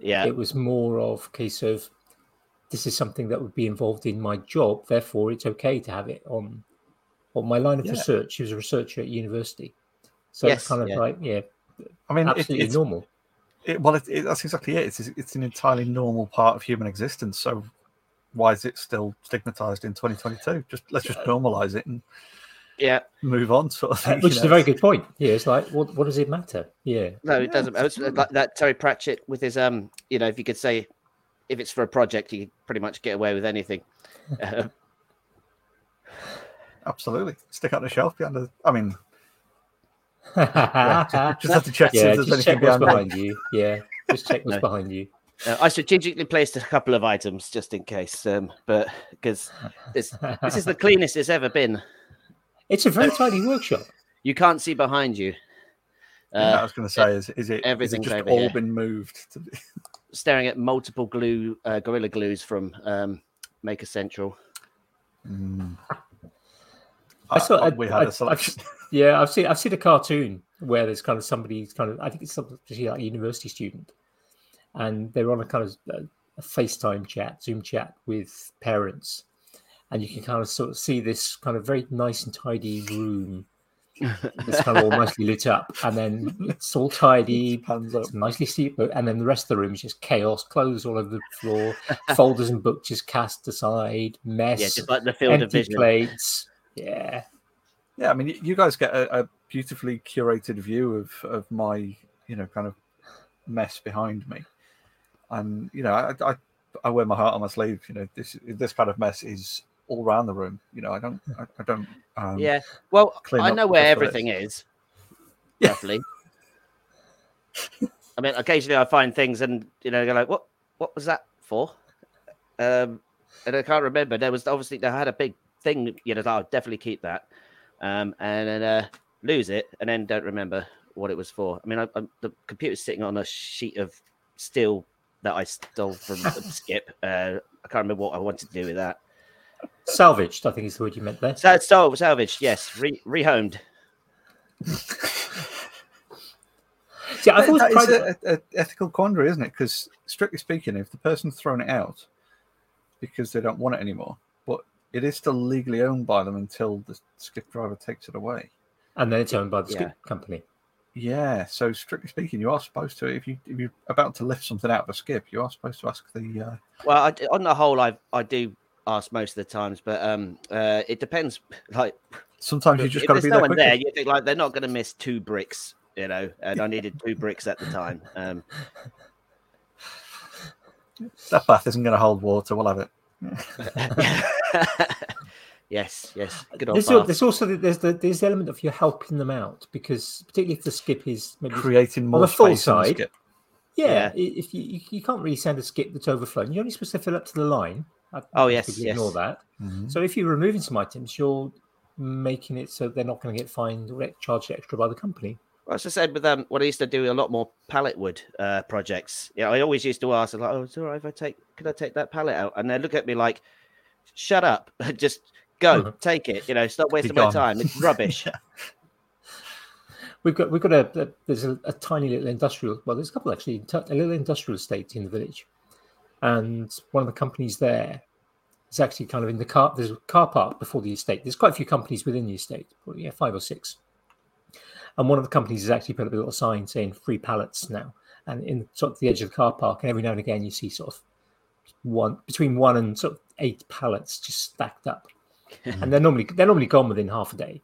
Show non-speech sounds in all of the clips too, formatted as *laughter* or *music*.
Yeah. It was more of a case of this is something that would be involved in my job, therefore it's okay to have it on on my line of Yeah. research. She was a researcher at university, so Yes, it's kind of yeah. like yeah, I mean, it, absolutely it's normal. It, well, it, it, that's exactly it. It's it's an entirely normal part of human existence. So why is it still stigmatized in 2022? Just let's just normalize it and Yeah. move on, sort of Uh, thing. which you is a very good point. Yeah, it's like what what does it matter? Yeah, No, it doesn't. It's like that Terry Pratchett with his um, you know, if you could say, if it's for a project, you can pretty much get away with anything. Uh, *laughs* Absolutely, stick out the shelf behind the. I mean, *laughs* yeah, yeah, just, just have to check see yeah if there's anything check what's behind. behind you. Yeah, just check what's No. behind you. uh, I strategically placed a couple of items just in case, um, but because this this is the cleanest it's ever been. It's a very tidy workshop. *laughs* You can't see behind you. Yeah, I Uh, was going to say, is, is it everything's just over all here. been moved? To be... *laughs* staring at multiple glue, uh, gorilla glues from um, Maker Central. Mm. I saw- I- I- we had I- a selection. *laughs* Yeah, I've seen I've seen a cartoon where there's kind of somebody kind of I think it's somebody like a university student, and they're on a kind of uh, a FaceTime chat, Zoom chat with parents, and you can kind of sort of see this kind of very nice and tidy room *laughs* that's kind of all nicely lit up, and then it's all tidy, Hands up. it's nicely steep, and then the rest of the room is just chaos, clothes all over the floor, *laughs* folders and books just cast aside, mess, Yeah, just like the field of empty vision. plates. Yeah, Yeah, I mean, you guys get a, a beautifully curated view of of my, you know, kind of mess behind me, and you know, I I, I wear my heart on my sleeve. You know, this this kind of mess is all around the room. You know, I don't I, I don't. Um, Yeah. Well, I know where stuff for it. everything is. Yeah. Roughly. I mean, occasionally I find things and you know, go like, what what was that for? Um and I can't remember. There was obviously they had a big thing, you know, I'll definitely keep that. Um and then uh lose it and then don't remember what it was for. I mean I, I, the computer's sitting on a sheet of steel that I stole from *laughs* Skip. Uh I can't remember what I wanted to do with that. Salvaged. I think is the word you meant there. So stole salvaged, yes, re rehomed. *laughs* See, I've That- always that is prided- a, a ethical quandary, isn't it? Because strictly speaking, if the person's thrown it out because they don't want it anymore, but it is still legally owned by them until the skip driver takes it away. and then it's owned by the Yeah. skip company. Yeah, so strictly speaking, you are supposed to if you if you're about to lift something out of a skip, you are supposed to ask the. Uh, Well, I, on the whole, I I do ask most of the times, but um, uh, it depends. *laughs* Like, sometimes you just got to be no there. one quickly. there, you think like they're not going to miss two bricks, you know. And I needed two bricks at the time. Um, That bath isn't going to hold water. We'll have it. *laughs* yes, yes, good old There's, al- bath. there's also the, there's the there's the element of you helping them out because particularly if the skip is maybe Creating more the full space the side, skip. yeah, Yeah. if you, you you can't really send a skip that's overflowing, you're only supposed to fill up to the line. I- Oh, I yes, completely yes. Ignore that. Mhm. So if you're removing some items, you're making it so they're not going to get fined or charged extra by the company. Well, As I said with um, what I used to do a lot more pallet wood uh, projects. Yeah, I always used to ask, like, "Oh, it's all right if I take, could I take that pallet out?" And they look at me like, "Shut up, *laughs* just go, Mhm. *laughs* *laughs* take it. You know, stop wasting my time. It's rubbish." We've got we've got a, a there's a, a tiny little industrial well there's a couple actually t- a little industrial estate in the village, and one of the companies there is actually kind of in the car. There's a car park before the estate. There's quite a few companies within the estate, probably, yeah, five or six. And one of the companies has actually put up a little sign saying free pallets now, and in sort of the edge of the car park, and every now and again you see sort of one between one and sort of eight pallets just stacked up, *laughs* and they're normally they're normally gone within half a day.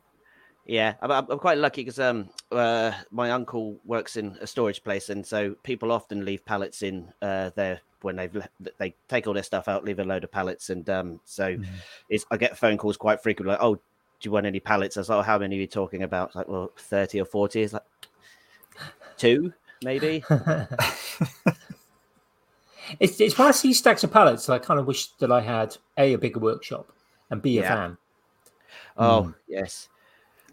Yeah, I'm, I'm quite lucky because um, uh, my uncle works in a storage place, and so people often leave pallets in uh, there when they've le- they take all their stuff out, leave a load of pallets, and um, so Mhm. it's I get phone calls quite frequently, like, "Oh, do you want any pallets?" I was like, oh, "How many are you talking about?" It's like, "Well, thirty or 40. It's like two, maybe." *laughs* It's, it's when I see stacks of pallets that I kind of wish that I had a a bigger workshop and b a Yeah. van. oh, yes,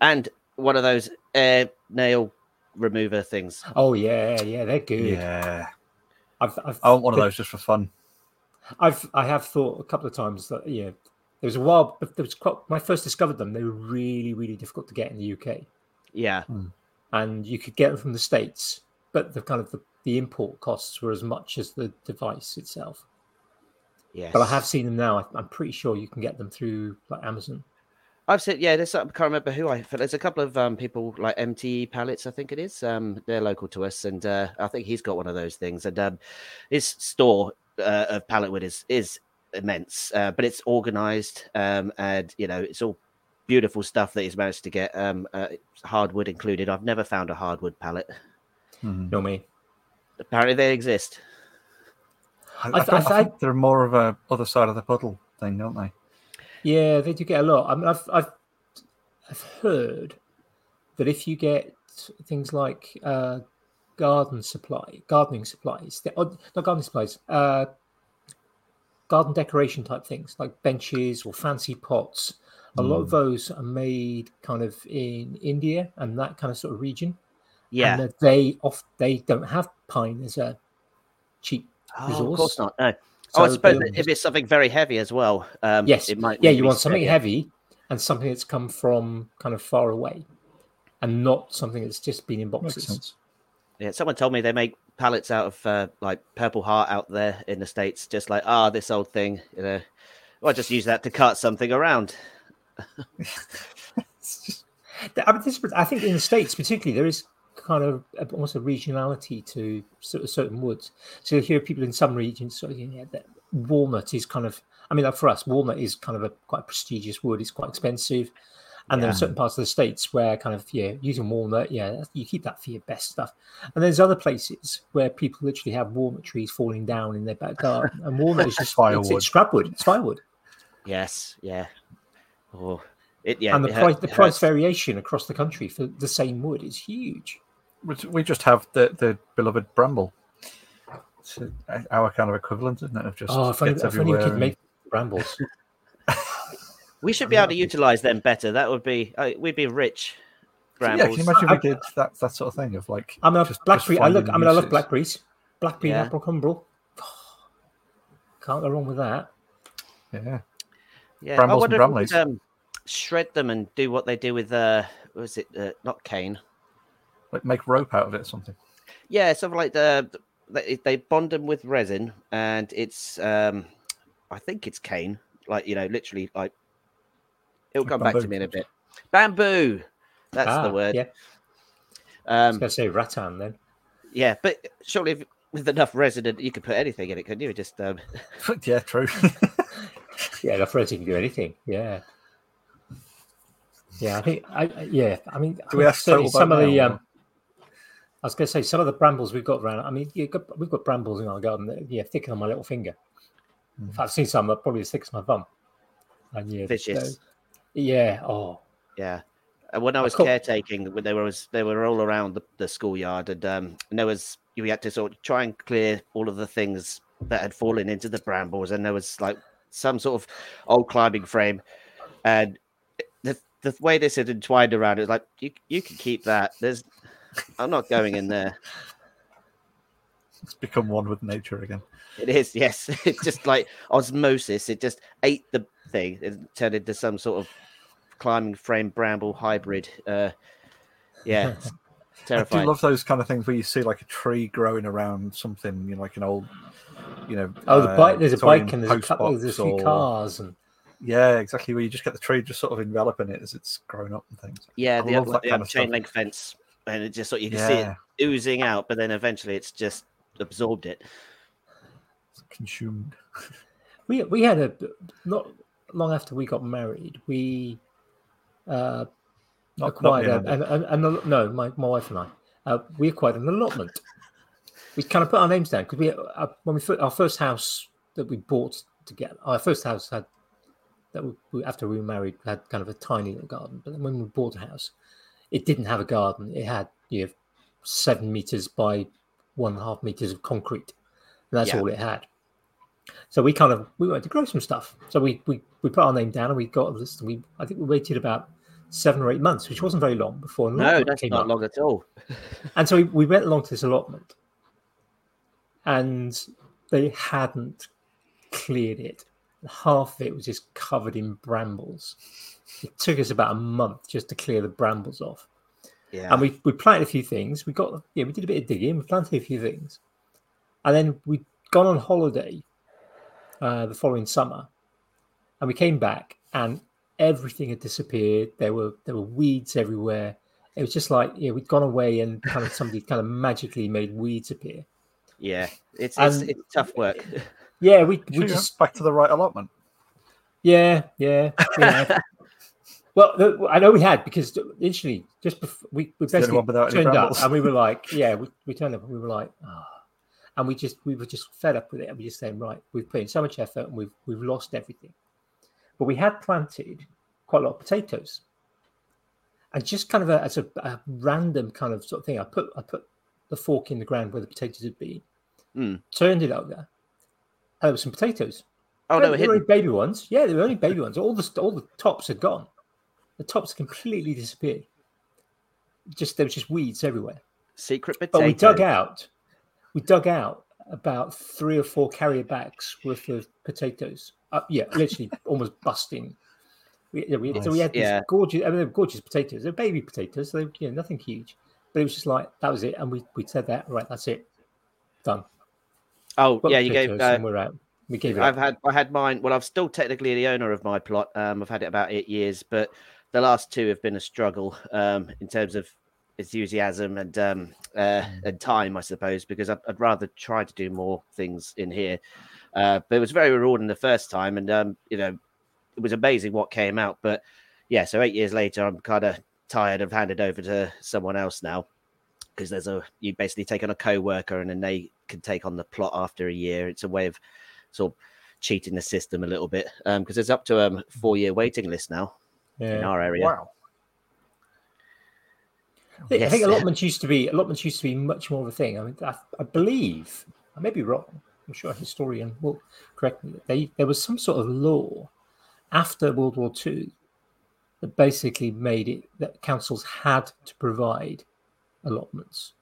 and one of those air nail remover things. Oh yeah, yeah, they're good. Yeah, I've, I've, I want one of those just for fun. I've, I have thought a couple of times that yeah, there was a while. But there was quite, when I first discovered them, they were really, really difficult to get in the UK, Yeah, hmm. and you could get them from the states, but the kind of the the import costs were as much as the device itself. Yes. But I have seen them now. I- I'm pretty sure you can get them through like Amazon. I've said, yeah, there's, I can't remember who I, there's a couple of um, people like MTE Pallets, I think it is. Um, they're local to us, and uh, I think he's got one of those things. And um, his store uh, of pallet wood is is immense, uh, but it's organized, um, and you know, it's all beautiful stuff that he's managed to get. Um, uh, hardwood included. I've never found a hardwood pallet. Mhm. You know me. Apparently, they exist. I, I- I, don't- I- I think they're more of a other side of the puddle thing, don't they? Yeah, they do get a lot. I mean, I've I've I've heard that if you get things like uh, garden supply, gardening supplies, not gardening supplies, uh, garden decoration type things like benches or fancy pots. A lot of those are made kind of in India and that kind of sort of region. Yeah. and they off they don't have pine as a cheap Oh, of course not. No. Oh, I suppose they'll if just- it's something very heavy as well, um, Yes. it might. yeah, you want something heavy and something that's come from kind of far away, and not something that's just been in boxes. Yeah, someone told me they make pallets out of uh, like Purple Heart out there in the states, just like ah, this old thing, you know. Well, I just use that to cut something around. *laughs* It's just- I, mean, this, I think in the states, particularly, there is kind of almost a regionality to sort of certain woods. So you hear people in some regions, so you know, that walnut is kind of. I mean, like for us, walnut is kind of a quite prestigious wood. It's quite expensive. And there are certain parts of the states where kind of yeah, using walnut, yeah, you keep that for your best stuff. And there's other places where people literally have walnut trees falling down in their back garden, and walnut is *laughs* just Firewood. it's scrapwood, it's firewood. Yes, yeah. Oh, it yeah. and the price hurt- the price variation across the country for the same wood is huge. We- we just have the, the beloved bramble. It's our kind of equivalent, isn't it? Of just Oh, if only, gets if only we everywhere could and- make brambles. We should *laughs* be able to utilize them better. That would be uh, we'd be rich. Brambles. Yeah, can you imagine if I- we did that that sort of thing of like I mean, I've- just- just blackberry. I look. I mean, I love blackberries. Blackberry Yeah. and apricot *sighs* Can't go wrong with that. Yeah, yeah, Brambles I wonder and if we Bramleys. could, um, shred them and do what they do with uh, what was it? Uh, not cane. Like make rope out of it or something. Yeah, something like the they, they bond them with resin, and it's um, I think it's cane. Like you know, literally like it'll come back to me in a bit. Bamboo. That's Ah, the word. Yeah, I was Um, going to say rattan then. yeah, but surely if, with enough resin, you could put anything in it, couldn't you? Just um, *laughs* yeah, true. *laughs* Yeah, enough resin can do anything. Yeah. Yeah, I think. I, yeah, I mean, Do we have some of the. Um, I was going to say some of the brambles we've got around. I mean, got, we've got brambles in our garden that yeah, thicker than my little finger. In Mm. fact, I've seen some that are probably as thick as my thumb. And yeah, Vicious. uh, yeah. Oh, Yeah. And when I was caretaking, when they were they were all around the, the schoolyard, and um, and there was you had to sort of try and clear all of the things that had fallen into the brambles, and there was like some sort of old climbing frame, and the the way this had entwined around it was like you you can keep that. There's I'm not going in there. It's become one with nature again. It is yes. *laughs* It's just like osmosis. It just ate the thing. It turned into some sort of climbing frame bramble hybrid. Uh, yeah, it's *laughs* I do love those kind of things where you see like a tree growing around something, you know, like an old, you know. oh, the uh, bike. There's a bike and there's a couple. box There's a few or- cars and Yeah, exactly. Where you just get the tree just sort of enveloping it as it's growing up and things. Yeah, I the other that the kind of chain stuff. link fence, and it just sort you can see it oozing out, but then eventually it's just absorbed it. it's consumed. *laughs* we we had a not long after we got married. We uh, Not, acquired not a, an, an, an, no, my, my wife and I, uh, we acquired an allotment. We kind of put our names down because we uh, when we fir- our first house that we bought together, our first house had that we, we- after we were married had kind of a tiny little garden. But then when we bought a house, it didn't have a garden. It had you know seven meters by one and a half meters of concrete, and that's Yeah. all it had. So we kind of we went to grow some stuff. So we we, we put our name down and we got a list. And we I think we waited about seven or eight months, which wasn't very long before No, that's came not up. long at all. *laughs* And so we, we went along to this allotment, and they hadn't cleared it. Half of it was just covered in brambles. It took us about a month just to clear the brambles off. Yeah. and we we planted a few things. We got yeah, we did a bit of digging. We planted a few things, and then we'd gone on holiday uh, the following summer, and we came back, and everything had disappeared. There were there were weeds everywhere. It was just like yeah, we'd gone away and kind of somebody kind of magically made weeds appear. yeah. It's it's, it's tough work. Yeah, we Sure, we just back to the right allotment. Yeah, yeah. we had. *laughs* well, I know we had because initially, just before we, we basically one without turned up and we were like, *laughs* yeah, we, we turned up and we were like, oh. and we just we were just fed up with it and we just saying, right, we've put in so much effort and we've we've lost everything. But we had planted quite a lot of potatoes, and just kind of a, as a, a random kind of sort of thing, I put I put the fork in the ground where the potatoes had been, Mm. turned it over, and there were some potatoes. Oh They no, were hidden. only baby ones. Yeah, they were only baby ones. All the all the tops had gone. The tops completely disappeared. Just there was just weeds everywhere. secret potato. But we dug out. We dug out about three or four carrier bags worth of potatoes. Uh, yeah, literally *laughs* almost busting. We, yeah, we, So we had these Yeah. gorgeous. I mean, they were gorgeous potatoes. They're baby potatoes. So they, you know, nothing huge. But it was just like that was it, and we we said that right. That's it. Done. Oh Got yeah, you gave. Uh, and we're out. We gave it. I've up. had I had mine. Well, I'm still technically the owner of my plot. Um, I've had it about eight years, but the last two have been a struggle um, in terms of enthusiasm and um, uh, and time, I suppose, because I'd, I'd rather try to do more things in here. Uh, but it was very rewarding the first time, and um, you know, it was amazing what came out. But yeah, so eight years later, I'm kind of tired of handed over to someone else now because there's a you basically take on a co-worker and then they can take on the plot after a year. It's a way of sort of cheating the system a little bit because there's up to a um, four year waiting list now in our area. Wow. I think, I Yes. think allotments used to be allotments used to be much more of a thing. I mean, I, I believe I may be wrong. I'm sure a historian will correct me. They, there was some sort of law after World War II that basically made it that councils had to provide allotments.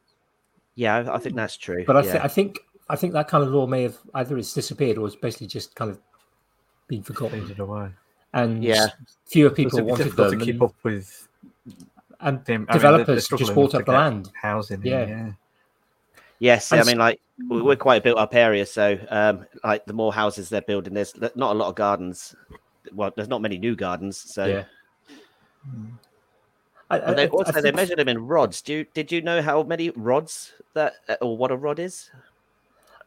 Yeah, I, I think that's true. But I, yeah. I think I think that kind of law may have either it's disappeared or it's basically just kind of been forgotten, Faded away. And Yeah. fewer people a bit wanted difficult them, to keep and, up with and the, I mean, developers they're just struggling bought up the land. Housing. Yeah. Yeah. yeah. yes, and I mean, like we- we're quite a built up area, so um, like the more houses they're building, there's not a lot of gardens. Well, there's not many new gardens, so. Yeah. I, And they, I- I also, they think- measure them in rods. Do you, did you know how many rods that, uh, or what a rod is?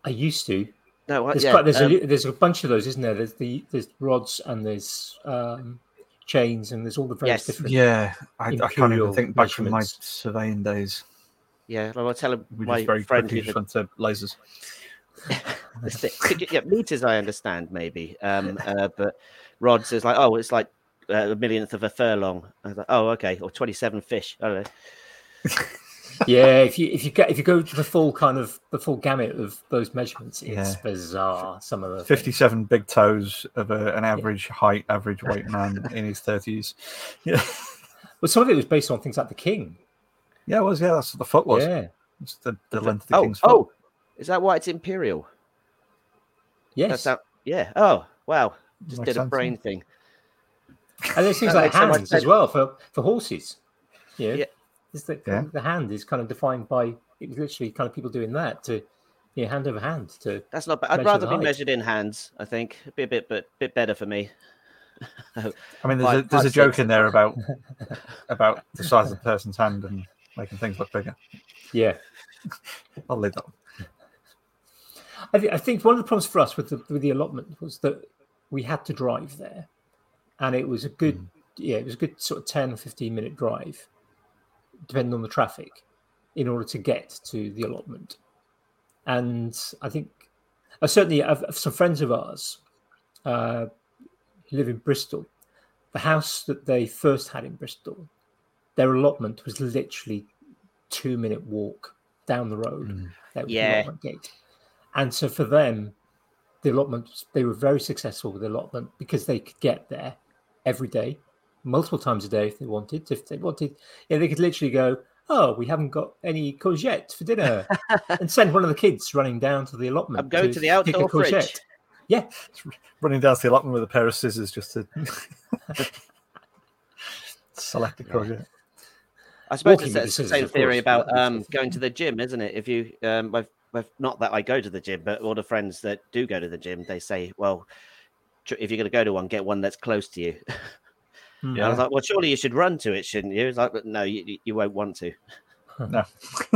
I used to. No, I- There's yeah, quite there's um, a there's a bunch of those, isn't there? There's the there's rods and there's um, chains and there's all the various Yes. different. Yeah, I, I can't even think back from my surveying days. yeah. Well, I'll tell him We my just very friend quickly just went to lasers. *laughs* Could you- yeah, meters I understand maybe, um, uh, but rods is like oh, it's like uh, a millionth of a furlong. I was like, oh, okay, or twenty-seven fish. I don't know. *laughs* yeah. If you if you get if you go to the full kind of the full gamut of those measurements, it's Yeah. bizarre. Some of the things. Fifty-seven big toes of a, an average height, average weight man in his thirties. *laughs* Yeah, Well, some of it was based on things like the king. yeah, it was. Yeah, that's what the foot was. Yeah. It's the, the length of the Oh, king's foot. oh, is that why it's imperial? Yes. That's how. Yeah. Oh, wow. Just Makes did a sense, brain thing. and it seems like makes so hands as well for for horses. Yeah. Yeah. It's the, Yeah. the hand is kind of defined by it was literally kind of people doing that to yeah hand over hand to That's not bad. I'd rather be height. measured in hands. I think It'd be a bit, but bit better for me. *laughs* I mean, there's Five- a, there's a joke six. in there about about the size of the person's hand and making things look bigger. yeah. *laughs* I'll leave that. One. I, th- I think one of the problems for us with the with the allotment was that we had to drive there, and it was a good hmm. yeah it was a good sort of 10 or 15 minute drive, depending on the traffic, in order to get to the allotment. And I think uh, certainly I've, some friends of ours uh, who live in Bristol. The house that they first had in Bristol, their allotment was literally two minute walk down the road. That Yeah. allotment gate. And so for them, the allotment they were very successful with the allotment because they could get there every day, multiple times a day if they wanted. If they wanted, yeah, they could literally go, "Oh, we haven't got any courgette for dinner," *laughs* and send one of the kids running down to the allotment. I'm going to the pick a outdoor fridge. courgette. Yeah, *laughs* Running down to the allotment with a pair of scissors just to *laughs* select a courgette. I suppose Walking it's the the same theory about um, going to the gym, isn't it? If you, um, I've, I've, not that I go to the gym, but all the friends that do go to the gym, they say, well, if you're going to go to one, get one that's close to you. Hmm. I was like, well, surely you should run to it, shouldn't you? It's like, "But no, you, you- you won't want to. No.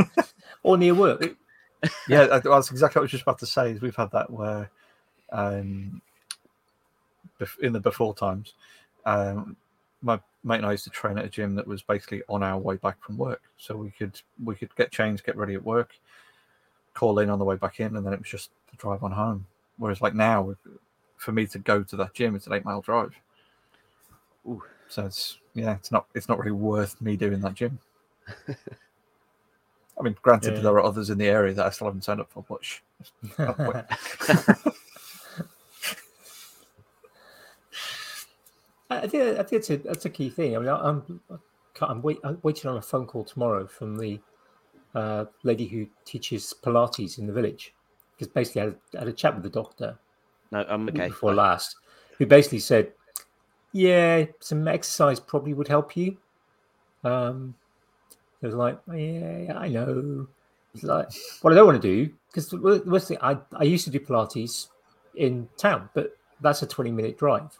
*laughs* or near work. *laughs* yeah, that's exactly what I was just about to say. Is we've had that where, um, in the before times, um, my mate and I used to train at a gym that was basically on our way back from work, so we could we could get changed, get ready at work, call in on the way back in, and then it was just the drive on home. Whereas like now, for me to go to that gym, it's an eight mile drive. Ooh. So it's yeah, it's not it's not really worth me doing that gym. *laughs* I mean, granted, Yeah. there are others in the area that I still haven't signed up for, but sh- *laughs* *laughs* I think I think it's a that's a key thing. I mean, I- I'm I'm, wait, I'm waiting on a phone call tomorrow from the uh, lady who teaches Pilates in the village, because basically I had, I had a chat with the doctor No, I'm okay. before last, who basically said, "Yeah, some exercise probably would help you." Um, I was like, "Yeah, I know." It's like, what I don't want to do because the worst thing I I used to do Pilates in town, but that's a twenty minute drive.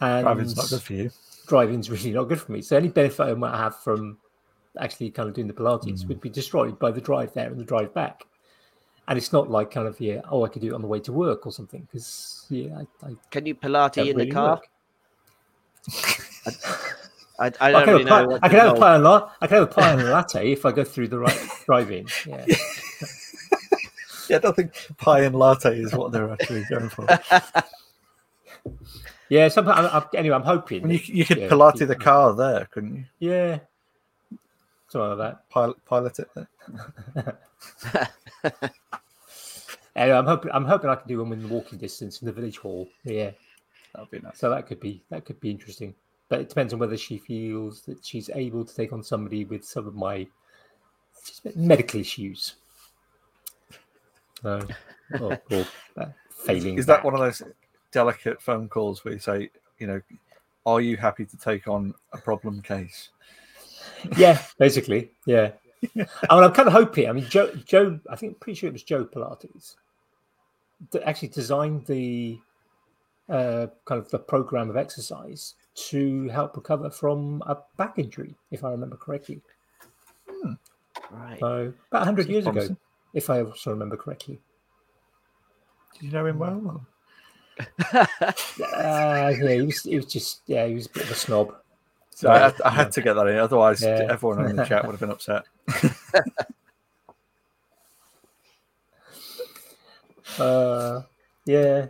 And driving's not good for you. driving's *laughs* really not good for me. So any benefit I might have from actually kind of doing the Pilates Mm. would be destroyed by the drive there and the drive back. And it's not like kind of yeah, oh, I could do it on the way to work or something because yeah, I, I Can you Pilates don't in really the car? *laughs* I, I I don't can, really have, a know. pie, what I can have a pie and la- I can have a pie and a latte if I go through the right *laughs* drive-in. Yeah. *laughs* Yeah, I don't think pie and latte is what they're actually going for. Yeah, somehow. I'm, I'm, anyway, I'm hoping. I you, you could Yeah, Pilate keep- the car there, couldn't you? Yeah, something like that. Pilot, pilot it there. Anyway, I'm hoping. I'm hoping I can do one within walking distance in the village hall. Yeah, That would be nice. so that could be that could be interesting. But it depends on whether she feels that she's able to take on somebody with some of my medical issues. So, or, or uh, failing. Is that back. one of those delicate phone calls where you say, you know, are you happy to take on a problem case? yeah, basically, yeah. *laughs* I mean, I'm kind of hoping. I mean, Joe, Joe, I think pretty sure it was Joe Pilates actually designed the uh, kind of the program of exercise to help recover from a back injury, if I remember correctly. Right. So about 100 Sounds years ago, if I also remember correctly. Do you know him well? or- *laughs* Uh, yeah, he was, he was just yeah, he was a bit of a snob. So I, I had to get that in, otherwise Yeah. everyone in the chat would have been upset. *laughs* Uh, yeah,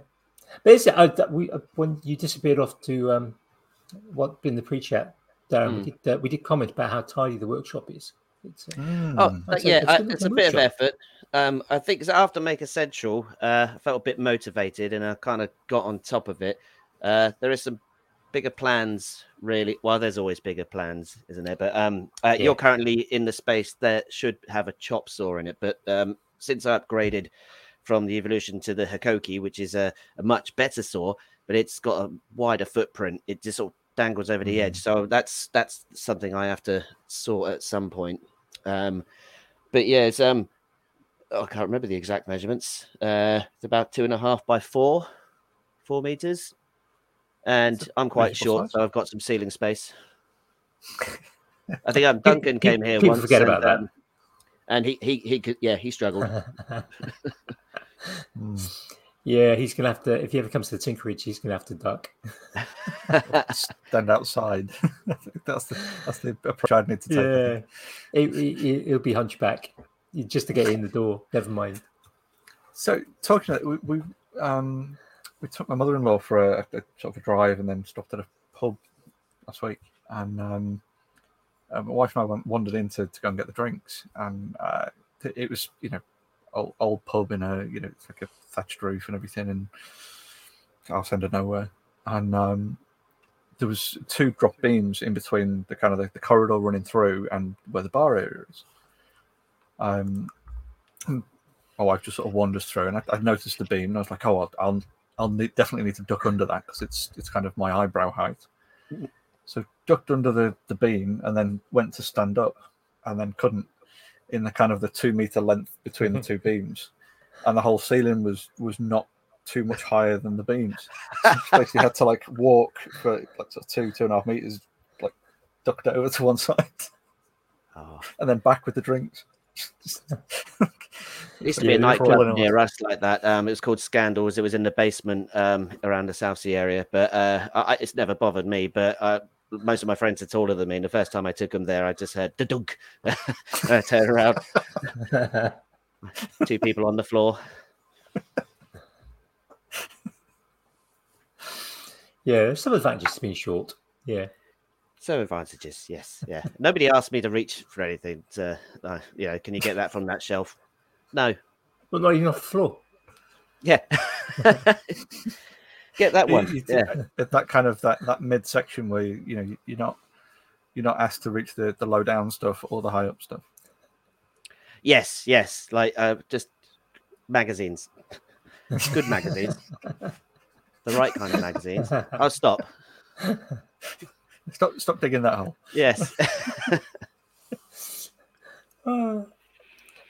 basically, I, we uh, when you disappeared off to um, what in the pre-chat, Darren, Hmm. we did uh, we did comment about how tidy the workshop is. It's, uh, Oh, Mm. I'd say yeah, it's uh, good it's a bit of effort. Um, I think so after Maker Central, uh, I felt a bit motivated and I kind of got on top of it. Uh, there is some bigger plans, really. Well, there's always bigger plans, isn't there? But um, uh, Yeah. you're currently in the space that should have a chop saw in it. But um, since I upgraded from the Evolution to the Hikoki, which is a, a much better saw, but it's got a wider footprint, it just sort of dangles over the edge. So that's that's something I have to sort at some point. Um, but yeah, it's um, oh, I can't remember the exact measurements. Uh, it's about two and a half by four, four meters, and I'm quite short, size. so I've got some ceiling space. I think um, *laughs* Duncan came here people once. forget and, about that. um, and he he he could yeah he struggled. *laughs* Yeah, he's gonna have to if he ever comes to the Tinkerage, he's gonna have to duck. *laughs* Stand outside. I *laughs* think that's the that's the approach I'd need to take. I Yeah, think. it, it, it'll be hunchback just to get in the door. Never mind. So talking, of, we, we um we took my mother-in-law for a, a sort of a drive and then stopped at a pub last week, and um, uh, my wife and I went, wandered in to, to go and get the drinks, and uh, it was you know old, old pub in a you know it's like a thatched roof and everything, and I'll send her nowhere, and um, there was two drop beams in between the kind of the, the corridor running through and where the bar area is. Um, my wife just sort of wanders through, and I, I noticed the beam, and I was like, "Oh, I'll, I'll, I'll need, definitely need to duck under that because it's it's kind of my eyebrow height." So ducked under the, the beam and then went to stand up and then couldn't in the kind of the two meter length between the *laughs* two beams. And the whole ceiling was was not too much higher than the beams. So *laughs* she basically had to like walk for like sort of two, two and a half meters, like ducked over to one *laughs* side Oh. and then back with the drinks. It used to Yeah, be a nightclub near us like that. Um, it was called Scandals. It was in the basement um, around the Southsea area, but uh, I, I- it's never bothered me. But uh, most of my friends are taller than me. And the first time I took them there, I just heard the dunk. *laughs* I turned around, *laughs* two people on the floor. yeah, some advantages to being short. Yeah. some advantages, yes, yeah. Nobody asked me to reach for anything. To, uh, you know, can you get that from that shelf? No. But not even off the floor. Yeah. *laughs* get that one. Yeah. at that kind of that, that mid section where you, you know you- you're not you're not asked to reach the, the low down stuff or the high up stuff. Yes, yes. Like uh, just magazines, good magazines, the right kind of magazines. I'll stop. *laughs* Stop stop digging that hole. Yes. *laughs* Uh,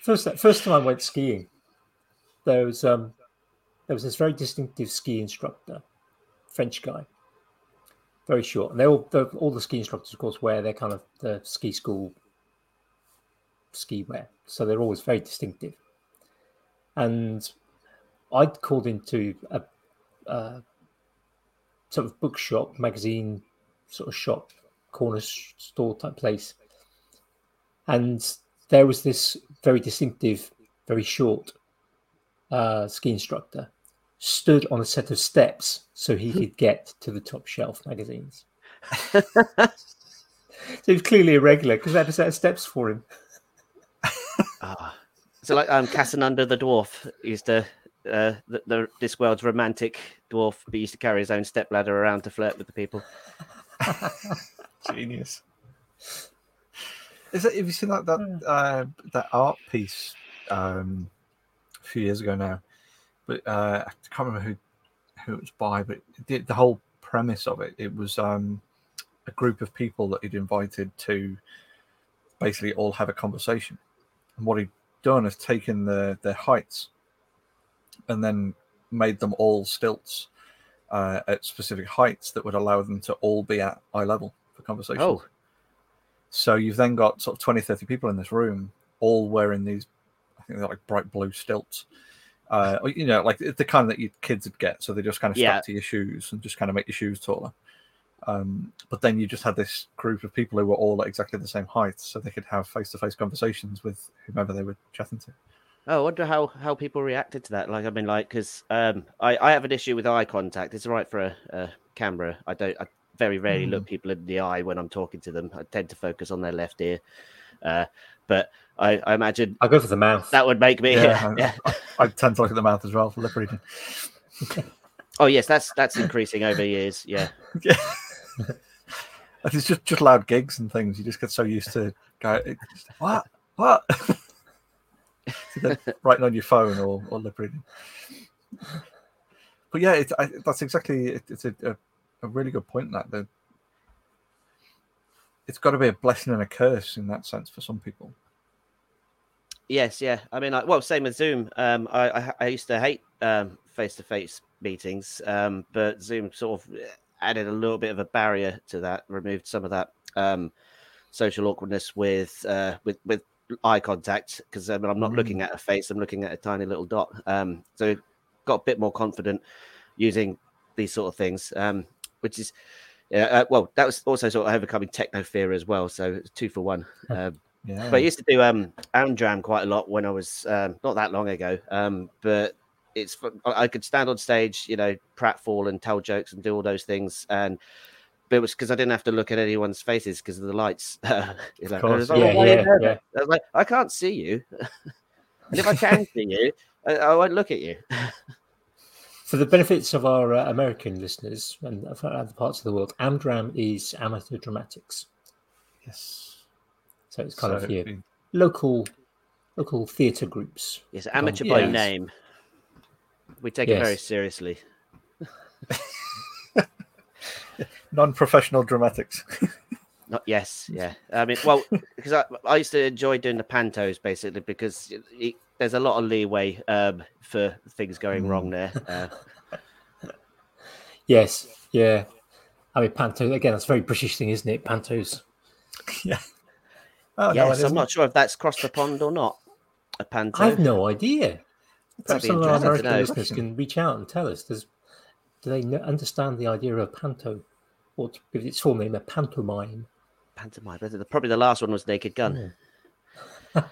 first, first time I went skiing, there was um, there was this very distinctive ski instructor, French guy, very short, and they all the, all the ski instructors, of course, wear their kind of the ski school ski wear, so they're always very distinctive. And I'd called into a, a sort of bookshop, magazine sort of shop, corner store type place, and there was this very distinctive, very short uh, ski instructor stood on a set of steps so he could get to the top shelf magazines. *laughs* so he was clearly irregular because they had a set of steps for him. Ah. So like um Casanunda the dwarf used to uh the, the this world's romantic dwarf but used to carry his own stepladder around to flirt with the people. *laughs* Genius. Is it? Have you seen that that uh, that art piece um, a few years ago now? But uh, I can't remember who who it was by. But the, the whole premise of it it was um, a group of people that he'd invited to basically all have a conversation. And what he'd done is taken the their heights and then made them all stilts uh, at specific heights that would allow them to all be at eye level for conversation. Oh, So you've then got sort of 20, 30 people in this room, all wearing these, I think they're like bright blue stilts. Uh, you know, like the kind that your kids would get. So they just kind of stuck to your shoes and just kind of make your shoes taller. Um, but then you just had this group of people who were all at exactly the same height, so they could have face-to-face conversations with whomever they were chatting to. oh, I wonder how how people reacted to that. Like I mean, like because um I I have an issue with eye contact. It's all right for a, a camera. I don't. I very rarely look people in the eye when I'm talking to them. I tend to focus on their left ear. Uh, but I, I imagine I go for the mouth. that would make me. Yeah, Yeah, *laughs* I- I tend to look at the mouth as well for lip reading. *laughs* Oh yes, that's that's increasing over years. Yeah. *laughs* Yeah. It's just just loud gigs and things. You just get so used to go what what writing on your phone or, or lip reading. But yeah, it's I, that's exactly it, it's a, a, a really good point. That the it's got to be a blessing and a curse in that sense for some people. Yes, yeah. I mean, like, well, same with Zoom. Um, I, I I used to hate um face-to-face meetings, um, but Zoom sort of added a little bit of a barrier to that, removed some of that um social awkwardness with uh with with eye contact because I mean, I'm not looking at a face, I'm looking at a tiny little dot. Um, so got a bit more confident using these sort of things, um, which is. Yeah, uh, well, that was also sort of overcoming techno fear as well. So it's two for one. Um, Yeah, but I used to do um Amdram quite a lot when I was um, not that long ago. Um, but it's I I could stand on stage, you know, pratfall and tell jokes and do all those things, and but it was because I didn't have to look at anyone's faces because of the lights. *laughs* You know, Of course, I like, yeah, "Why yeah, yeah. I was like, I can't see you, *laughs* and if I can see you, I, I won't look at you. *laughs* For the benefits of our uh, American listeners and other parts of the world, Amdram is amateur dramatics. yes. So it's kind So of your it'd local local theatre groups. It's amateur by Yes. name. We take it very seriously. *laughs* Non-professional dramatics. *laughs* Not yes, yeah. I mean, well, *laughs* because I, I used to enjoy doing the pantos basically because it, it, there's a lot of leeway um, for things going wrong there. Uh, Yes, yeah. I mean, panto again. That's a very British thing, isn't it? Pantos. yeah. Oh, yes, it I'm isn't. sure if that's crossed the pond or not. A panto. I have no idea. Perhaps some of our American know. listeners can reach out and tell us. Does do they kn- understand the idea of panto, or to give its full name, a pantomime? Pantomime. but the- Probably the last one was Naked Gun. *laughs*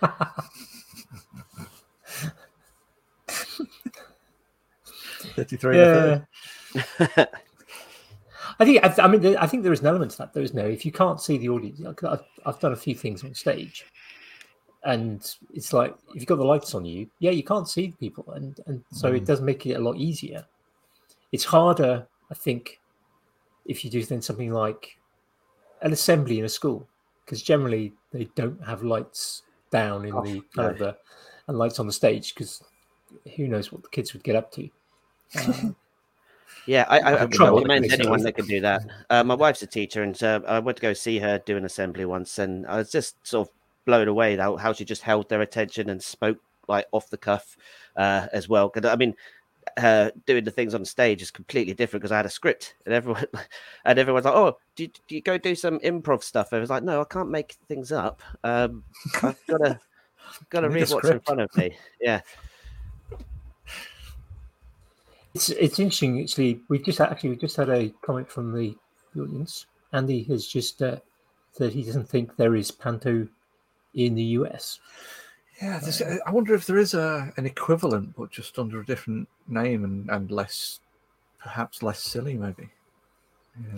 Thirty-three. Yeah. *laughs* I think I, I mean I think there is an element to that, though, isn't there? If you can't see the audience, I've, I've done a few things on stage, and it's like if you've got the lights on you, yeah, you can't see the people, and and so it does make it a lot easier. It's harder, I think, if you do then something like an assembly in a school, because generally they don't have lights down in Oh, the kind of the and lights on the stage because who knows what the kids would get up to. Um, *laughs* Yeah, I, I, I recommend anyone that can do that. Uh, my wife's a teacher, and uh, I went to go see her do an assembly once, and I was just sort of blown away how, how she just held their attention and spoke like off the cuff uh, as well. 'Cause, I mean, uh, doing the things on stage is completely different because I had a script, and everyone *laughs* and everyone's like, "Oh, do you, do you go do some improv stuff?" I was like, "No, I can't make things up. Um, I've got to got to read what's in front of me." Yeah, It's it's interesting actually. We just actually we just had a comment from the audience. Andy has just uh, said he doesn't think there is panto in the US. Yeah, there's, I wonder if there is a an equivalent, but just under a different name and, and less, perhaps less silly, maybe. Yeah.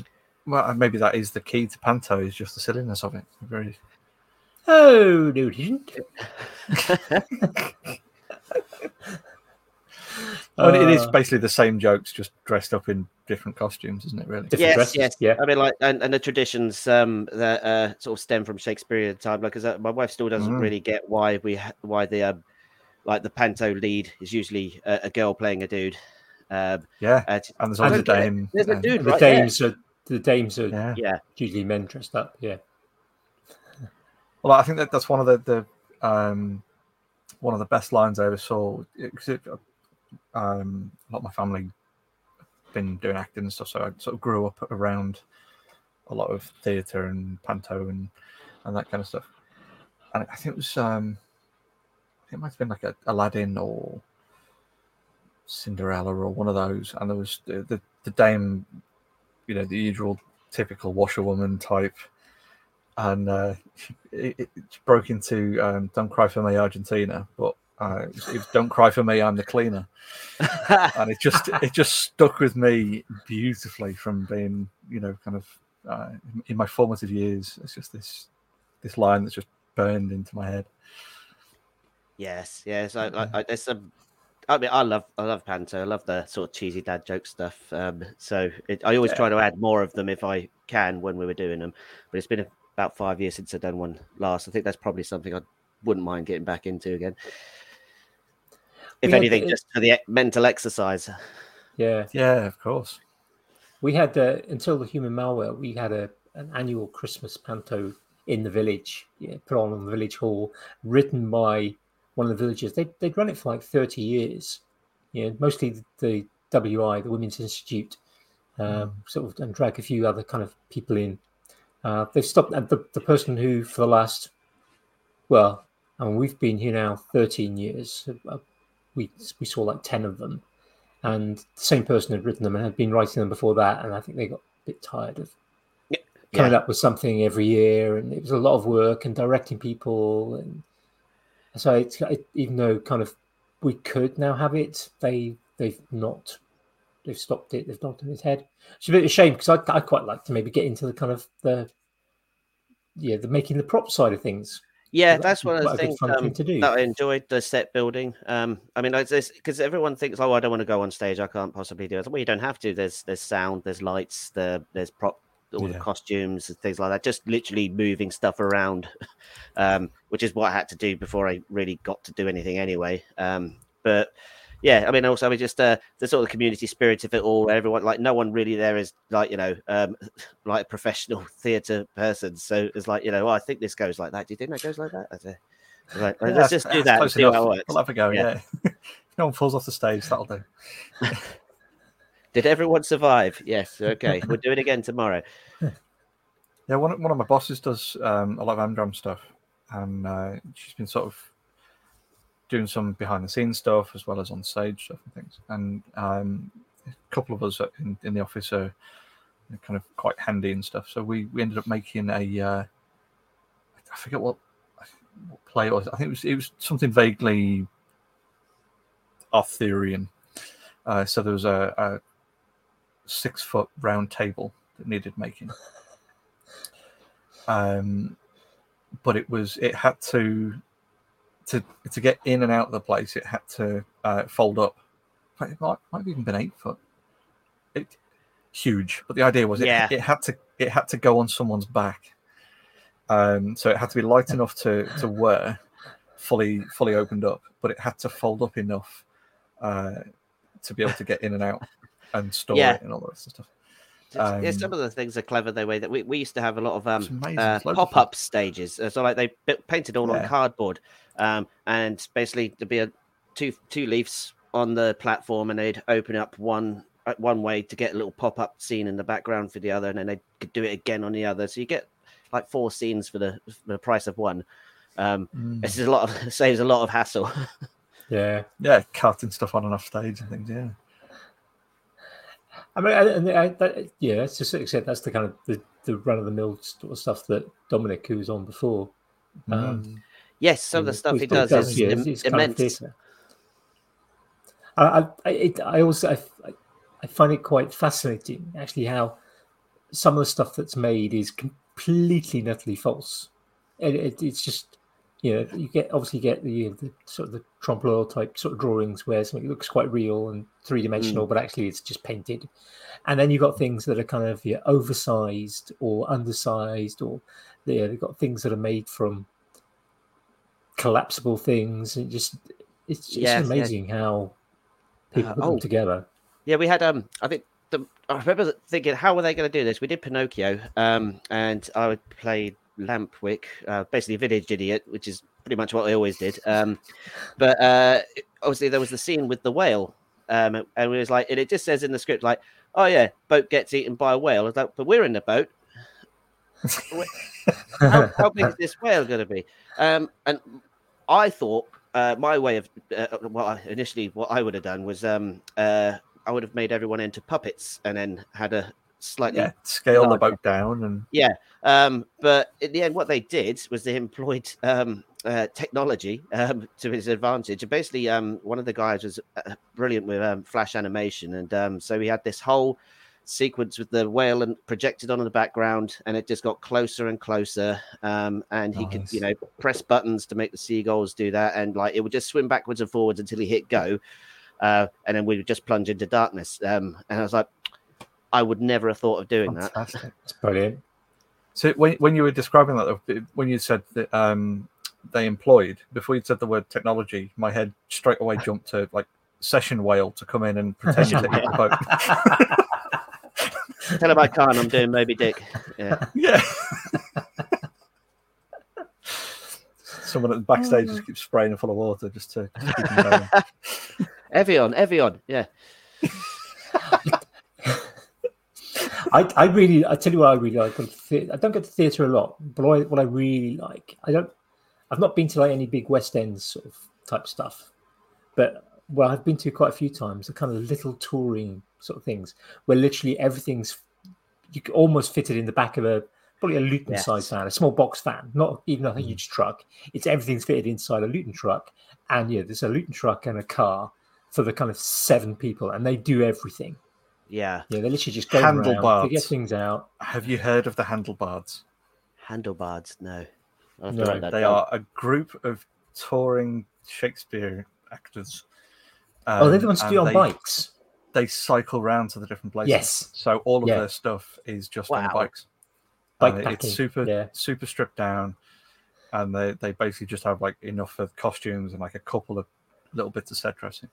Well, uh, maybe that is the key to Panto is just the silliness of it. Very. Oh no, he didn't. *laughs* *laughs* I mean, it is Uh, basically the same jokes, just dressed up in different costumes, isn't it? Really? Different yes, dresses, yes. yeah. I mean, like, and, and the traditions um, that uh, sort of stem from Shakespearean time. Like, 'cause, uh, my wife still doesn't Mm. really get why we ha- why the um, like the panto lead is usually a, a girl playing a dude. Um, Yeah, uh, and there's always a don't get it. dame. There's a dude the right there. dames are the dames are Yeah. Yeah, usually men dressed up. Yeah. Well, I think that that's one of the, the um, one of the best lines I ever saw. Because it, um, a lot of my family been doing acting and stuff, so I sort of grew up around a lot of theatre and panto and and that kind of stuff. And I think it was, um, I think it might have been like a Aladdin or Cinderella or one of those. And there was the the, the dame, you know, the usual typical washerwoman type and uh, *laughs* it, it broke into um, "Don't Cry for Me, Argentina," but uh, it, was, it was "Don't Cry for Me, I'm the Cleaner," and it just it just stuck with me beautifully from being you know kind of uh, in my formative years. It's just this this line that's just burned into my head. yes, yes. I, I, I, there's some. I mean, I love I love panto. I love the sort of cheesy dad joke stuff. Um, so it, I always Yeah. try to add more of them if I can when we were doing them. But it's been about five years since I've done one last. I think that's probably something I wouldn't mind getting back into again. If We had anything, the- just for the mental exercise. Yeah. Yeah, of course. We had uh, until the human malware. We had a an annual Christmas panto in the village, yeah, put on in the village hall, written by one of the villagers. They they'd run it for like thirty years. Yeah, mostly the, the WI, the Women's Institute, um, sort of, and drag a few other kind of people in. Uh, they've stopped. And the the person who for the last, well, I mean, we've been here now thirteen years. We we saw like ten of them. And the same person had written them and had been writing them before that and i think they got a bit tired of coming Yeah. up with something every year and it was a lot of work and directing people and so it's it, even though kind of we could now have it they they've not they've stopped it they've knocked it on its head. It's a bit of a shame because I, I quite like to maybe get into the kind of the yeah the making the prop side of things Yeah, Well, that's one of the quite a good things um, to do. that I enjoyed the set building. Um, I mean, it's because everyone thinks, "Oh, I don't want to go on stage. I can't possibly do it." Well, you don't have to. There's there's sound, there's lights, there there's prop, all the costumes and things like that. Just literally moving stuff around, *laughs* um, which is what I had to do before I really got to do anything anyway. Um, but yeah, I mean, also, I mean, just uh, the sort of community spirit of it all. Everyone, like, no one really there is like, you know, um, *laughs* like a professional *laughs* theatre person. So it's like, you know, oh, I think this goes like that. Do you think that goes like that? Say, like, Yeah, let's just do that and see how it works. We'll have a go. Yeah. Yeah. *laughs* if no one falls off the stage, that'll do. Did everyone survive? Yes. Okay. we'll do it again tomorrow. Yeah, one, one of my bosses does um, a lot of Amdram stuff, and uh, she's been sort of doing some behind the scenes stuff as well as on stage stuff and things. And um, a couple of us in, in the office are kind of quite handy and stuff. So we, we ended up making a uh, I forget what, what play it was. I think it was it was something vaguely Arthurian. Uh, so there was a, a six foot round table that needed making *laughs* um, but it was it had to to to get in and out of the place. It had to uh, fold up. It might might have even been eight foot. It huge, but the idea was it, Yeah. it had to it had to go on someone's back. Um, so it had to be light enough to to wear, fully fully opened up, but it had to fold up enough uh, to be able to get in and out and store Yeah. it and all that sort of stuff. It's- yeah, Um, some of the things are clever the way that we, we used to have a lot of um uh, It's loads of fun. pop-up stages. Uh, So like they painted all on cardboard, um, and basically there'd be a two two leaves on the platform, and they'd open up one uh, one way to get a little pop-up scene in the background for the other, and then they could do it again on the other. So you get like four scenes for the for the price of one. Um, Mm. This is a lot of *laughs* saves a lot of hassle. *laughs* Yeah. Yeah, cutting stuff on and off stage and things. Yeah. I mean, I- and I, that, yeah, that's just except that's the kind of the, the run of the mill sort of stuff that Dominic, who was on before, um, yes, some of the stuff he but does, is yeah, im- it's- it's kind of immense. I, I, I, it, I also I, I find it quite fascinating actually how some of the stuff that's made is completely and utterly false. It, it, it's just you know you get obviously you get the, the sort of the trompe l'oeil type sort of drawings where something looks quite real and three dimensional, mm. but actually it's just painted. And then you've got things that are kind of yeah, oversized or undersized, or yeah, they've got things that are made from collapsible things. And just it's just Yes, yes. amazing how people Uh, put oh. them together. Yeah, we had um I think the I remember thinking how were they going to do this? We did Pinocchio, um, and I would play Lampwick, uh, basically a village idiot, which is pretty much what I always did. Um, but uh, obviously there was the scene with the whale, um, and we was like, and it just says in the script like, oh yeah, boat gets eaten by a whale. I was like, but we're in the boat. *laughs* how, how big is this whale going to be? Um, and I thought uh, my way of uh, well, I- initially what I would have done was um, uh, I would have made everyone into puppets and then had a slightly Yeah. Scale the boat down and yeah. Um, but in the end, what they did was they employed um, uh, technology um, to his advantage. And basically, um, one of the guys was uh, brilliant with um, flash animation, and um, so we had this whole sequence with the whale and projected on in the background, and it just got closer and closer. Um, and he could, you know, press buttons to make the seagulls do that, and like it would just swim backwards and forwards until he hit go. Uh, and then we would just plunge into darkness. Um, and I was like, I would never have thought of doing that. fantastic. It's brilliant. So when when you were describing that, though, when you said that um, they employed before you said the word technology, my head straight away jumped to like session whale to come in and pretend to eat the boat. *laughs* *laughs* Tell him I can't. I'm doing Moby Dick. Yeah. yeah. Someone at the backstage just keeps spraying it full of water just to just keep them going. *laughs* Evian, Evian. Yeah. I, I really, I tell you what, I really like. going I don't go to theatre a lot, but what I, what I really like, I don't, I've not been to like any big West End sort of type stuff, but well, I've been to quite a few times. The kind of little touring sort of things where literally everything's you can almost fit it in the back of a probably a Luton Yes. size van, a small box van, not even a mm. huge truck. It's everything's fitted inside a Luton truck, and yeah, there's a Luton truck and a car for the kind of seven people, and they do everything. Yeah. Yeah, they literally just go around, they HandleBards. get things out. Have you heard of the HandleBards? HandleBards. No. I'll have to No, They down. are a group of touring Shakespeare actors. Oh, they're the um, ones to do be on they- bikes. They cycle round to the different places. Yes. So all of Yeah. their stuff is just on Wow. bikes. Bike And packing, it's super yeah. super stripped down, and they they basically just have like enough of costumes and like a couple of little bits of set dressing.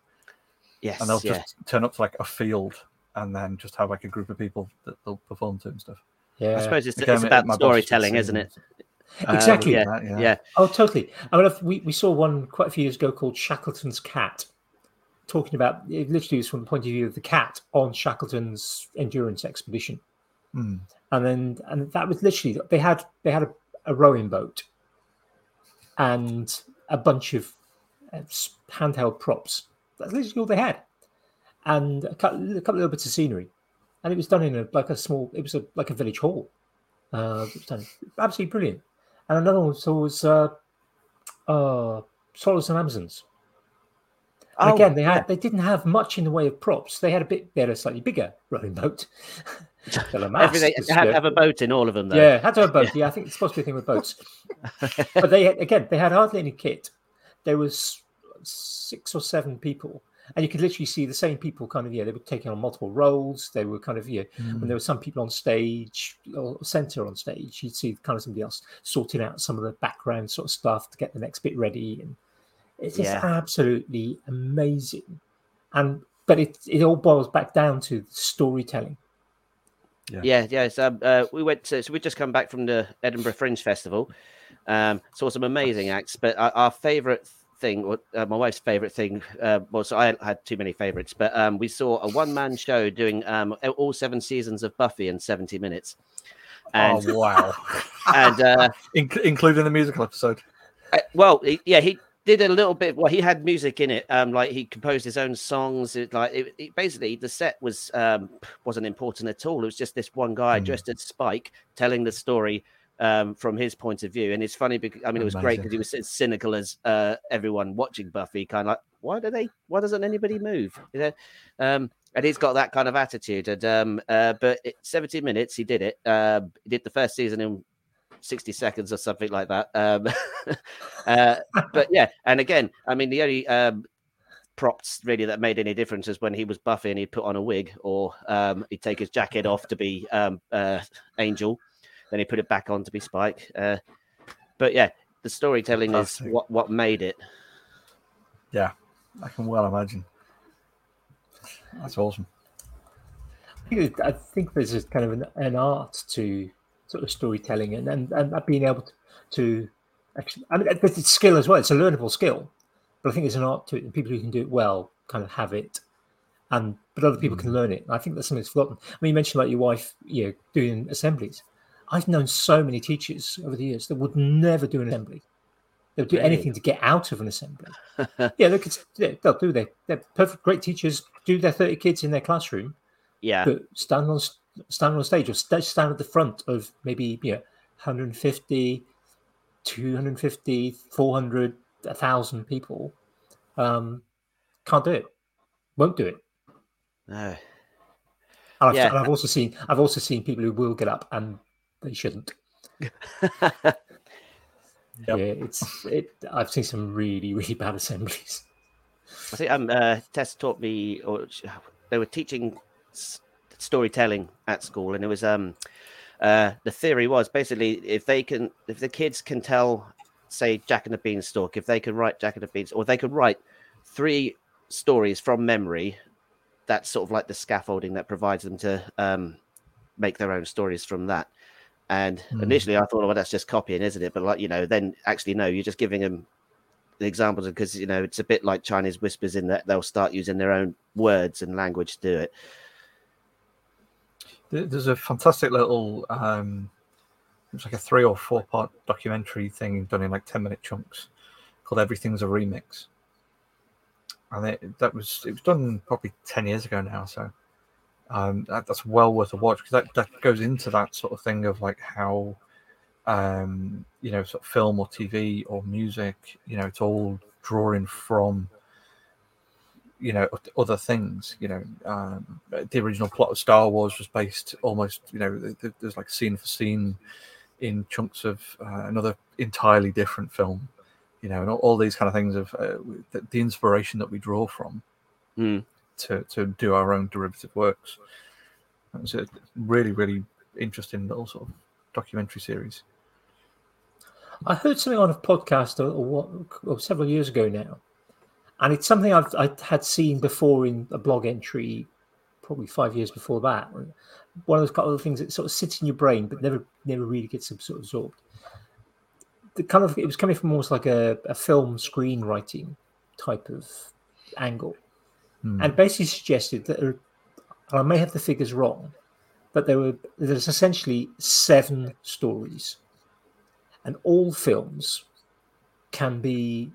Yes, and they'll yeah. just turn up to like a field and then just have like a group of people that they'll perform to and stuff. Yeah, I suppose it's, Again, it's about my boss was storytelling, isn't it? that. exactly. yeah, That, Yeah. Oh, totally. I mean, we, we saw one quite a few years ago called Shackleton's Cat, talking about it literally was from the point of view of the cat on Shackleton's endurance expedition. Hmm. And then, and that was literally they had they had a, a rowing boat and a bunch of uh, handheld props. That's literally all they had, and a couple, a couple of little bits of scenery, and it was done in a like a small. It was a like a village hall. Uh, it was done absolutely brilliant. And another one was, was uh, uh, Swallows and Amazons. And Oh, again, they had they didn't have much in the way of props. They had a bit, they had a slightly bigger rowing boat. The La Masse Everything, was, they have, a boat in all of them, though. yeah, had to have boats. *laughs* Yeah, I think it's supposed to be a thing with boats. *laughs* but they had, again, they had hardly any kit. There was six or seven people, and you could literally see the same people. Kind of, yeah, they were taking on multiple roles. They were kind of, yeah, Hmm. when there were some people on stage or center on stage, you'd see kind of somebody else sorting out some of the background sort of stuff to get the next bit ready, and it's just Yeah. absolutely amazing. And but it it all boils back down to storytelling. Yeah, yeah. So, um, uh, we went to, so we just come back from the Edinburgh Fringe Festival. Um, saw some amazing acts, but our, our favourite thing, or, uh, my wife's favourite thing, uh, well, so I had too many favourites, but um, we saw a one man show doing um, all seven seasons of Buffy in 70 minutes. And, oh wow! *laughs* and uh, *laughs* Inc- including the musical episode. Uh, well, yeah, he did a little bit. Well, he had music in it. Um, like he composed his own songs. It, like it, it, basically, the set was um wasn't important at all. It was just this one guy Hmm. dressed as Spike telling the story um from his point of view. And it's funny because I mean, it was great because he was as cynical as uh everyone watching Buffy. Kind of like, why do they? Why doesn't anybody move? You know. Um, and he's got that kind of attitude. And um, uh, but it, 70 minutes, he did it. Uh, he did the first season in 60 seconds or something like that. Um, *laughs* uh, but yeah, and again, I mean, the only um, props really that made any difference is when he was Buffy and he'd put on a wig, or um, he'd take his jacket off to be um, uh, Angel, then he put it back on to be Spike. Uh, but yeah, the storytelling is what what made it. Yeah, I can well imagine. That's awesome. I think, I think there's a kind of an, an art to sort of storytelling and, and, and being able to, to actually, I mean, it's a skill as well. It's a learnable skill, but I think there's an art to it, and people who can do it well kind of have it, and but other people can mm. learn it. And I think that's something that's forgotten. I mean, you mentioned like your wife, you know, doing assemblies. I've known so many teachers over the years that would never do an assembly. They'll do Really? anything to get out of an assembly. *laughs* yeah, they could, they'll do their, they're perfect, great teachers, do their 30 kids in their classroom, Yeah, but stand on stand on stage or sta- stand at the front of maybe you know 150 250 400 1000 people um can't do it won't do it no. and I've, Yeah. and I've also seen i've also seen people who will get up and they shouldn't Yep. *laughs* yeah it's it i've seen some really really bad assemblies I think um, uh, Tess taught me, or they were teaching storytelling at school, and it was um, uh, the theory was basically if they can, if the kids can tell, say Jack and the Beanstalk, if they can write Jack and the Beanstalk, or they could write three stories from memory, that's sort of like the scaffolding that provides them to um, make their own stories from that. And Hmm. initially, I thought, well, that's just copying, isn't it? But like you know, then actually, no, you're just giving them the examples because you know it's a bit like Chinese whispers in that they'll start using their own words and language to do it. There- There's a fantastic little, um, it's like a three or four part documentary thing done in like 10 minute chunks called Everything's a Remix. And it, that was, it was done probably 10 years ago now. So um, that, that's well worth a watch because that, that goes into that sort of thing of like how, um, you know, sort of film or TV or music, you know, it's all drawing from you know other things you know um, the original plot of star wars was based almost you know th- th- there's like scene for scene in chunks of uh, another entirely different film you know and all, all these kind of things of uh, the, the inspiration that we draw from Hmm. to to do our own derivative works. It's a really really interesting little sort of documentary series. I heard something on a podcast or, or, what, or several years ago now, and it's something I've I had seen before in a blog entry, probably five years before that. One of those couple of things that sort of sits in your brain but never never really gets sort of absorbed. The kind of it was coming from almost like a, a film screenwriting type of angle, Hmm. and basically suggested that, there, and I may have the figures wrong, but there were there's essentially seven stories, and all films can be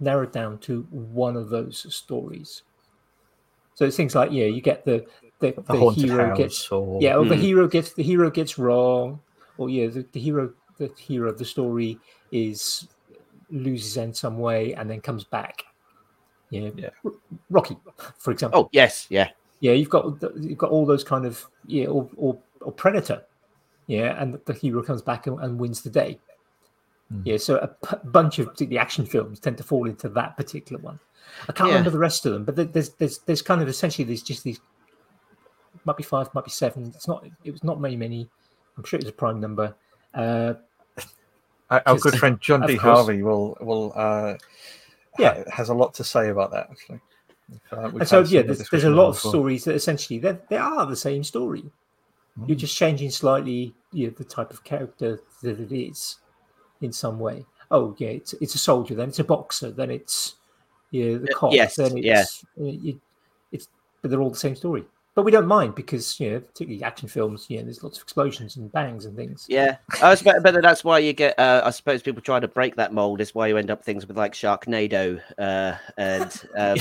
narrowed down to one of those stories. So it's things like yeah, you get the the, the, the hero house gets or yeah, or the Hmm. hero gets the hero gets wrong, or yeah, the, the hero the hero of the story is loses in some way and then comes back. Yeah, Yeah. Rocky, for example. Oh yes, yeah, Yeah, you've got the- you've got all those kind of yeah, or or, or Predator, yeah, and the hero comes back and, and wins the day. Mm. Yeah, so a p- bunch of the action films tend to fall into that particular one. I can't Yeah. remember the rest of them, but there's there's there's kind of essentially there's just these might be five, might be seven. It's not it was not many many. I'm sure it was a prime number. Uh, Our, our good friend John D. course. Harvey will will uh, Yeah. ha- has a lot to say about that actually. If, uh, and so yeah, there's, there's a lot of before. stories that essentially they they are the same story. You're Mm. just changing slightly you know, the type of character that it is in some way. Oh yeah, it's it's a soldier, then it's a boxer, then it's yeah the cop, yes, then it's you, it's but they're all the same story. But we don't mind because you know particularly action films, you know, there's lots of explosions and bangs and things. yeah. I suppose, but that's why you get. Uh, I suppose people try to break that mold. Is why you end up things with like Sharknado uh, and um,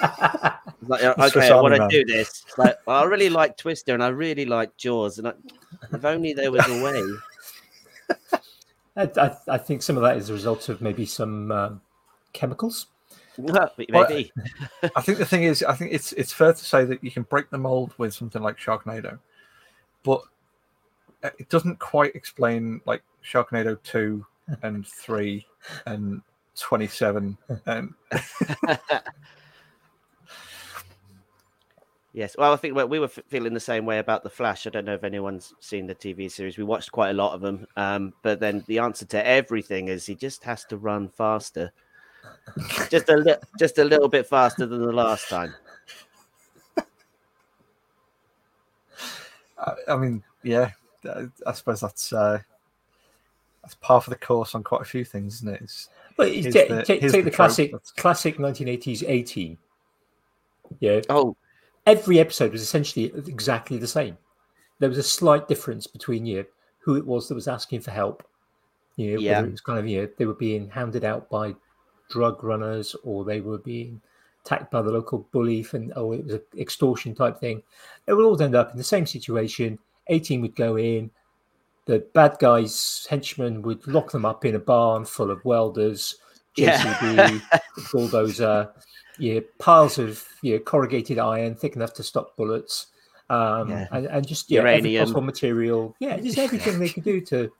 *laughs* like, okay, I want to do this. It's Like, well, I really like Twister and I really like Jaws, and I, if only there was a way. *laughs* I, I, I think some of that is a result of maybe some um, chemicals. Maybe. I think the thing is, I think it's it's fair to say that you can break the mold with something like Sharknado, but uh, it doesn't quite explain like Sharknado two and three and twenty seven and *laughs* *laughs* Yes, well, I think we- we were feeling the same way about the Flash. I don't know if anyone's seen the TV series. We watched quite a lot of them, um, but then the answer to everything is he just has to run faster, *laughs* just a li- just a little bit faster than the last time. I, I mean, yeah, I, I suppose that's uh, that's par for the course on quite a few things, isn't it? It's, But you Here's take, the- take, take the the classic that's- classic 1980s A team. Yeah, Oh, every episode was essentially exactly the same. There was a slight difference between you know, who it was that was asking for help. You know, Yeah. whether it was kind of you know they were being hounded out by drug runners or they were being attacked by the local bully and oh it was an extortion type thing. They would all end up in the same situation. A team would go in, the bad guys henchmen would lock them up in a barn full of welders, Yeah. JCB, *laughs* bulldozer, yeah, piles of yeah, corrugated iron thick enough to stop bullets, um, Yeah. and, and just yeah, every possible material. Yeah, just everything they could do to.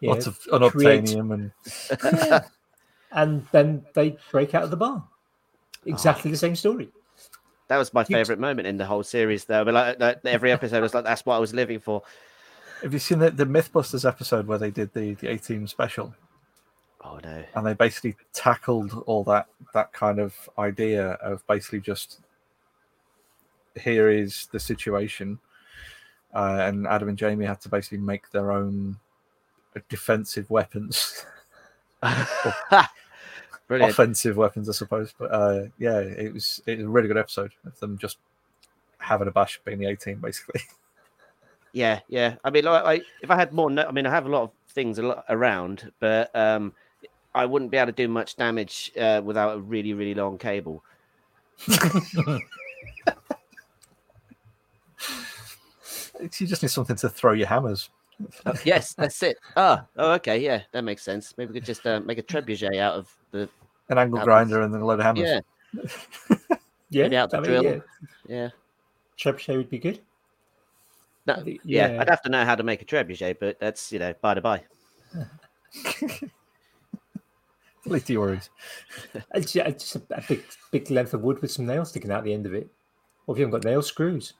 Yeah, lots of create- unobtainium and *laughs* yeah. and then they break out of the barn. Exactly the same story. that was my You- favorite moment in the whole series, though. But like, like every episode was like, that's what I was living for. Have you seen the, the MythBusters episode where they did the the A Team special Oh no, and they basically tackled all that that kind of idea of basically just here is the situation, uh, and Adam and Jamie had to basically make their own defensive weapons, *laughs* brilliant. offensive weapons, I suppose. But uh, yeah, it was it was a really good episode of them just having a bash being the A Team, basically. *laughs* Yeah, yeah. I mean, like, I, if I had more, no- I mean, I have a lot of things a lot around, but um, I wouldn't be able to do much damage uh, without a really, really long cable. *laughs* you just need something to throw your hammers. Oh, yes, that's it. Ah, oh, okay, yeah, that makes sense. Maybe we could just uh, make a trebuchet out of the An angle Hammers. grinder and then a load of hammers. yeah, *laughs* Yeah, Maybe out the I mean, drill. yeah, yeah. trebuchet would be good. No, yeah, yeah. I'd have to know how to make a trebuchet, but that's you know by the by. *laughs* To your. *laughs* It's, yeah, it's just a, a big, big length of wood with some nails sticking out the end of it. Or if you haven't got nail screws,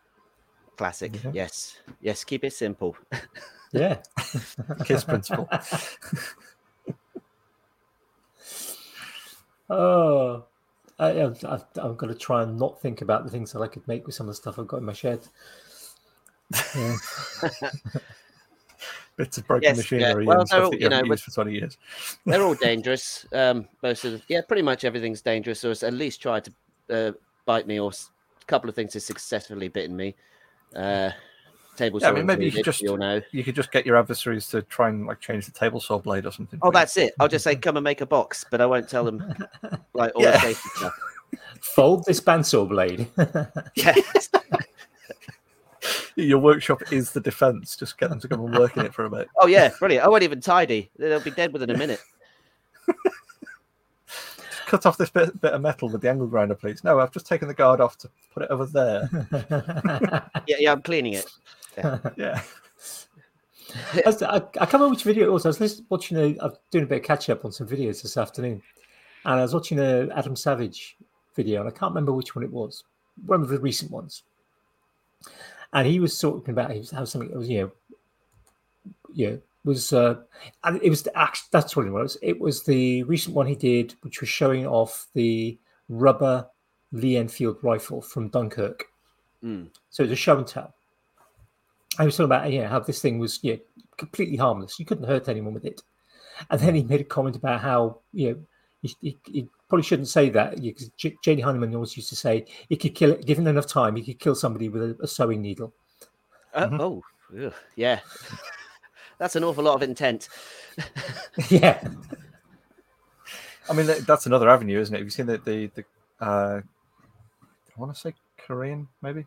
Classic. Yeah. Yes, yes. Keep it simple. *laughs* yeah. *laughs* Kiss principle. Oh, I, I, I'm going to try and not think about the things that I could make with some of the stuff I've got in my shed. Yeah. Bits of broken Yes, yeah. machinery Well, and they're stuff all- that you you know, haven't used for 20 years. *laughs* They're all *laughs* dangerous. Um, most of the, yeah, pretty much everything's dangerous, or it's at least tried to uh, bite me, or a couple of things have successfully bitten me. Uh, table Yeah, I saw mean, maybe you could just we all know. you could just get your adversaries to try and like change the table saw blade or something. Oh, for you. that's it. I'll just say, *laughs* come and make a box, but I won't tell them like all Yeah. the safety stuff. Fold this bandsaw blade. Yes. Your workshop is the defense. Just get them to come and work in it for a bit. Oh yeah, brilliant. I won't even tidy. They'll be dead within a minute. *laughs* Cut off this bit, bit of metal with the angle grinder, please. No, I've just taken the guard off to put it over there. *laughs* Yeah, yeah, I'm cleaning it. Yeah. I, was- I, I can't remember which video it was. I was listening, watching a, I'm doing a bit of catch up on some videos this afternoon, and I was watching a Adam Savage video, and I can't remember which one it was, one of the recent ones. And he was talking about how something that was, you know, you know, was uh, and it was the act- that's what it was. It was the recent one he did, which was showing off the rubber Lee Enfield rifle from Dunkirk. Mm. So it's a show and tell. I was talking about yeah how this thing was yeah completely harmless. You couldn't hurt anyone with it. And then he made a comment about how you know he, he, he probably shouldn't say that because J- Jamie Hyneman always used to say he could kill given enough time he could kill somebody with a, a sewing needle. Uh, Mhm. Oh, ugh, yeah. *laughs* That's an awful lot of intent. *laughs* yeah, I mean, that's another avenue, isn't it? Have you seen the the, the uh, I want to say Korean, maybe,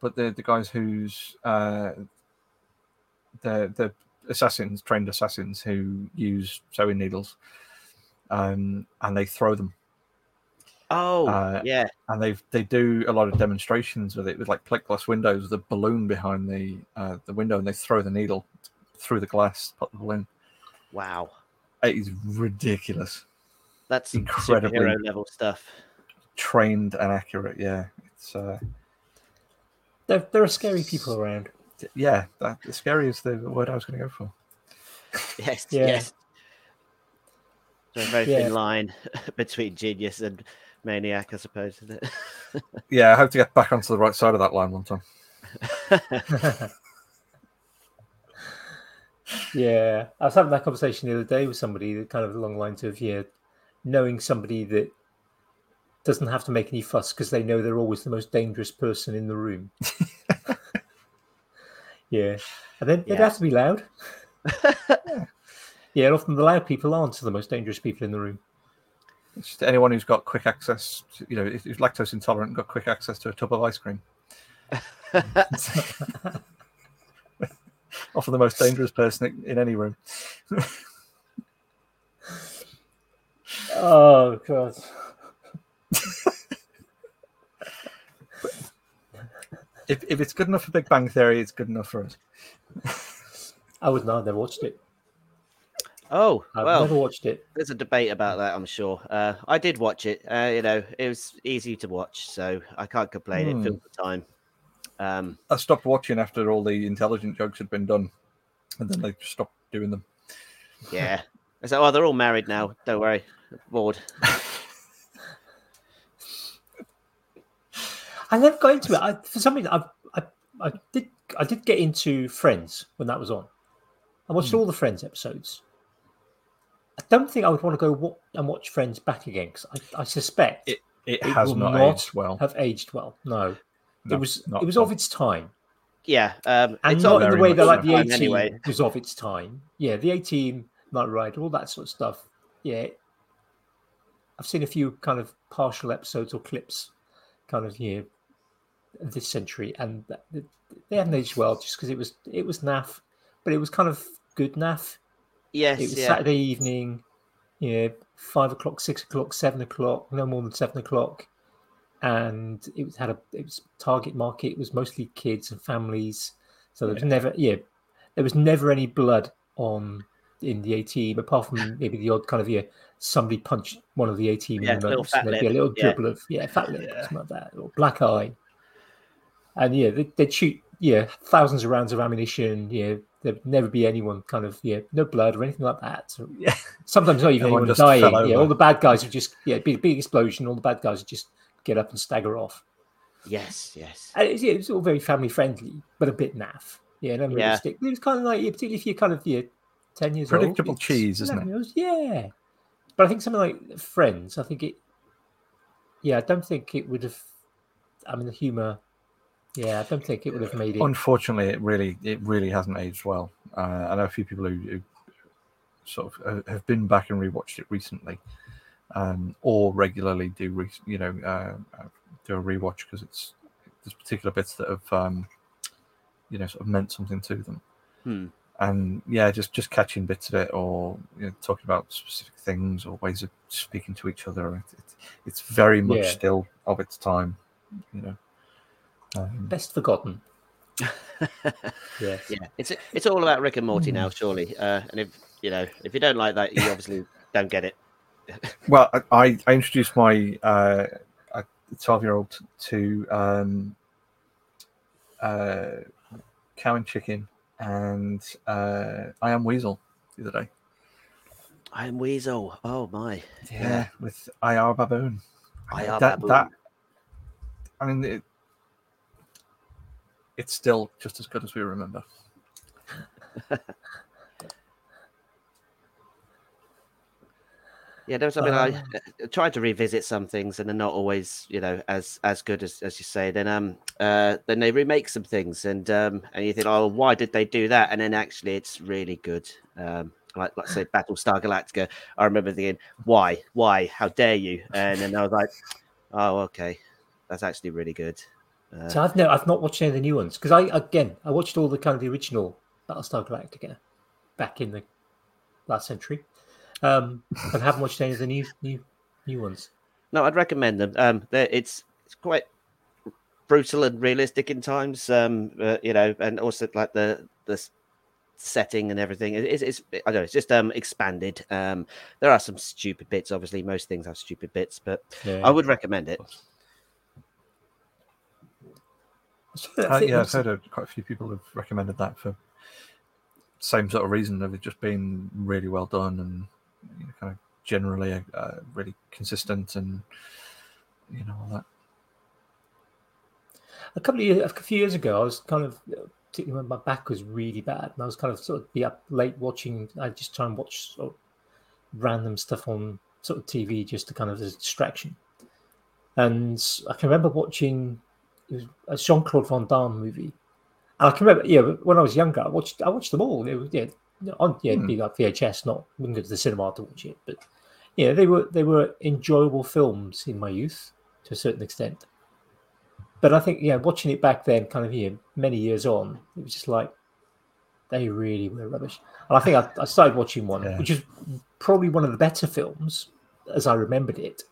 but the the guys who's uh, the the assassins, trained assassins who use sewing needles, um, and they throw them, Oh, Uh, yeah. and they they do a lot of demonstrations with it with like plate glass windows with a balloon behind the uh, the window, and they throw the needle through the glass, put the balloon. Wow. It is ridiculous. That's Incredibly- superhero level stuff. Trained and accurate, yeah. It's uh, there, there are scary people around. yeah, that scary is the word I was going to go for. Yes, *laughs* Yeah. yes. There's a very Yeah. thin line *laughs* between genius and maniac, I suppose. Isn't it? *laughs* Yeah, I hope to get back onto the right side of that line one time. *laughs* yeah, I was having that conversation the other day with somebody that kind of along the lines of yeah, knowing somebody that doesn't have to make any fuss because they know they're always the most dangerous person in the room. yeah, and then they'd Yeah. have to be loud. yeah, and often the loud people aren't the most dangerous people in the room. It's just anyone who's got quick access, to, you know, if who's lactose intolerant and got quick access to a tub of ice cream. *laughs* Often the most dangerous person in any room. Oh god. If, if it's good enough for Big Bang Theory, it's good enough for us. I would not. I've watched it. Oh, I've well, never watched it. there's a debate about that, I'm sure. Uh, I did watch it. Uh, you know, it was easy to watch, so I can't complain. Hmm. It filled the time. Um, I stopped watching after all the intelligent jokes had been done, and then they stopped doing them. yeah. So, oh, they're all married now. Don't worry. Bored. *laughs* I never got into it. I, for some reason, I, I, I did. I did get into Friends when that was on. I watched all the Friends episodes. I don't think I would want to go wa- and watch Friends back again because I, I suspect It it, It has not, not aged well. have aged well. No, No, it was not it was at of its time, Yeah. Um, and it's not in the very way much that like the A Time Team anyway. *laughs* was of its time. Yeah, the A Team, Knight Rider, all that sort of stuff. Yeah, I've seen a few kind of partial episodes or clips, kind of you know, this century, and that, that- they hadn't aged well just because it was it was naff, but it was kind of good naff. Yes. It was yeah. Saturday evening, you know, five o'clock, six o'clock, seven o'clock, no more than seven o'clock, and it was had a it was target market. It was mostly kids and families, so there was Yeah. never yeah, there was never any blood on in the A team apart from maybe the odd kind of yeah somebody punched one of the A team Yeah, in the nose, and there'd be a lip, little yeah. dribble of yeah fat lip Yeah. something like that or black eye, and yeah they, they'd shoot yeah thousands of rounds of ammunition yeah there'd never be anyone kind of yeah, no blood or anything like that. So Yeah. sometimes not even anyone dying. Yeah, all the bad guys would just yeah, big big explosion. All the bad guys would just get up and stagger off. Yes, yes. And it's, yeah, it was all very family friendly, but a bit naff. Yeah, and unrealistic. It was kind of like, yeah, particularly if you're kind of yeah, ten years Predictable old. it's cheese, isn't it? years- yeah, but I think something like Friends. I think it. Yeah, I don't think it would have. I mean, the humor. Yeah, I don't think it would have made it. Unfortunately, it really it really hasn't aged well. Uh, I know a few people who, who sort of uh, have been back and rewatched it recently, um, or regularly do re- you know uh, uh, do a rewatch because it's there's particular bits that have um, you know sort of meant something to them. Hmm. and yeah, just just catching bits of it, or you know, talking about specific things or ways of speaking to each other. It, it, it's very much Yeah. still of its time, you know. Um, Best forgotten. *laughs* yes. Yeah, it's it's all about Rick and Morty now, surely. Uh, and if you know, if you don't like that, you obviously *laughs* don't get it. well, I- I, I introduced my uh, twelve year old to um, uh, cow and chicken and uh, I am Weasel the other day. I am Weasel. Oh my. Yeah, with IR Baboon. IR that, Baboon. that I mean, it, it's still just as good as we remember. Yeah, there was. I mean, I Um, uh, tried to revisit some things, and they're not always, you know, as as good as as you say. Then um, uh, then they remake some things, and um, and you think, oh, why did they do that? And then actually, it's really good. Um, like let's say Battlestar Galactica. I remember thinking, why, why, how dare you? And then I was like, oh, okay, that's actually really good. Uh, So I've no, I've not watched any of the new ones because I again I watched all the kind of the original Battlestar Galactica back in the last century, um, and haven't watched any of the new new new ones. No, I'd recommend them. Um, it's it's quite brutal and realistic in times. Um, uh, you know, and also like the the setting and everything. It- It's, it's I don't know. It's just um expanded. Um, there are some stupid bits. Obviously, most things have stupid bits, but Yeah. I would recommend it. I Uh, yeah, I've heard of quite a few people have recommended that for same sort of reason of it just being really well done and you know, kind of generally uh, really consistent and you know all that. a couple of years, a few years ago, I was kind of, particularly when my back was really bad, and I was kind of sort of be up late watching. I just try and watch sort of random stuff on sort of TV just to kind of as a distraction. And I can remember watching it was a Jean Claude Van Damme movie, and I can remember, yeah, when I was younger, I watched, I watched them all. It was, yeah, on yeah, it'd be hmm. like VHS, not wouldn't go to the cinema to watch it, but yeah, they were they were enjoyable films in my youth to a certain extent but I think yeah, watching it back then, kind of yeah, many years on, it was just like they really were rubbish. And I think I, I started watching one, Yeah. which is probably one of the better films as I remembered it.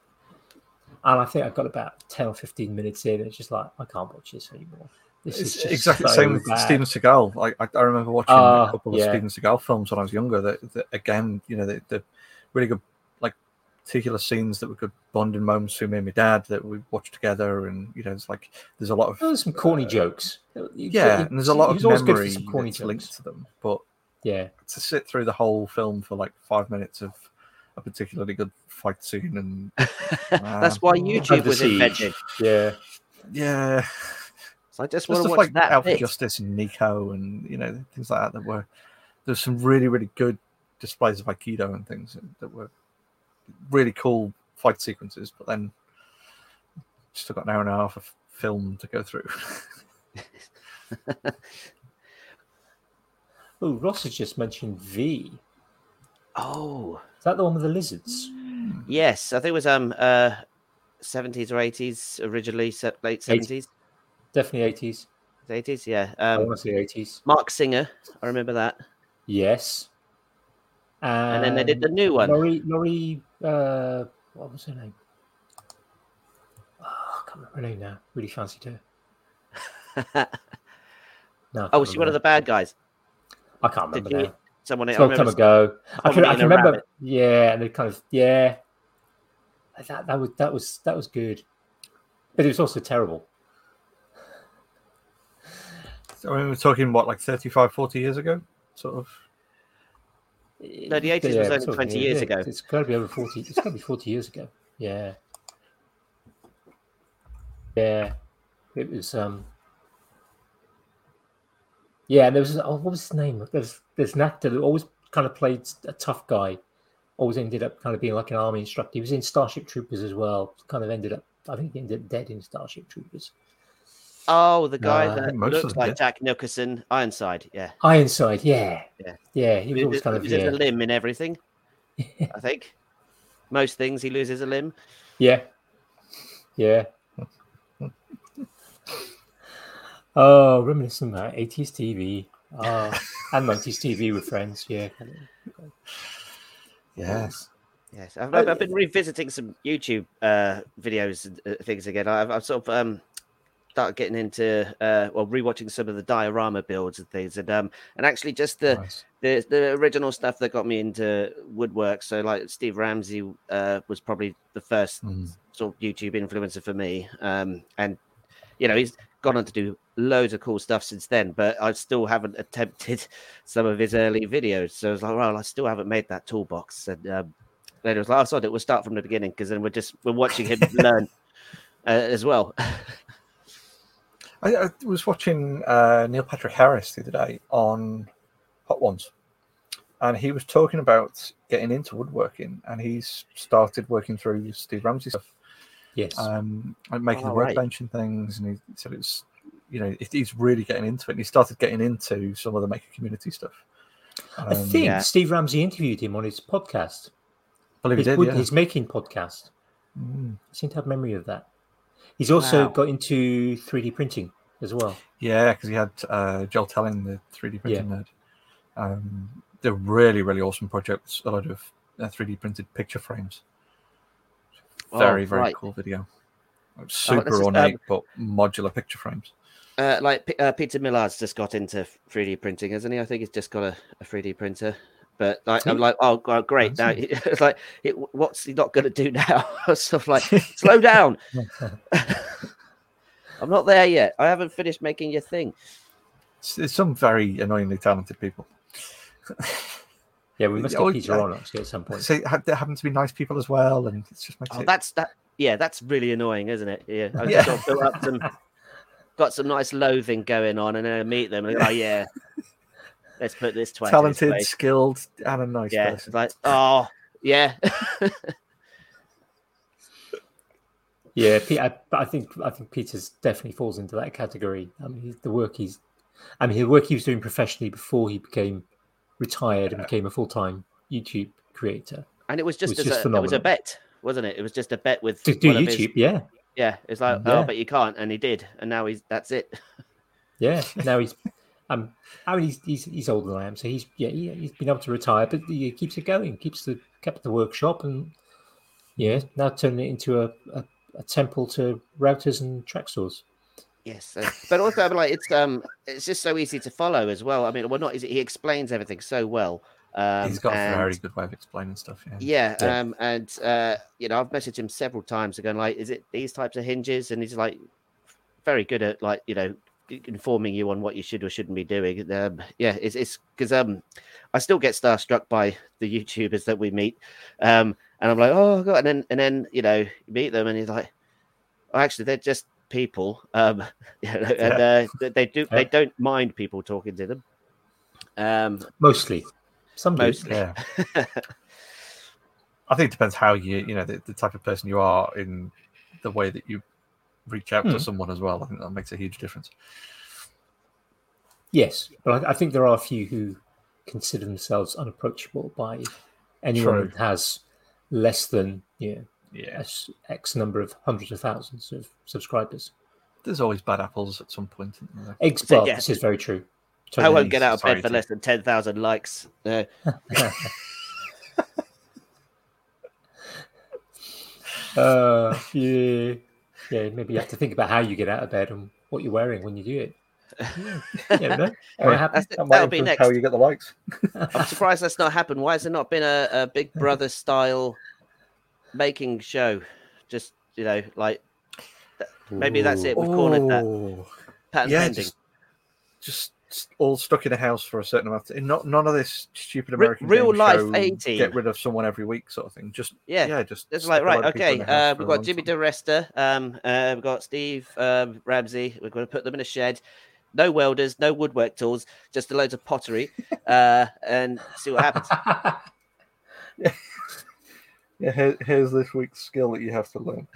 And I think I got about ten or fifteen minutes in, and it's just like I can't watch this anymore. This It's is just exactly the so same with bad. Steven Seagal. I, I remember watching Ah, a couple of yeah. Steven Seagal films when I was younger. That, that again, you know, the, the really good like particular scenes that were good bonding moments for me and my dad that we watched together, and you know, it's like there's a lot of There was some corny jokes. Yeah, you- and there's a lot of was always good for memory some corny that's linked to them. But Yeah, to sit through the whole film for like five minutes of a particularly good fight scene and *laughs* uh, That's why YouTube was Siege. invented. yeah. yeah, So I just Just want to stuff watch like that Alpha bit. Justice and Nico and you know things like that that were there's some really really good displays of Aikido and things that- that were really cool fight sequences, but then still got an hour and a half of film to go through. *laughs* Oh, Ross has just mentioned V. Oh, Is that the one with the lizards? yes. I think it was um uh seventies or eighties originally, late seventies, Definitely eighties. eighties. Yeah. I Um, want to say eighties. Marc Singer. I remember that. Yes. And then they did the new one. Laurie, Laurie, uh, what was her name? Oh, I can't remember her name now. Really fancied her. *laughs* No, oh, was she one of the bad guys? I can't Did remember you? now. Someone. It's I a long time ago. I can, I can remember. rabbit. Yeah, and they kind of yeah. That that was that was that was good, but it was also terrible. so I mean, we're talking what like 35, 40 years ago. sort of. No, the 80s was only 20 years ago. It's got to be over 40. It's got to be 40 years ago. Yeah. Yeah. It was. um Yeah, and there was. Oh, what was his name? There's there's an actor that always kind of played a tough guy. Always ended up kind of being like an army instructor. He was in Starship Troopers as well. Kind of ended up. I think he ended up dead in Starship Troopers. Oh, the guy Uh, that most looks like did. Jack Nicholson, Ironside. Yeah, Ironside, yeah, Yeah. yeah. He was always kind of loses yeah, a limb in everything. *laughs* I think most things he loses a limb. yeah, yeah. Oh, reminiscent about 80s TV. Oh, and 90s TV with friends. Yeah. Yes. Yes, I've, I've been revisiting some YouTube uh, videos and uh, things again. I've, I've sort of um, started getting into uh, well, rewatching some of the diorama builds and things, and um, and actually just the Nice. the, the original stuff that got me into woodwork. So like Steve Ramsey uh, was probably the first Mm. sort of YouTube influencer for me. Um, and you know, he's gone on to do loads of cool stuff since then, but I still haven't attempted *laughs* some of his early videos. So I was like, well, I still haven't made that toolbox. And um, then it was like, oh, sorry, we'll start from the beginning because then we're just we're watching him *laughs* learn uh, as well. *laughs* I, I was watching uh, Neil Patrick Harris the other day on Hot Ones, and he was talking about getting into woodworking, and he's started working through Steve Ramsey stuff, Yes. um, and making Oh, the right. workbench and things. And he said it's, you know, it- he's really getting into it. And he started getting into some of the maker community stuff. I Um, think yeah. Steve Ramsey interviewed him on his podcast. I believe he His, did. wood- Yeah. his making podcast. Mm. I seem to have memory of that. He's also Wow. got into 3D printing as well. Yeah, because he had uh, Joel Telling, the 3D printing nerd. Um, they're really, really awesome projects. A lot of uh, 3D printed picture frames. Oh, Very, very right. cool video. Super is, um, ornate, but modular picture frames. Uh, like uh, Peter Millard's just got into 3D printing, hasn't he? I think he's just got a, a 3D printer. But like, I'm like, oh, great. Now *laughs* it's like, it, what's he not going to do *laughs* now? Stuff like, slow down. *laughs* I'm not there yet. I haven't finished making your thing. There's some very annoyingly talented people. Yeah, we must get Oh, Peter yeah. on actually at some point. So ha- there happen to be nice people as well, and it's just makes Oh, it. that's that. Yeah, that's really annoying, isn't it? Yeah, I've Yeah. sort of built up some, got some nice loathing going on, and then I meet them, and oh yeah, let's put this twat in his talented, place. skilled, and a nice Yeah, person. like, oh yeah, *laughs* Yeah, I, but I think I think Peter's definitely falls into that category. I mean, the work he's, I mean, the work he was doing professionally before he became retired and became a full time YouTube creator. and it was just, was as just a, it was a bet, wasn't it? It was just a bet with To do of his- YouTube, yeah, yeah, it's like, Yeah. oh, but you can't, and he did, and now he's that's it. *laughs* yeah. Now he's, um, I mean, he's, he's he's older than I am, so he's yeah, he, he's been able to retire, but he keeps it going, keeps the kept the workshop, and yeah, now turning it into a, a, a temple to routers and track saws. Yes, uh, but also I'm like it's um it's just so easy to follow as well. I mean, well, not easy. He explains everything so well. Um, He's got a and- very good way of explaining stuff. Yeah. Yeah, Yeah. um, and uh, you know, I've messaged him several times, going like, "Is it these types of hinges?" And he's like, very good at like you know informing you on what you should or shouldn't be doing. Um, yeah, it's it's because um, I still get starstruck by the YouTubers that we meet, um, and I'm like, oh god, and then and then you know you meet them, and he's like, oh, actually, they're just people, um, *laughs* and uh, they- they do. They don't mind people talking to them. Um, Mostly, some mostly, Yeah. *laughs* I think it depends how you, you know, the, the type of person you are in the way that you reach out Hmm. to someone as well. I think that makes a huge difference. Yes, but I, I think there are a few who consider themselves unapproachable by anyone True. who has less than you know, Yeah. X, X number of hundreds of thousands of subscribers. There's always bad apples at some point. Isn't there? Eggs, So, yeah. this is very true. I Totally. won't get out of bed for less than ten thousand likes. Uh, *laughs* Uh, yeah, yeah. Maybe you have to think about how you get out of bed and what you're wearing when you do it. Yeah, *laughs* you know, Hey, might happen. That's- That that'll be next. How you get the likes? I'm surprised that's not happened. Why has there not been a, a Big *laughs* Brother style making show? Just you know, like maybe that's it. We've cornered that patent yeah, just, just all stuck in a house for a certain amount. Of, not none of this stupid American real life show, 18. Get rid of someone every week, sort of thing. Just Yeah, yeah, just It's like right, load of people in okay. Uh, we've got Jimmy. DeResta. Um, uh, we've got Steve um, Ramsey. We're going to put them in a shed. No welders, no woodwork tools, just a load of pottery, uh, and see what happens. Yeah, *laughs* *laughs* here, here's this week's skill that you have to learn.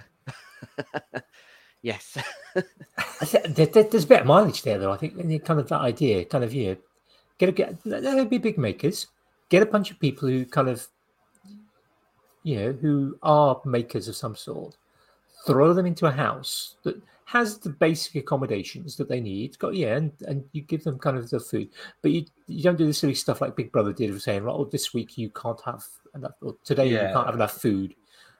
*laughs* yes. There- there- there's a bit of mileage there, though. I think and kind of that idea, kind of you know, get a get. They'll be big makers. Get a bunch of people who kind of, you know, who are makers of some sort. Throw them into a house that has the basic accommodations that they need. Got yeah, and, and you give them kind of the food, but you you don't do the silly stuff like Big Brother did of saying, "Right, oh, this week you can't have enough, or today you can't have enough food."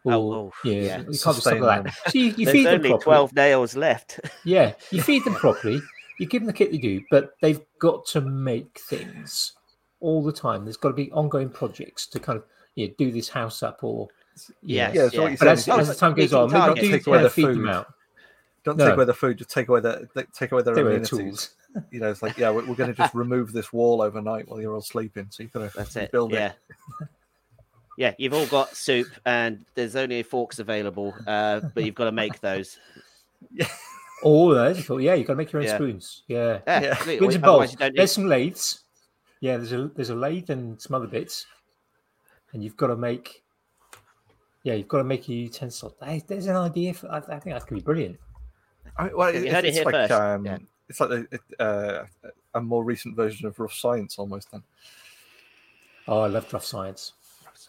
Oh, or, Oh, oh, yeah, yeah. you can't do stuff like that. So you, you There's *laughs* feed them only properly. 12 nails left. *laughs* Yeah, you feed them properly, you give them the kit they do, but they've got to make things all the time. There's got to be ongoing projects to kind of you know, do this house up or Yes, Yeah, so yeah. what you're But as, saying as is the time goes on, maybe not do Take away yeah, the feed them food. out. Don't No. take away the food, just take away the they- take away their Take away the amenities. tools. *laughs* You know, it's like yeah, we're, we're going to just remove this wall overnight while you're all sleeping. So you've got to That's it. build yeah. it. Yeah, you've all got soup and there's only forks available, uh, but you've got to make those. Oh, that's cool. Yeah, you've got to make your own Yeah. spoons. Yeah. Yeah, Yeah. absolutely. Spoons and bowls. There's need... some lathes. Yeah, there's a there's a lathe and some other bits. And you've got to make yeah, you've got to make a utensil. Hey, There's an idea for I, I think that could be brilliant. I, well, it- it it's here like first, um, yeah. it's like a, it, uh, a more recent version of rough science almost. Then Oh, I loved Rough Science.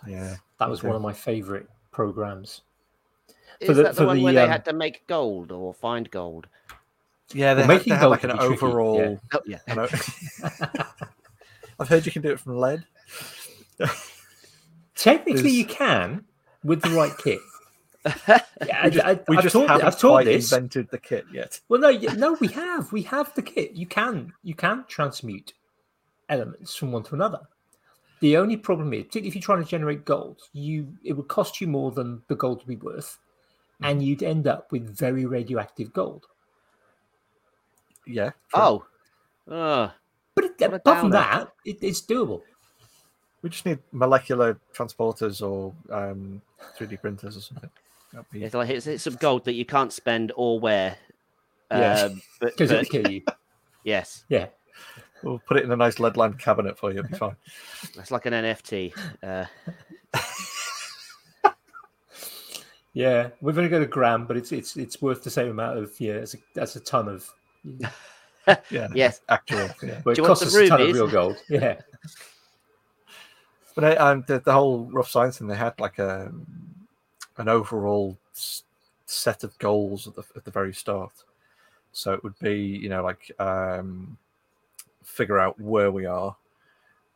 yeah, That was Okay. one of my favorite programs. Is for the- that the one the, where they um, had to make gold or find gold? yeah. They Well, had, making they had gold like an can be tricky, yeah. overall. Oh, yeah. you *laughs* know- *laughs* I've heard you can do it from lead. Technically, There's- you can with the right kit. *laughs* Yeah, We just, I, I, we I've just taught, haven't I've taught quite this. invented the kit yet. Well, no, no, we have. We have the kit. You can, you can transmute elements from one to another. The only problem is, particularly if you're trying to generate gold, you it would cost you more than the gold would be worth, and you'd end up with very radioactive gold. Yeah. true. Oh. Oh. But it, apart from that, it, it's doable. we just need molecular transporters or um, 3D printers or something. That'd be- It's like it's, it's some gold that you can't spend or wear. Yeah. Um, but, *laughs* Because but it'll kill you. yes, Yeah. We'll put it in a nice lead lined cabinet for you. It'll be fine. it's like an NFT. Uh, *laughs* Yeah, we've only got a gram, but it's it's it's worth the same amount of yeah as a, as a ton of. *laughs* Yeah. Yes. Actual. Yeah. Well, it you costs some us a ton of real gold. Yeah, But uh, um, the, the whole rough science thing, they had like a an overall set of goals at the at the very start. So it would be, you know, like um, figure out where we are,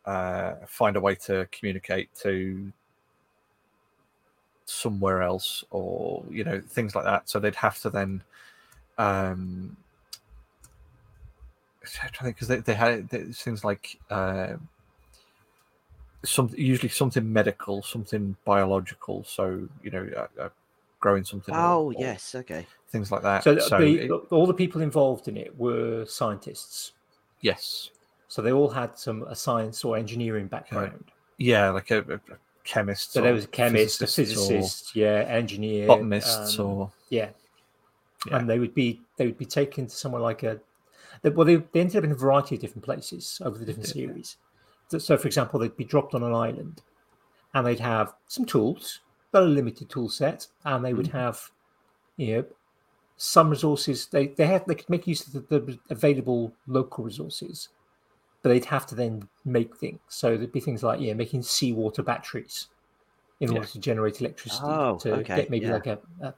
uh, find a way to communicate to somewhere else, or you know, things like that. So they'd have to then. Um, to think because they, they had things like uh, some usually something medical, something biological. So you know, uh, uh, growing something. oh or yes, okay. things like that. so, So, the, it- all the people involved in it were scientists. yes, So they all had some a science or engineering background. yeah, like a, a a chemist. So there was a chemist, a physicist or physicist, yeah, engineer, botanists, um, or yeah. Yeah. and they would be they would be taken to somewhere like a. Well, they, they ended up in a variety of different places over the different yeah. series. So, for example, they'd be dropped on an island, and they'd have some tools, but a limited tool set, and they would have, you know, some resources. They they had they could make use of the, the available local resources, but they'd have to then make things. So there'd be things like yeah, making seawater batteries in Yeah. order to generate electricity Oh, to okay, get maybe yeah. like a, a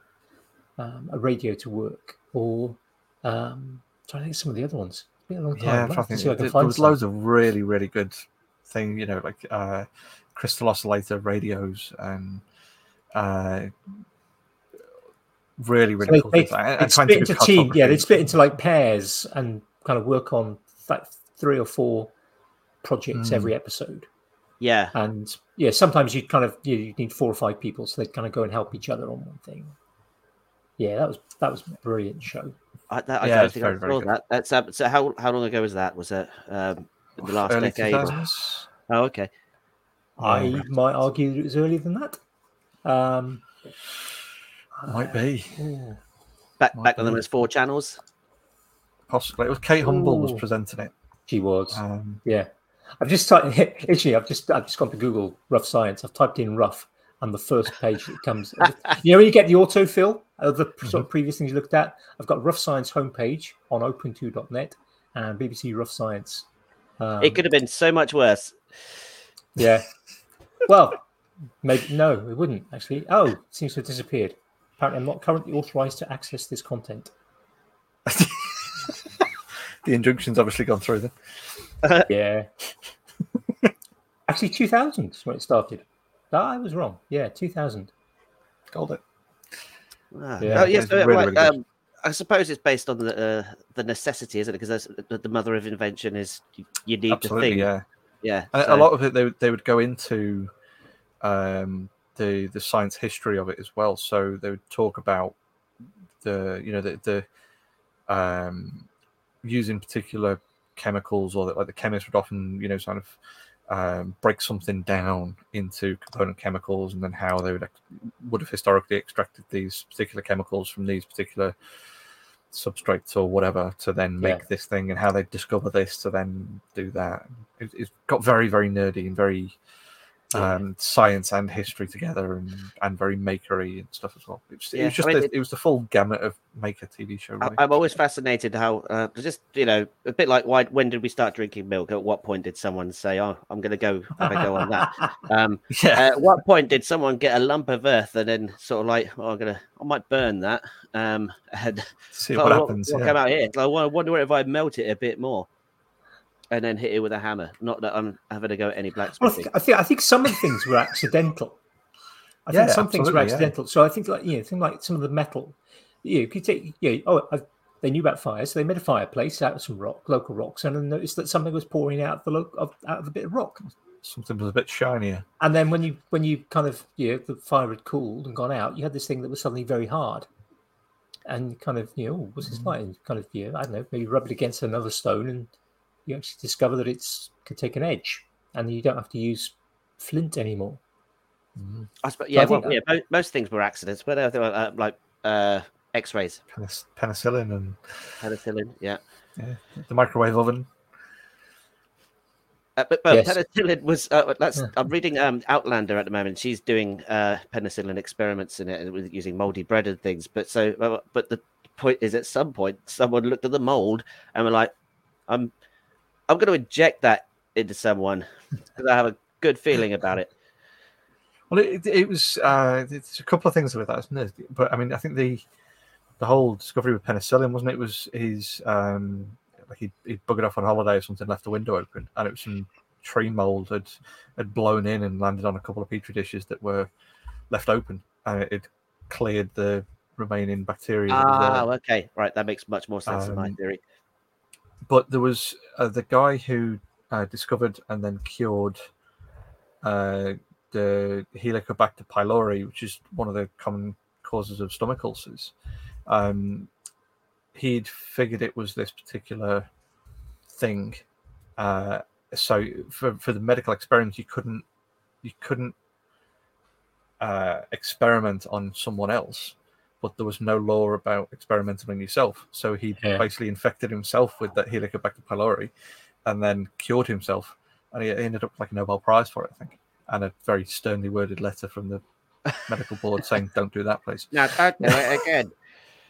um, a radio to work, or um, trying to think of some of the other ones. It's been a long time. yeah, I'll I'm have trying to to see if I think. There, there was some. loads of really, really good thing. You know, like uh, crystal oscillator radios and uh, really, So really they, cool they, things. And- and they'd trying to split into team. Yeah, cartography they'd split into like pairs and kind of work on like three or four projects Mm. every episode. Yeah, And yeah, sometimes you kind of you you need four or five people, so they'd kind of go and help each other on one thing. Yeah, that was that was a brilliant show. I, that, I Yeah, don't think very, I very saw that. That's um, so. How how long ago was that? Was it um, in the last Early decade? 2000s. Oh, okay. I might argue that it was earlier than that. Um, Might be. ooh, Back Might back when there was four channels. Possibly. It was Kate Humble was presenting it. she was. Um, Yeah, I've just typed. *laughs* Actually, I've just I've just gone to Google rough science. I've typed in rough, and the first page that comes. *laughs* you know, when you get the autofill of the sort of previous things you looked at, I've got rough science homepage on open2.net and BBC Rough Science. Um, it could have been so much worse. yeah. *laughs* Well, maybe no, it wouldn't actually. Oh, it seems to have disappeared. Apparently, I'm not currently authorized to access this content. *laughs* the injunction's obviously gone through then. *laughs* Yeah. actually, 2000 is when it started. Ah, I was wrong. Yeah, 2000. Called it. Ah. Yeah, oh, yes, it's so, really, right, really um, I suppose it's based on the uh, the necessity, isn't it? Because the, the mother of invention is you, need Absolutely, to think. yeah. Yeah. So- a lot of it, they, would- they would go into um, the the science history of it as well. So they would talk about the you know the the um, using particular chemicals, or that like the chemists would often you know sort of um, break something down into component chemicals, and then how they would would have historically extracted these particular chemicals from these particular substrates or whatever to then make Yeah. this thing, and how they discover this to then do that. It, it's got very very nerdy and very. Um, science and history together, and and very makery and stuff as well. It was, it Yeah, was I just mean, the, it- it was the full gamut of maker TV show. I- Really. I'm always fascinated how uh, just you know a bit like why when did we start drinking milk? At what point did someone say, "Oh, I'm going to go have a go on that"? *laughs* Um, *laughs* yeah, at what point did someone get a lump of earth and then sort of like, "Oh, I'm gonna, I might burn that," um, *laughs* and see oh, what happens. What, yeah. come out here? I wonder- wonder if I melt it a bit more, and then hit it with a hammer. Not that I'm having to go at any Well, I think, I think I think some of the things were accidental. I think Yeah, some things were absolutely, yeah. accidental. So I think like you know, think like some of the metal. You, know, you could take yeah. Oh, I, they knew about fire, so they made a fireplace out of some rock, local rocks, and then noticed that something was pouring out of the lo- of, out of a bit of rock. Something was a bit shinier. And then when you when you kind of you know the fire had cooled and gone out, you had this thing that was suddenly very hard. And kind of you know, oh, what's this mm. like? And kind of you know, I don't know, maybe rub it against another stone, and you actually discover that it's could take an edge, and you don't have to use flint anymore. I suppose, yeah, I well, yeah. Most, most things were accidents, but uh, they were uh, like uh, X-rays, Penic- penicillin and penicillin. Yeah, yeah. the microwave oven. Uh, but, but Yes. penicillin was uh, that's Yeah. I'm reading um Outlander at the moment. She's doing uh penicillin experiments in it with using moldy bread and things. But so uh, but the point is at some point someone looked at the mold and were like, I'm I'm going to inject that into someone because I have a good feeling about it. Well, it, it was. Uh, it's a couple of things with that, isn't it? But I mean, I think the the whole discovery with penicillin wasn't it? it was his um, like he he buggered off on holiday or something, left the window open, and it was some tree mold had had blown in and landed on a couple of petri dishes that were left open, and it, it cleared the remaining bacteria. Ah, okay, right. That makes much more sense in my Um, theory. But there was uh, the guy who uh, discovered and then cured uh, the Helicobacter pylori, which is one of the common causes of stomach ulcers. Um, he'd figured it was this particular thing. Uh, so for, for the medical experiment, you couldn't you couldn't uh, experiment on someone else, but there was no law about experimenting on yourself. So he Yeah. basically infected himself with that Helicobacter pylori, and then cured himself, and he ended up like a Nobel Prize for it, I think, and a very sternly worded letter from the medical board saying, *laughs* "Don't do that, please." Now, don't do it again. *laughs*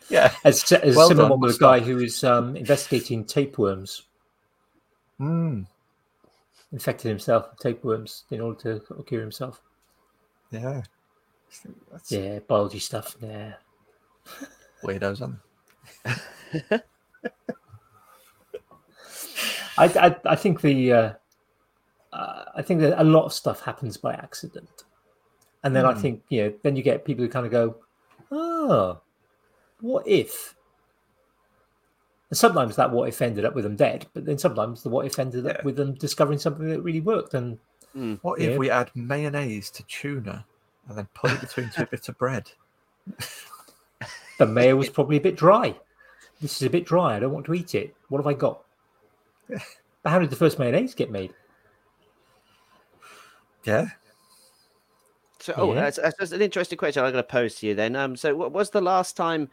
Yeah. As, as Well a similar done, one with a guy who was um, investigating tapeworms, Mm, infected himself with tapeworms in order to cure himself. yeah. That's Yeah, biology stuff. Yeah. Weirdos, aren't *laughs* I, I, I think the uh, uh, I think that a lot of stuff happens by accident, and then I Hmm. think you know then you get people who kind of go, oh, what if? And sometimes that what if ended up with them dead, but then sometimes the what if ended Yeah. up with them discovering something that really worked. And What if Yeah. we add mayonnaise to tuna and then put it between two *laughs* bits of bread? *laughs* the mayo was probably a bit dry. this is a bit dry. I don't want to eat it. What have I got? but *laughs* how did the first mayonnaise get made? Yeah. So, oh, Yeah. that's, that's that's an interesting question. I'm going to pose to you then. Um, so, what was the last time,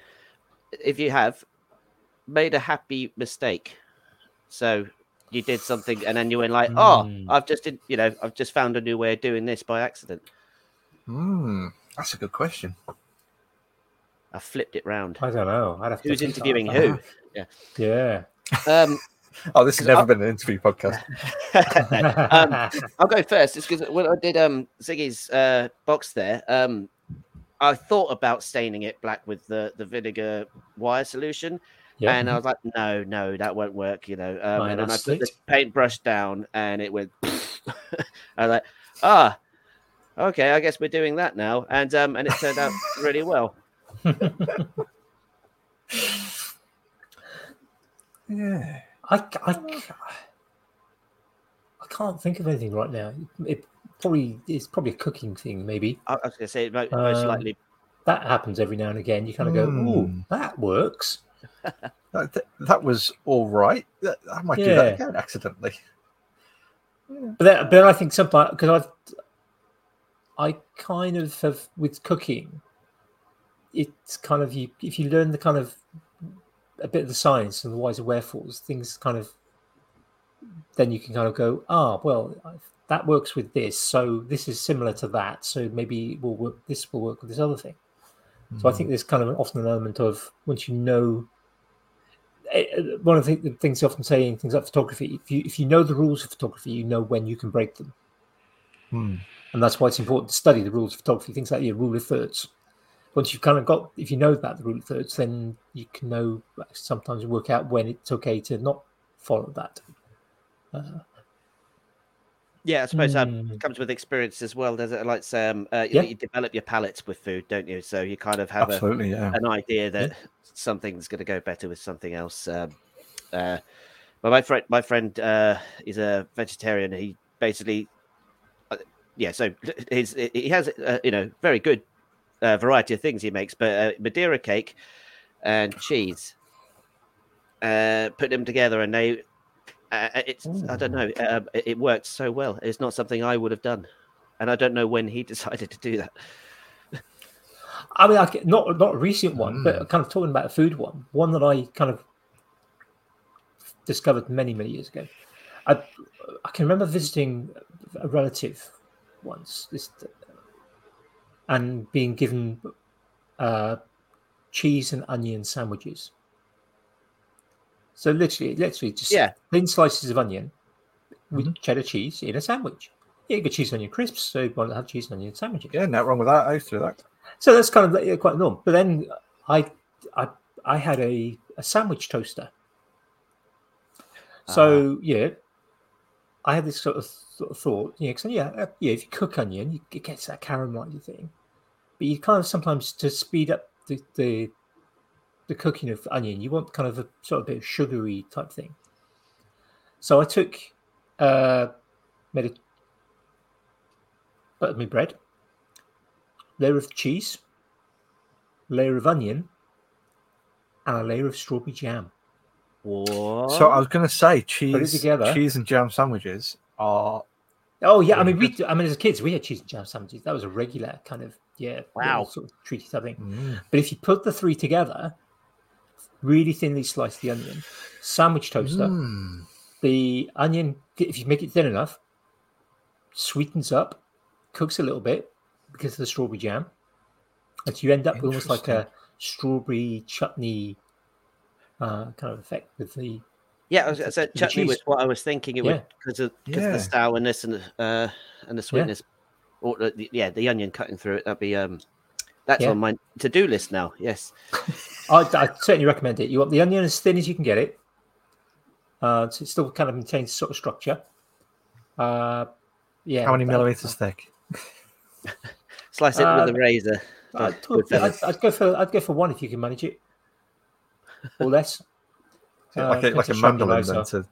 if you have, made a happy mistake? So, you did something, and then you went like, "Oh, Hmm. I've just, did, you know, I've just found a new way of doing this by accident. Hmm. That's a good question. I flipped it round." I don't know. I'd have Who's think interviewing who? that. Yeah. Um, *laughs* Oh, this has never I- been an interview podcast. *laughs* um, I'll go first. It's because when I did um Ziggy's uh, box there, um, I thought about staining it black with the the vinegar wire solution, yeah. and I was like, no, no, that won't work, you know. Um, and then I put the paintbrush down, and it went. *laughs* I was like, ah, okay, I guess we're doing that now, and um, and it turned out really well. *laughs* Yeah. I, I, I can't think of anything right now. It probably it's probably a cooking thing. Maybe I, I was going to say mo- most Um, likely. that happens every now and again. You kind of go, "Ooh, Hmm. that works." *laughs* That, that- that was all right. That- I might do that again accidentally. But then, but then I think sometimes because I've, I kind of have with cooking. It's kind of you if you learn the kind of a bit of the science and the whys and wherefores, things kind of. Then you can kind of go, ah, well, that works with this, so this is similar to that, so maybe it will work. This will work with this other thing. So I think there's kind of an often an element of once you know. eh, eh, One of the things I often say in things like photography, if you if you know the rules of photography, you know when you can break them, Hmm. and that's why it's important to study the rules of photography. Things like your rule of thirds. Once you've kind of got, if you know about the rule of thirds, then you can know sometimes work out when it's okay to not follow that. Uh, Yeah, I suppose um, mm, it comes with experience as well, does it? Like um, uh, Yeah. you develop your palates with food, don't you? So you kind of have a, Absolutely, yeah. an idea that something's going to go better with something else. Um, uh, but my friend, my friend, uh, is a vegetarian. He basically, uh, yeah. So his he has uh, you know very good uh, variety of things he makes, but uh, Madeira cake and cheese. Uh, put them together, and they. Uh, it's I don't know. Uh, it, worked so well. It's not something I would have done, and I don't know when he *laughs* decided to do that. I mean, I, not not a recent one, Mm. but kind of talking about a food one, one that I kind of discovered many many years ago. I I can remember visiting a relative once, this, and being given uh, cheese and onion sandwiches. So literally, literally just Yeah. thin slices of onion with cheddar cheese in a sandwich. Yeah, you got cheese and onion crisps, so you want to have cheese and onion sandwiches. Yeah, not wrong with that. I used to do that. So that's kind of like, yeah, quite normal. But then I, I, I had a, a sandwich toaster. So yeah, I had this sort of, sort of thought, yeah, 'cause, yeah, uh, yeah. If you cook onion, you, it gets that caramelized thing. But you kind of sometimes to speed up the, the the cooking of onion, you want kind of a sort of bit of sugary type thing. So I took, uh, made a buttered me bread, layer of cheese, layer of onion, and a layer of strawberry jam. What? So I was going to say cheese, together. cheese and jam sandwiches are Oh yeah, I Really mean, we, I mean, as kids, we had cheese and jam sandwiches. That was a regular kind of yeah, Wow. sort of treaty type thing. Mm. But if you put the three together, really thinly slice the onion, sandwich toaster, Mm. the onion, if you make it thin enough, sweetens up, cooks a little bit because of the strawberry jam, and you end up with almost like a strawberry chutney uh, kind of effect with the yeah, I was, I said the chutney was what I was thinking. It Yeah. would because of, 'cause of Yeah. the sourness and the uh, and the sweetness, or the, the- yeah, the onion cutting through it. That'd be um, that's Yeah. on my to do list now. Yes. *laughs* I, I certainly recommend it. You want the onion as thin as you can get it, uh, so it still kind of maintains sort of structure. Uh, yeah. How many that- millimeters thick? *laughs* Slice it Uh, with a razor. I'd, I'd. I'd go for I'd go for one if you can manage it, or less. Uh, like a, like a how sharp your mandolin then to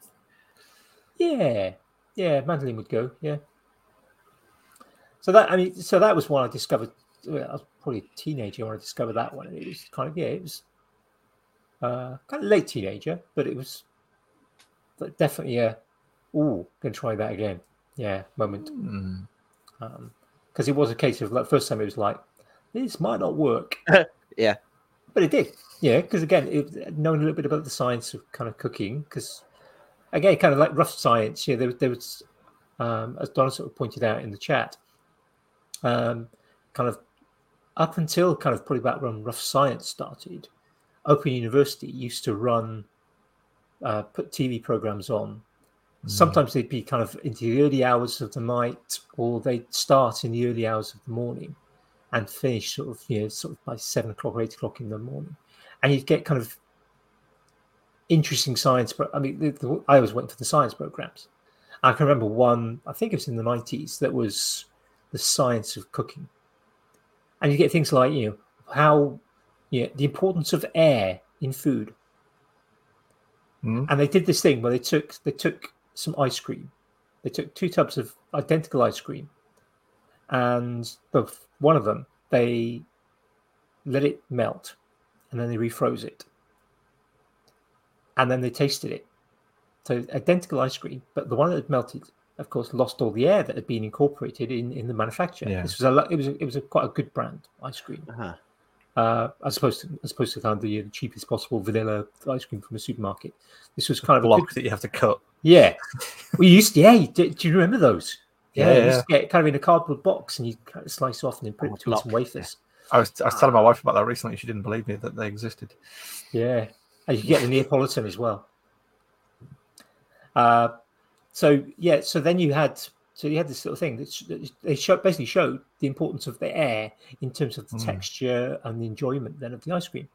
Yeah, yeah, mandolin would go. Yeah. So that I mean, so that was one I discovered. Well, I was probably a teenager when I discovered that one. and It was kind of yeah, it was. uh, kind of late teenager, but it was definitely a oh, gonna try that again. Yeah, moment. Mm. Because it was a case of like first time it was like this might not work. *laughs* Yeah. But it did. Yeah, because again, it, knowing a little bit about the science of kind of cooking, because again, kind of like rough science. Yeah, there, there was, um, as Donna sort of pointed out in the chat, um, kind of up until kind of probably about when rough science started, Open University used to run, uh, put TV programs on. Sometimes they'd be kind of into the early hours of the night, or they'd start in the early hours of the morning and finish sort of you know sort of by seven o'clock or eight o'clock in the morning, and you'd get kind of interesting science. But I mean, the, the, I always went for the science programs. I can remember one. I think it was in the nineties. That was the science of cooking, and you get things like you know how you know, the importance of air in food. Mm. And they did this thing where they took they took some ice cream. They took two tubs of identical ice cream, and the one of them they let it melt, and then they refroze it, and then they tasted it. So identical ice cream, but the one that had melted, of course, lost all the air that had been incorporated in, in the manufacture. Yeah. This was a it was a, it was a quite a good brand ice cream Uh-huh. uh, as opposed to as opposed to kind of the, the cheapest possible vanilla ice cream from a supermarket. This was kind of a block good, that you have to cut. yeah. We used to, yeah. Do, do you remember those? Yeah, you yeah. to get it kind of in a cardboard box and you kind of slice off and then put Oh, it between some wafers. I was, I was telling my wife about that recently. She didn't believe me that they existed. Yeah, and you get the Neapolitan as well. Uh, so yeah, so then you had so you had this little thing that they show, basically showed the importance of the air in terms of the Mm. texture and the enjoyment then of the ice cream.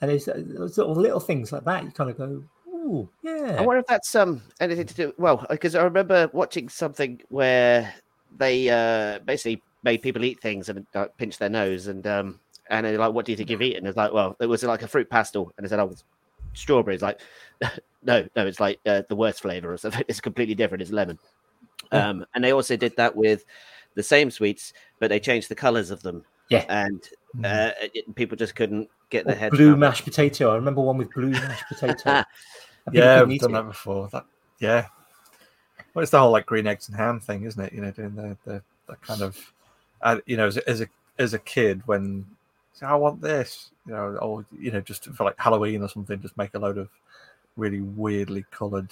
And there's, uh, there's little, little things like that. You kind of go, "Ooh, yeah." I wonder if that's um anything to do. Well, because I remember watching something where they uh basically made people eat things and like, pinch their nose and um and they're like, "What do you think you've eaten?" It's like, well, it was like a fruit pastille, and they said, "Oh, it's strawberries." Like, *laughs* no, no, it's like uh, the worst flavor or something. *laughs* It's completely different. It's lemon. Yeah. Um, and they also did that with the same sweets, but they changed the colors of them. Yeah. and Mm. uh, it, people just couldn't get Or their heads blue around mashed potato. I remember one with blue mashed potato. *laughs* Yeah, we've done it. that before. That yeah. Well, it's the whole like green eggs and ham thing, isn't it? You know, doing the the, the kind of, uh, you know, as a, as a as a kid when say, I want this, you know, or you know, just for like Halloween or something, just make a load of really weirdly coloured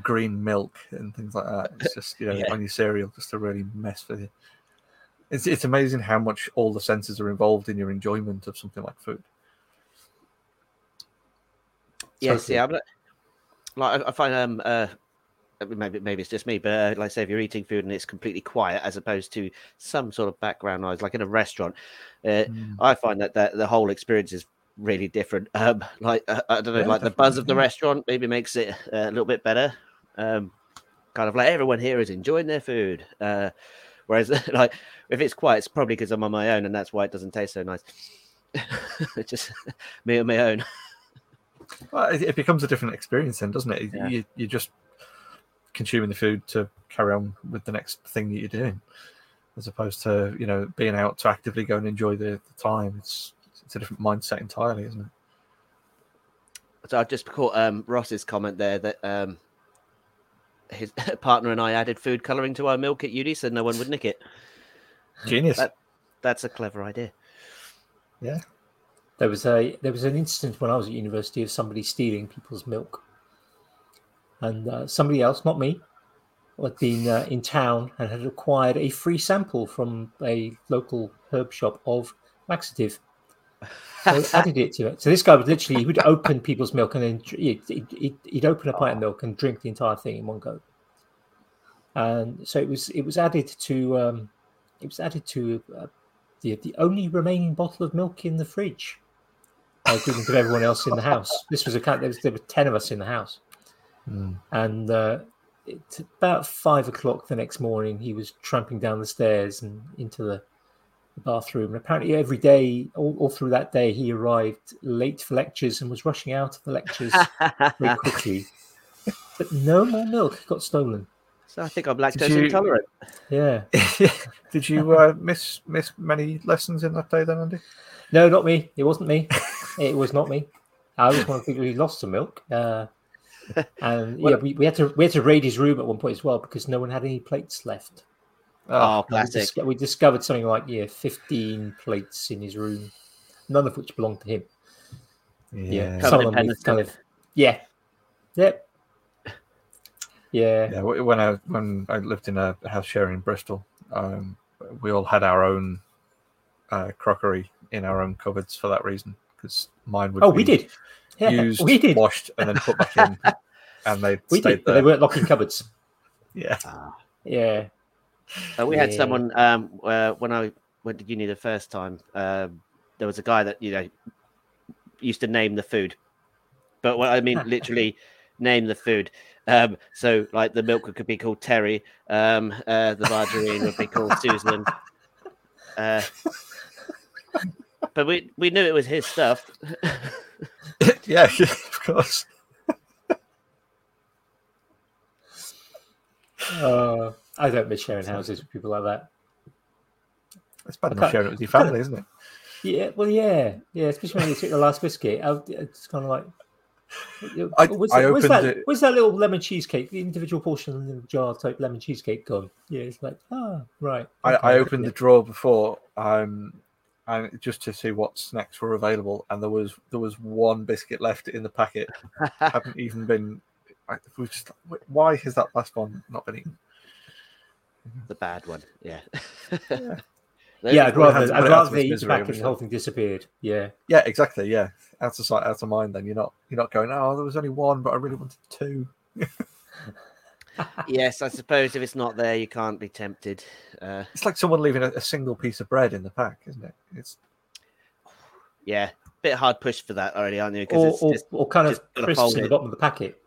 green milk and things like that. It's just you know *laughs* Yeah. on your cereal, just to really mess with you. It's it's amazing how much all the senses are involved in your enjoyment of something like food. Yes, Totally. yeah. I'm not, like I- I find um uh maybe maybe it's just me, but uh, like say if you're eating food and it's completely quiet as opposed to some sort of background noise, like in a restaurant, uh, Mm. I find that, that the whole experience is really different. *laughs* Um, like uh, I don't know, Yeah, like the buzz of the yeah. restaurant maybe makes it uh, a little bit better. Um, kind of like everyone here is enjoying their food. Uh, whereas *laughs* like if it's quiet, it's probably because I'm on my own and that's why it doesn't taste so nice. *laughs* just me on my own. Well, it, it becomes a different experience then, doesn't it? Yeah. You, you're just consuming the food to carry on with the next thing that you're doing, as opposed to you know being out to actively go and enjoy the, the time. It's it's a different mindset entirely, isn't it? So I've just caught um, Ross's comment there that um, his *laughs* partner and I added food coloring to our milk at uni so no one would nick it. Genius. That- That's a clever idea. There was a there was an incident when I was at university of somebody stealing people's milk, and uh, somebody else, not me, had been uh, in town and had acquired a free sample from a local herb shop of laxative. So added it to it. So this guy would literally he would open people's milk and then he'd, he'd, he'd open a pint of milk and drink the entire thing in one go. And so it was it was added to um, it was added to uh, the the only remaining bottle of milk in the fridge, uh, according to everyone else in the house. This was a count. There, was, there were ten of us in the house, Mm. and uh, it's about five o'clock the next morning. He was tramping down the stairs and into the, the bathroom. And apparently, every day, all, all through that day, he arrived late for lectures and was rushing out of the lectures very *laughs* quickly. But no more milk got stolen. so I think I'm lactose you- intolerant. Yeah. *laughs* Did you uh, miss miss many lessons in that day then, Andy? No, not me. It wasn't me. *laughs* It was not me. I was one of the people who lost some milk. Uh, and *laughs* yeah, we, we had to we had to raid his room at one point as well because no one had any plates left. Oh, And we, classic. dis- we discovered something like yeah, fifteen plates in his room, none of which belonged to him. Yeah, Covered some of them kind of yeah, yep, yeah, Yeah, when I when I lived in a house sharing in Bristol, um, we all had our own uh, crockery in our own cupboards for that reason. Because mine would Oh, be we did. Yeah, used, we did. washed, and then put back in, *laughs* and they We stayed did, but there. they weren't locking cupboards. *laughs* Yeah, Ah. Yeah, Uh, we had someone um, uh, when I went to uni the first time. Um, there was a guy that you know used to name the food, but what I mean *laughs* literally name the food. Um, so like the milk could be called Terry, um, uh, the margarine would be called Susan. Uh, but we we knew it was his stuff. *laughs* *laughs* yeah, of course. uh, I don't miss sharing houses with people like that. It's bad I enough can't- sharing it with your family, *laughs* isn't it? Yeah, well, yeah, yeah, especially when you took the last biscuit. I, it's kind of like. I- where's, I that, where's, opened that, it- where's that little lemon cheesecake, the individual portion in the jar type lemon cheesecake gone? Yeah, it's like, ah, right. I, okay, I opened yeah. the drawer before, um, and just to see what snacks were available, and there was there was one biscuit left in the packet. *laughs* Hadn't even been. I, we just, why has that last one not been eaten? the bad one, yeah. Yeah. *laughs* Yeah, I'd Well, it had rather, I'd put it out rather of they its eat the misery, packet and the whole thing disappeared. Yeah. Yeah, exactly. Yeah, out of sight, out of mind. Then you're not you're not going. Oh, there was only one, but I really wanted two. *laughs* yes, I suppose if it's not there, you can't be tempted. Uh, It's like someone leaving a, a single piece of bread in the pack, isn't it? It's yeah, bit hard push for that already, aren't you? Or, it's or, just or kind of crisps in the bottom of the packet.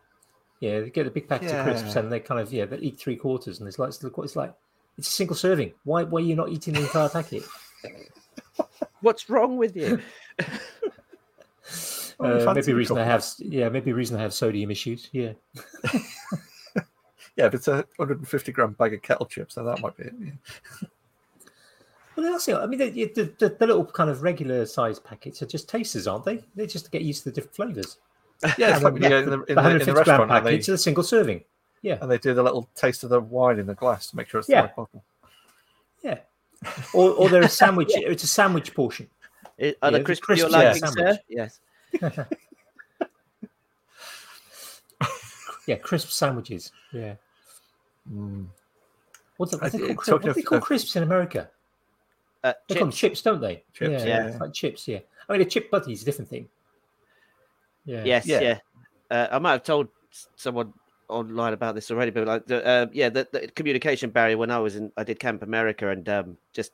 Yeah, they get the big packets of crisps and they kind of, yeah, they eat three quarters and it's like, it's like, it's a single serving. Why, why are you not eating the entire packet? *laughs* what's wrong with you? *laughs* Uh, maybe reason I have, yeah, maybe reason I have sodium issues. Yeah. *laughs* yeah, if it's a 150 gram bag of kettle chips, then that might be it. Yeah. Well, that's it. I mean, the, the, the, the little kind of regular size packets are just tasters, aren't they? They're just to get used to the different flavors. Yeah, it's And like when you go in the, in the the, in 150 the gram restaurant and they, are a single serving. Yeah. and they do the little taste of the wine in the glass to make sure it's Yeah. the right bottle. Yeah. Or, or they're a *laughs* sandwich. It's a sandwich portion. It- Are Yeah, the the crisps crisps you're are a sir? Yes. *laughs* Yeah, crisp sandwiches. Yeah. Mm. What's it, what do they I- call, cri- talking what do they of- call crisps in America? Uh, They call them chips. chips, don't they? Chips, yeah, yeah. it's like chips. Yeah. I mean, a chip butty is a different thing. Yeah. Yes, Yeah. yeah. Uh, I might have told someone online about this already, but like, the, uh, yeah, the, the communication barrier when I was in, I did Camp America, and um, just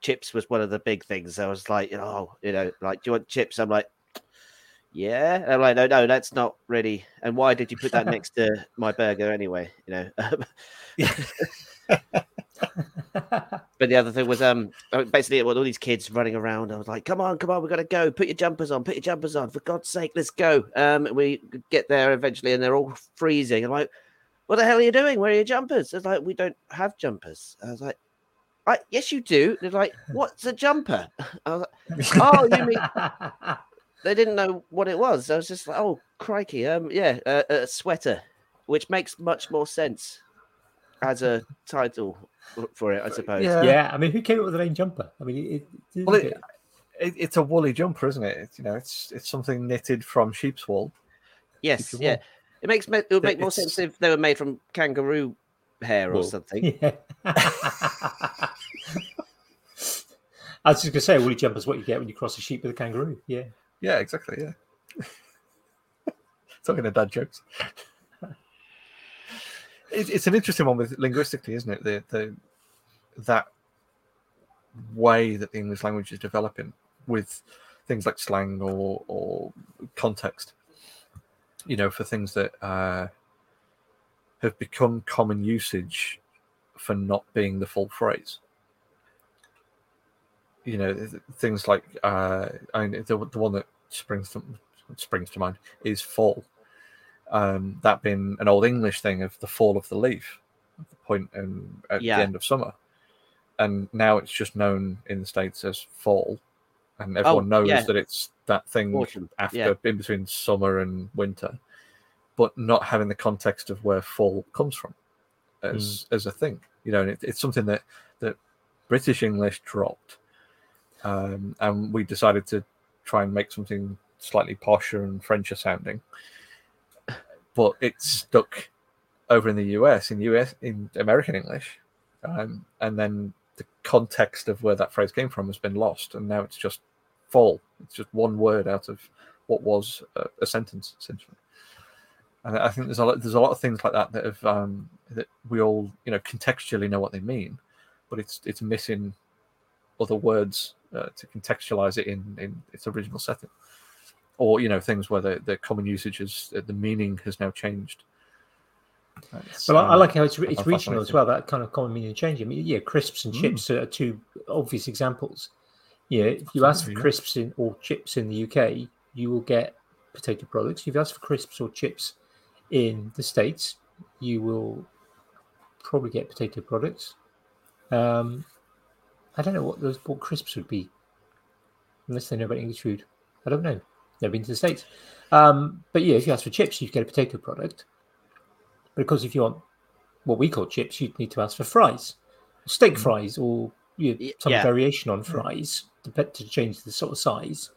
chips was one of the big things. I was like, you know, oh, you know, like, do you want chips? I'm like, yeah. And I'm like, no, no, that's not really. And why did you put that next to *laughs* my burger anyway? You know. *laughs* But the other thing was, um, basically, with all these kids running around, I was like, "Come on, come on, we got to go! Put your jumpers on! Put your jumpers on! For God's sake, let's go!" Um, we get there eventually, and they're all freezing. I'm like, "What the hell are you doing? Where are your jumpers?" They're like, "We don't have jumpers." I was like, I, "Yes, you do." They're like, "What's a jumper?" *laughs* I was like, "Oh, you mean?" They didn't know what it was. I was just like, "Oh, crikey!" Um, yeah, uh, a sweater, which makes much more sense as a title for it, I suppose. Yeah. yeah. I mean, who came up with the name jumper? I mean, it, it, Well, it, it, it's a woolly jumper, isn't it? It's, you know, it's it's something knitted from sheep's wool. Yes, you yeah. want. It makes it would Yeah, make more sense if they were made from kangaroo hair or something. *laughs* Yeah. *laughs* I was just gonna say, woolly jumper is what you get when you cross a sheep with a kangaroo. Yeah. Yeah, exactly. Yeah. *laughs* Talking of dad jokes. It, it's an interesting one with linguistically, isn't it? The the that way that the English language is developing with things like slang or or context. You know, for things that uh, have become common usage for not being the full phrase. You know, things like uh, I mean, the, the one that springs to springs to mind is fall. Um, that being an old English thing of the fall of the leaf, at the point in, at Yeah. the end of summer, and now it's just known in the states as fall, and everyone knows yeah. that it's that thing Autumn, after yeah. in between summer and winter, but not having the context of where fall comes from as as a thing. You know, and it, it's something that that British English dropped, um, and we decided to try and make something slightly posher and Frencher sounding, but it stuck over in the US in US in American English, um, and then the context of where that phrase came from has been lost, and now it's just fall. It's just one word out of what was a, a sentence essentially. And I think there's a lot, there's a lot of things like that that have um, that we all you know contextually know what they mean, but it's it's missing other words uh, to contextualize it in in its original setting, or you know things where the, the common usage is the meaning has now changed. It's, Well, I, I um, like how it's, it's regional as well. That kind of common meaning change. I mean, yeah, crisps and Mm. chips are two obvious examples. Yeah, if you ask for crisps in or chips in the UK, you will get potato products. If you ask for crisps or chips in the states, you will probably get potato products. Um, I don't know what those what crisps would be, unless they know about English food. I don't know. Never been to the states. Um, but yeah, if you ask for chips, you get a potato product. But of course, if you want what we call chips, you'd need to ask for fries, steak Mm. fries, or you know, some yeah. variation on fries to, to change the sort of size.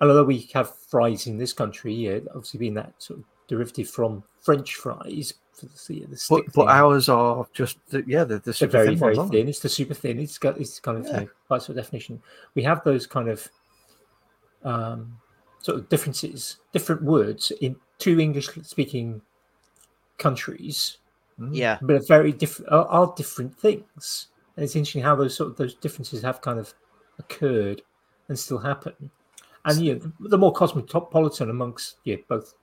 And although we have fries in this country, yeah, obviously being that sort of derivative from French fries, for the, yeah, the stick But, but ours are just the, yeah, the, the super very thin very ones, thin. It's the super thin. It's got it's kind of Yeah. you know, by definition. We have those kind of um, sort of differences, different words in two English speaking countries, Mm. Yeah, but are very different are, are different things. And it's interesting how those sort of those differences have kind of occurred and still happen. And you know, the more cosmopolitan amongst yeah, both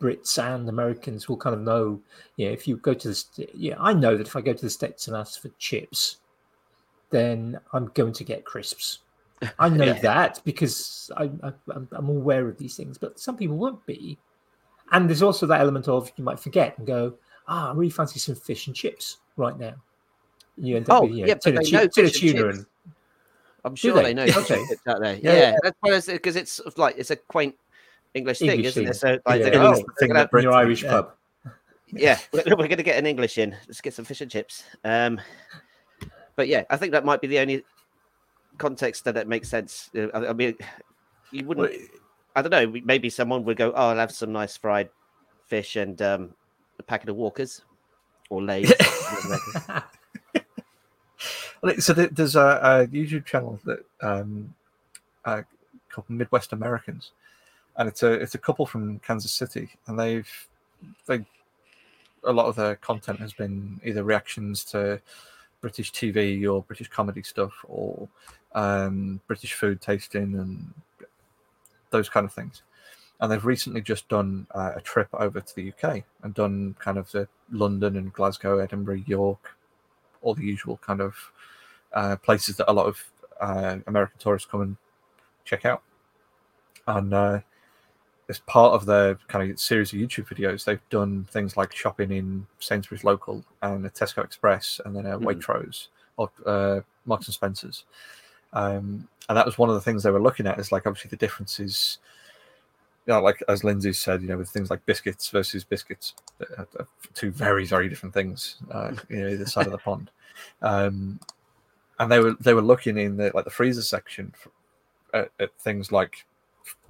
Brits and Americans will kind of know. Yeah, if you go to the st- yeah, I know that if I go to the states and ask for chips, then I'm going to get crisps. I *laughs* know Yeah. that because I, I, I'm, I'm aware of these things, but some people won't be. And there's also that element of you might forget and go, ah, I really fancy some fish and chips right now. And you end up Oh, with you know, yeah, of they know tin of fish and tuna chips. and I'm sure they? they, know Yeah, okay. out there. Yeah, Yeah, yeah. that's why it's because it's sort of like it's a quaint English, thing, English isn't thing. it? So like, Yeah. they go, It oh, is the *laughs* we're thing gonna- that in your Irish yeah. pub. yeah, we're, we're going to get an English in. Let's get some fish and chips. Um, but yeah, I think that might be the only context that it makes sense. Uh, I, I mean, you wouldn't. Well, I don't know. Maybe someone would go, "Oh, I'll have some nice fried fish and um, a packet of Walkers or Lay's." *laughs* So there's a, a YouTube channel that um, uh, called Midwest Americans, and it's a it's a couple from Kansas City, and they've they a lot of their content has been either reactions to British TV or British comedy stuff or um, British food tasting and those kind of things. And they've recently just done uh, a trip over to the UK and done kind of the London and Glasgow, Edinburgh, York, all the usual kind of uh, places that a lot of uh, American tourists come and check out. And uh, as part of their kind of series of YouTube videos, they've done things like shopping in Sainsbury's local and a Tesco Express and then a Mhm. Waitrose or uh, Marks and Spencers. Um, and that was one of the things they were looking at is like obviously the differences. You know, like as Lindsay said, you know, with things like biscuits versus biscuits, uh, uh, two very very different things. Uh, *laughs* you know, either side of the pond. Um, and they were they were looking in the like the freezer section for, at, at things like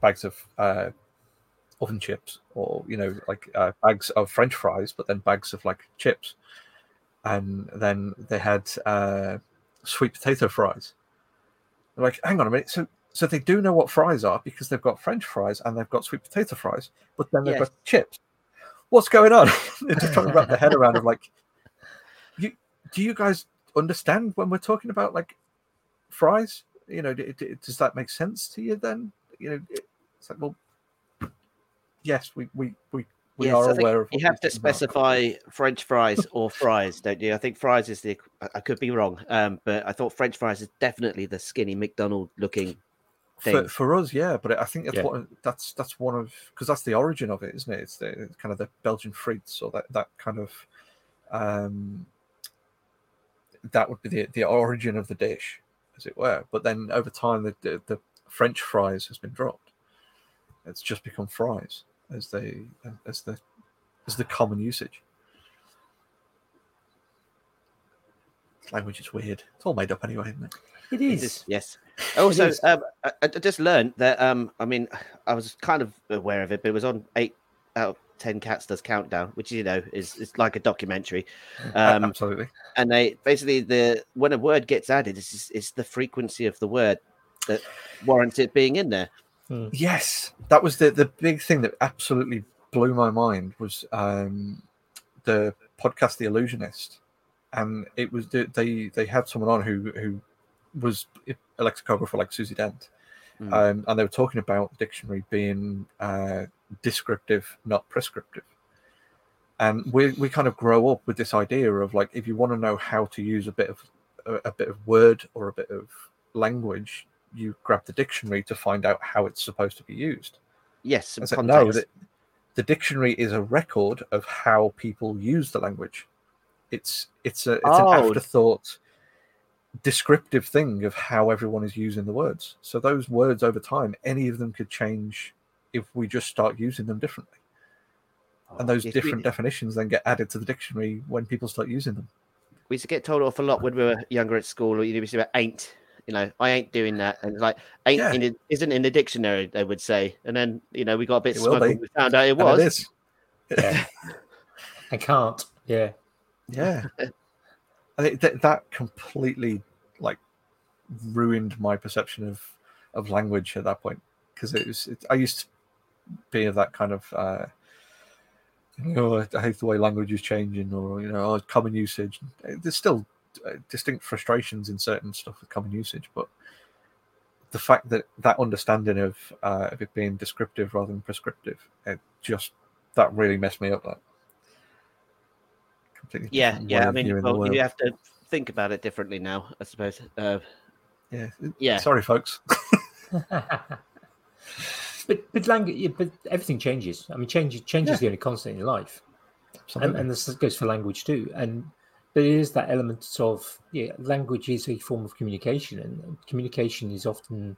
bags of uh, oven chips or you know like uh, bags of French fries, but then bags of like chips, and then they had uh, sweet potato fries. They're like, hang on a minute, so so they do know what fries are because they've got French fries and they've got sweet potato fries, but then they've Yes. got chips. What's going on? *laughs* They're just trying to wrap their head around of like, *laughs* you do you guys understand when we're talking about like fries? You know, d- d- does that make sense to you? Then you know, it's like, well, yes, we we we, we Yes, are I aware of. You have to these things are. specify French fries *laughs* or fries, don't you? I think fries is the. I- I could be wrong, um, but I thought French fries is definitely the skinny McDonald looking for, thing. for us, yeah. But I think that's Yeah. what that's that's one of because that's the origin of it, isn't it? It's the it's kind of the Belgian frites or that that kind of um that would be the the origin of the dish, as it were. But then over time, the the, the French fries has been dropped. It's just become fries as they as the as the common usage. Language is weird. It's all made up anyway, isn't it? It It is. is, yes. Also, is. um, I, I just learned that. Um, I mean, I was kind of aware of it, but it was on eight out of ten cats does countdown, which you know is is like a documentary. Um, Absolutely. and they basically the when a word gets added, it's just- it's the frequency of the word that warrants it being in there. Yes, that was the the big thing that absolutely blew my mind was um, the podcast, The Allusionist, and it was the- they they had someone on who who was a lexicographer like Susie Dent, Mm. um, and they were talking about the dictionary being uh, descriptive, not prescriptive. And we we kind of grow up with this idea of like if you want to know how to use a bit of a, a bit of word or a bit of language, you grab the dictionary to find out how it's supposed to be used. Yes, I said, no, the, the dictionary is a record of how people use the language. It's it's a it's Oh. an afterthought, descriptive thing of how everyone is using the words. So those words over time, any of them could change if we just start using them differently. And oh, those Yes, we- different definitions then get added to the dictionary when people start using them. we used to get told off a lot when we were younger at school. Or you know, we used to ain't. You know, I ain't doing that, and like ain't Yeah. in it isn't in the dictionary. They would say, and then you know we got a bit It will smug be. when we found out it And was. it is. Yeah. *laughs* I can't. Yeah. Yeah. and it, that, that completely like ruined my perception of of language at that point because it was it, I used to be of that kind of uh you know I hate the way language is changing or you know oh, common usage there's still distinct frustrations in certain stuff with common usage but the fact that that understanding of uh, of it being descriptive rather than prescriptive it just that really messed me up Like completely Yeah, yeah. I mean, well, you have to think about it differently now, I suppose. Uh, Yeah. Yeah. Sorry, folks. *laughs* but but language, yeah, but everything changes. I mean, change change Yeah. is the only constant in life, and, and this goes for language too. And there is that element of yeah, language is a form of communication, and communication is often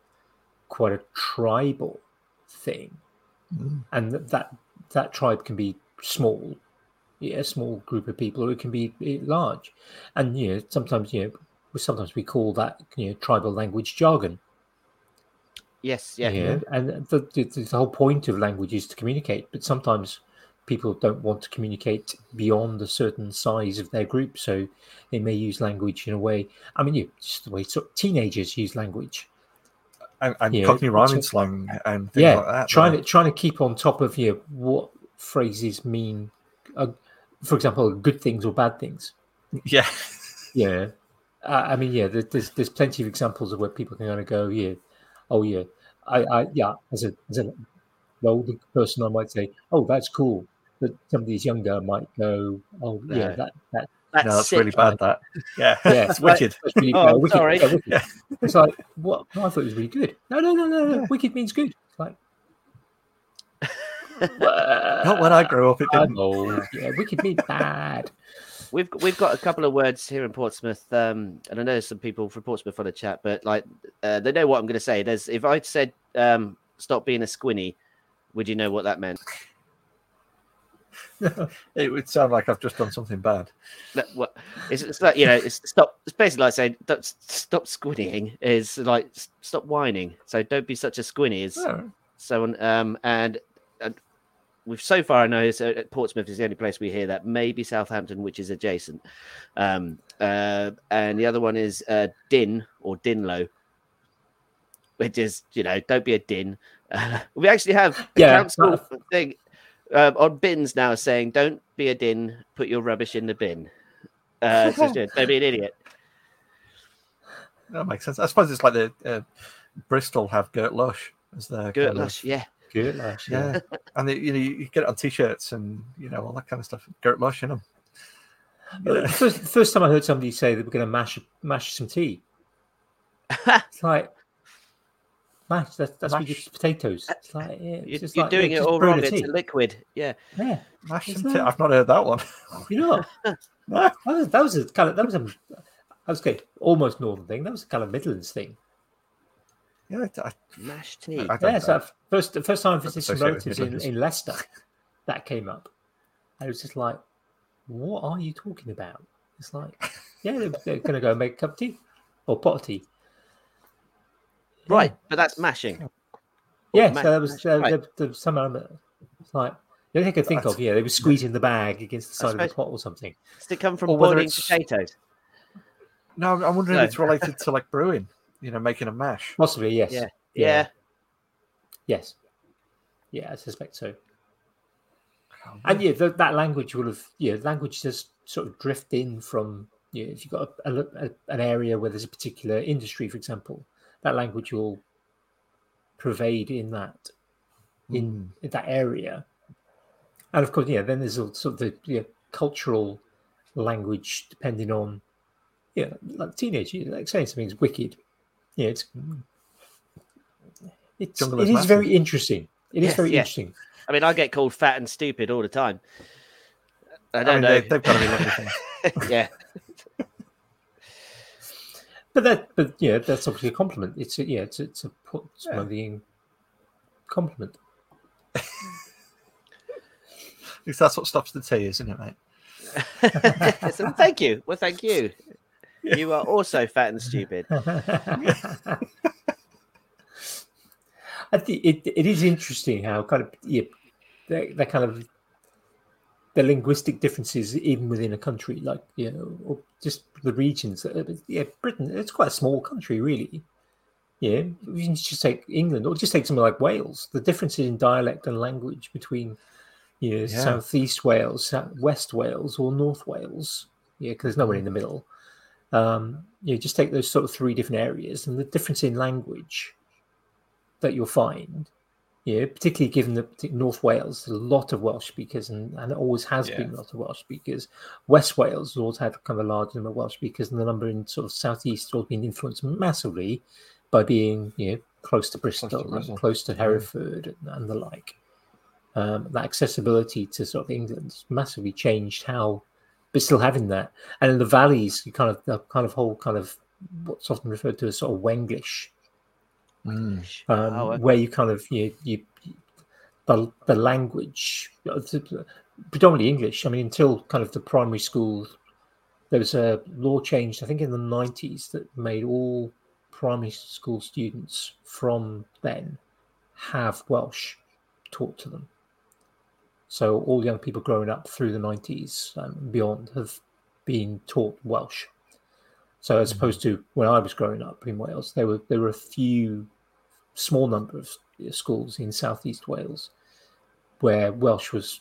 quite a tribal thing, Mm. and that that, that tribe can be small, yeah, a small group of people, or it can be eh, large, and you know sometimes you know sometimes we call that you know tribal language jargon. yes, yeah. Yeah, and the, the, the whole point of language is to communicate, but sometimes people don't want to communicate beyond a certain size of their group, so they may use language in a way. I mean, you just the way sort of teenagers use language. And, and Yeah, Cockney rhyming slang and things yeah, like that. trying to trying to keep on top of you know, what phrases mean. Uh, for example, good things or bad things. *laughs* Yeah. Yeah, uh, I mean, yeah, there's there's plenty of examples of where people can kind of go, yeah, oh yeah, I, I yeah, as a as an older person, I might say, oh, that's cool, but somebody who's younger might go, oh yeah, No. that that That's, no, that's really bad, that. Yeah. *laughs* Yeah. it's *laughs* wicked. that's really Oh, uh, wicked, sorry. yeah, wicked. *laughs* Yeah. It's like what? No, I thought it was really good. No, no, no, no, no. Yeah. Wicked means good. It's like. Not when I grew up, it didn't. Yeah, wicked means bad. We've we've got a couple of words here in Portsmouth, um, and I know some people from Portsmouth on the chat, but like uh, they know what I'm going to say. There's if I said um, stop being a squinny, would you know what that meant? *laughs* It would sound like I've just done something bad. That, what it's, it's like you know it's stop. It's basically like saying don't, stop squinnying is like stop whining. So don't be such a squinny. Is Oh, so on. Um, and, and we've so far I know is uh, Portsmouth is the only place we hear that. Maybe Southampton, which is adjacent. Um, uh, and the other one is uh, Din or Dinlow, which is you know don't be a din. Uh, *laughs* we actually have Yeah, council thing um, on bins now saying don't be a din, put your rubbish in the bin. Uh, so don't be an idiot. that makes sense. I suppose it's like the uh, Bristol have Gert Lush as their Gert kind of- lush, yeah. Good, lash, yeah. yeah, and they, you know you get it on t-shirts and you know all that kind of stuff. Gert Lush in them. Uh, First, first time I heard somebody say that we're going to mash mash some tea. *laughs* It's like mash. That's that's what you Mash. do to potatoes. Uh, it's like yeah, it's You're, just you're like, doing yeah, it just all wrong. It's a liquid. Yeah. Yeah, Mash Is some that- tea. I've not heard that one. you know *laughs* No. that was, that was a kind of that was a that was okay, almost northern thing. That was a kind of Midlands thing. Yeah, I, I, Mash tea. I don't Yeah, know. so first the first time I visited some associated with relatives in, in Leicester, that came up. And it was just like, what are you talking about? It's like, yeah, they're, they're going to go make a cup of tea or pot of tea. Yeah. Right, but that's mashing. Yeah, ma- so there was, uh, right. there, there was some element. It's like, the only thing I could think of, yeah, they were squeezing the bag against the side of the pot or something. Does it come from Or boiling it's- potatoes? no, I'm- I'm wondering No. if it's related to like brewing. You know, making a mash. Possibly, yes. Yeah. Yeah. Yes. Yeah, I suspect so. And yeah, th that language will have, yeah, language just sort of drift in from, yeah, if you've got a, a, a- an area where there's a particular industry, for example, that language will pervade in that, in, in that area. And of course, yeah, then there's sort of the cultural language depending on, yeah, like teenage, you- like saying something's wicked. Yeah, it's, hmm. it's, Jungle it is is very interesting. It is Yes, very yeah. interesting. I mean, I get called fat and stupid all the time. I I don't mean, know. they, they've got to be lovely *laughs* things. yeah. But that, but yeah, that's obviously a compliment. It's a, yeah, it's a, it's a po- Yeah. of compliment. *laughs* At least that's what stops the tea, isn't it, mate? *laughs* so thank you. Well, thank you. *laughs* You are also fat and stupid. I think it, it is interesting how kind of yeah, that that kind of the linguistic differences even within a country, like you know, or just the regions. Yeah, Britain, it's quite a small country, really. Yeah, you can just take England, or just take something like Wales. The differences in dialect and language between you know, Yeah. Southeast Wales, West Wales, or North Wales. Yeah, because there's nowhere in the middle. Um, you know, just take those sort of three different areas, and the difference in language that you'll find, yeah, particularly given that North Wales, a lot of Welsh speakers, and, and it always has been a lot of Welsh speakers. West Wales has always had kind of a large number of Welsh speakers, and the number in sort of southeast has always been influenced massively by being, you know, close to Bristol, and Bristol. close to Hereford, and, and the like. Um, that accessibility to sort of England massively changed how, but still having that, and in the valleys, you kind of the kind of whole kind of what's often referred to as sort of Wenglish um, Oh, okay. where you kind of you, you the, the language predominantly english. I mean until kind of the primary school there was a law changed i think in the 90s that made all primary school students from then have welsh taught to them. So all young people growing up through the 90s and beyond have been taught welsh so as mm-hmm. opposed to when I was growing up in Wales, there were there were a few small number of schools in southeast Wales where Welsh was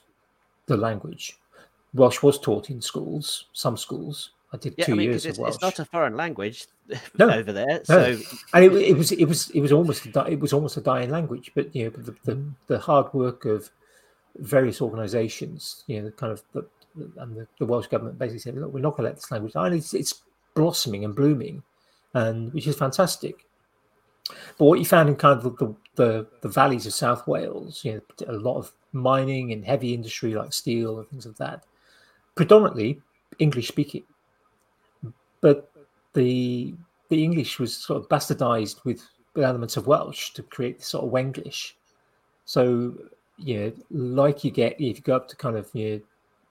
the language. Welsh was taught in schools, some schools. I did Yeah, two I mean, years of Welsh, it's not a foreign language *laughs* No, over there. no. So and it, it was it was it was almost a, di- it was almost a dying language. But you know, the the, mm-hmm. the hard work of various organisations, you know, the kind of the, and the, the Welsh government basically said, look, we're not going to let this language die. And it's, it's blossoming and blooming, and which is fantastic. But what you found in kind of the, the, the, valleys of South Wales, you know, a lot of mining and heavy industry like steel and things like that, predominantly English speaking. But the the English was sort of bastardized with elements of Welsh to create this sort of Wenglish. So, you know, like you get if you go up to kind of you know,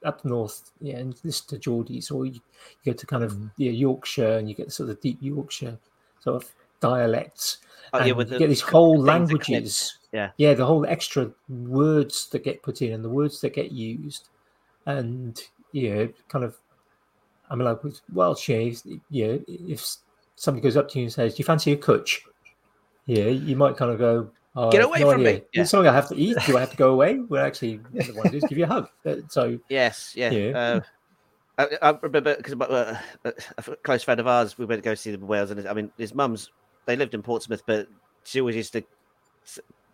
up north, yeah, and this to Geordies, or you, you go to kind of yeah, Yorkshire and you get sort of deep Yorkshire sort of dialects. oh, yeah, with you the get these whole languages. Yeah. Yeah, the whole extra words that get put in and the words that get used. And you know, kind of I mean like with Welsh, know, if, you know, if somebody goes up to you and says, Do you fancy a cutch? Yeah, you might kind of go, oh, Get away no from me." idea. Yeah. Is something I have to eat? Do I have to go away? Well, actually, I want to give you a hug. Uh, So, Yes, yeah. Yeah. Uh, I, I remember because uh, a close friend of ours, we went to go see the in Wales, and his- I mean, his mum's they lived in Portsmouth, but she always used to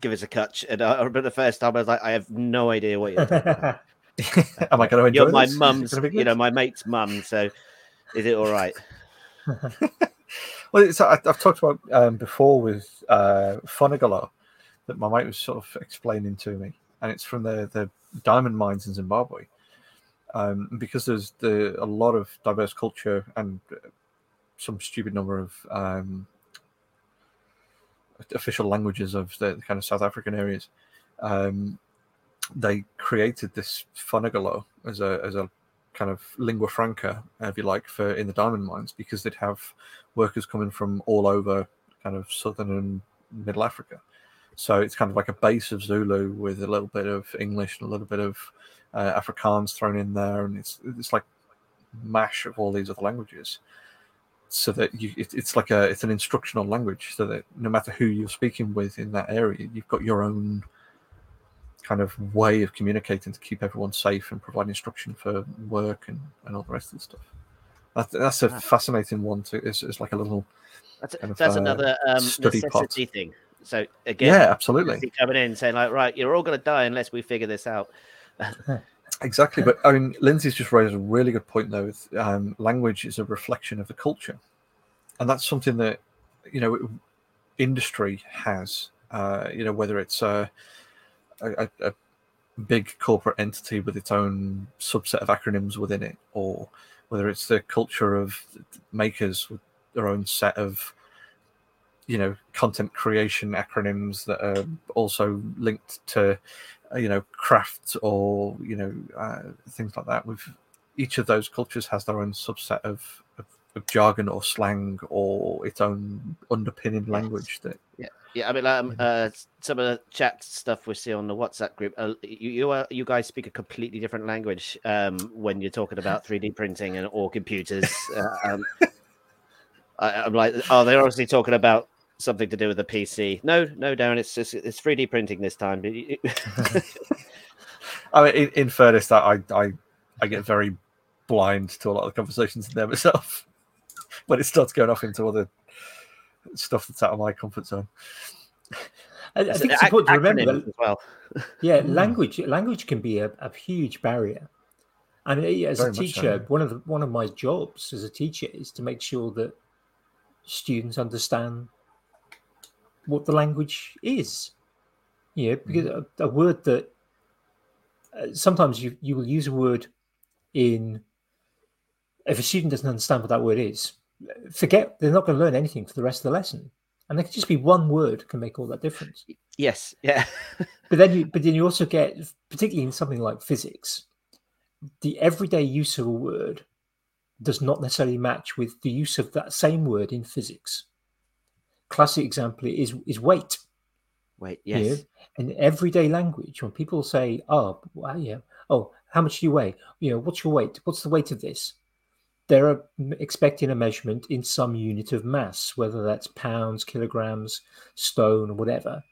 give us a cutch. And I I remember the first time I was like, I have no idea what you're. talking about. *laughs* *laughs* Am I going to enjoy You're my this? Mum's, you know, my mate's mum. So, is it all right? *laughs* Well, it's, I, I've talked about um, before with uh, that my mate was sort of explaining to me, and it's from the, the diamond mines in Zimbabwe. Um, because there's the, a lot of diverse culture and some stupid number of um, official languages of the kind of South African areas. Um, they created this Fanagalo as a as a kind of lingua franca, if you like, for in the diamond mines because they'd have workers coming from all over kind of southern and middle Africa. So it's kind of like a base of Zulu with a little bit of English and a little bit of uh, Afrikaans thrown in there, and it's it's like mash of all these other languages. So that you, it, it's like a it's an instructional language, so that no matter who you're speaking with in that area, you've got your own kind of way of communicating to keep everyone safe and provide instruction for work and, and all the rest of the stuff. That's, that's a fascinating one. To it's, it's like a little. That's, of, that's uh, another um, necessity pot. thing. So again, yeah, absolutely. Coming in saying like, right, you're all going to die unless we figure this out. exactly, but I mean, Lindsay's just raised a really good point though. With, um, language is a reflection of the culture, and that's something that you know industry has. Uh, you know, whether it's uh, a, a, big corporate entity with its own subset of acronyms within it, or whether it's the culture of makers with their own set of you know content creation acronyms that are also linked to uh, you know craft or you know uh, things like that. With each of those cultures has their own subset of, of, of jargon or slang or its own underpinning language that yeah. Yeah, I mean, um, uh, some of the chat stuff we see on the WhatsApp group, uh, you you, uh, you guys speak a completely different language um, when you're talking about 3D printing and or computers. Uh, um, *laughs* I, am like, oh, they're obviously talking about something to do with the PC. No, no, Darren, it's just it's 3D printing this time. *laughs* I mean, in, in fairness, that I, I I get very blind to a lot of the conversations in there *laughs* myself when it starts going off into other stuff that's out of my comfort zone. I, I think it's important to remember that, as well. yeah, *laughs* hmm. language language can be a, a huge barrier. I mean, as Very a teacher, so. one of the, one of my jobs as a teacher is to make sure that students understand what the language is. Yeah, because mm. a, a, word that uh, sometimes you you will use a word in if a student doesn't understand what that word is, forget they're not going to learn anything for the rest of the lesson and there could just be one word can make all that difference yes yeah *laughs* but then you but then you also get particularly in something like physics the everyday use of a word does not necessarily match with the use of that same word in physics classic example is is weight. Weight yes. In everyday language when people say oh well, yeah. Oh how much do you weigh? You know what's your weight? What's the weight of this? They're uh, expecting a measurement in some unit of mass, whether that's pounds, kilograms, stone, or whatever,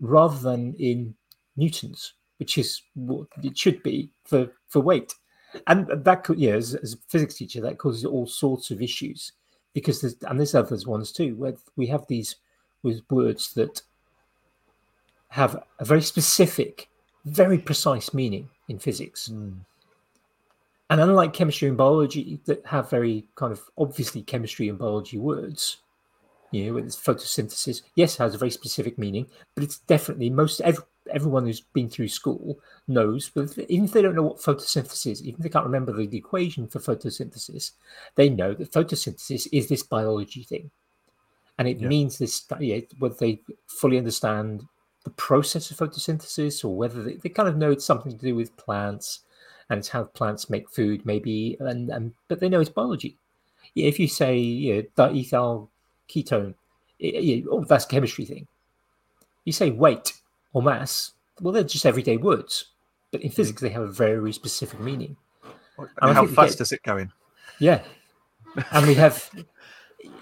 rather than in newtons, which is what it should be for, for weight. And that could, yeah, as, as a physics teacher, that causes all sorts of issues because there's, and there's others ones too, where we have these with words that have a very specific, very precise meaning in physics. Mm. And unlike chemistry and biology that have very kind of obviously chemistry and biology words, you know, it's photosynthesis, yes, has a very specific meaning, but it's definitely most every, everyone who's been through school knows, but even if they don't know what photosynthesis is, even if they can't remember the, equation for photosynthesis, they know that photosynthesis is this biology thing. And it yeah. means this, yeah, whether they fully understand the process of photosynthesis or whether they, they kind of know it's something to do with plants and it's how plants make food, maybe, and, and but they know it's biology. Yeah, if you say you know, diethyl ketone, it, oh, that's chemistry thing. You say weight or mass, well, they're just everyday words, but in physics they have a very specific meaning. I mean, how fast get, is it going? Yeah, *laughs* and we have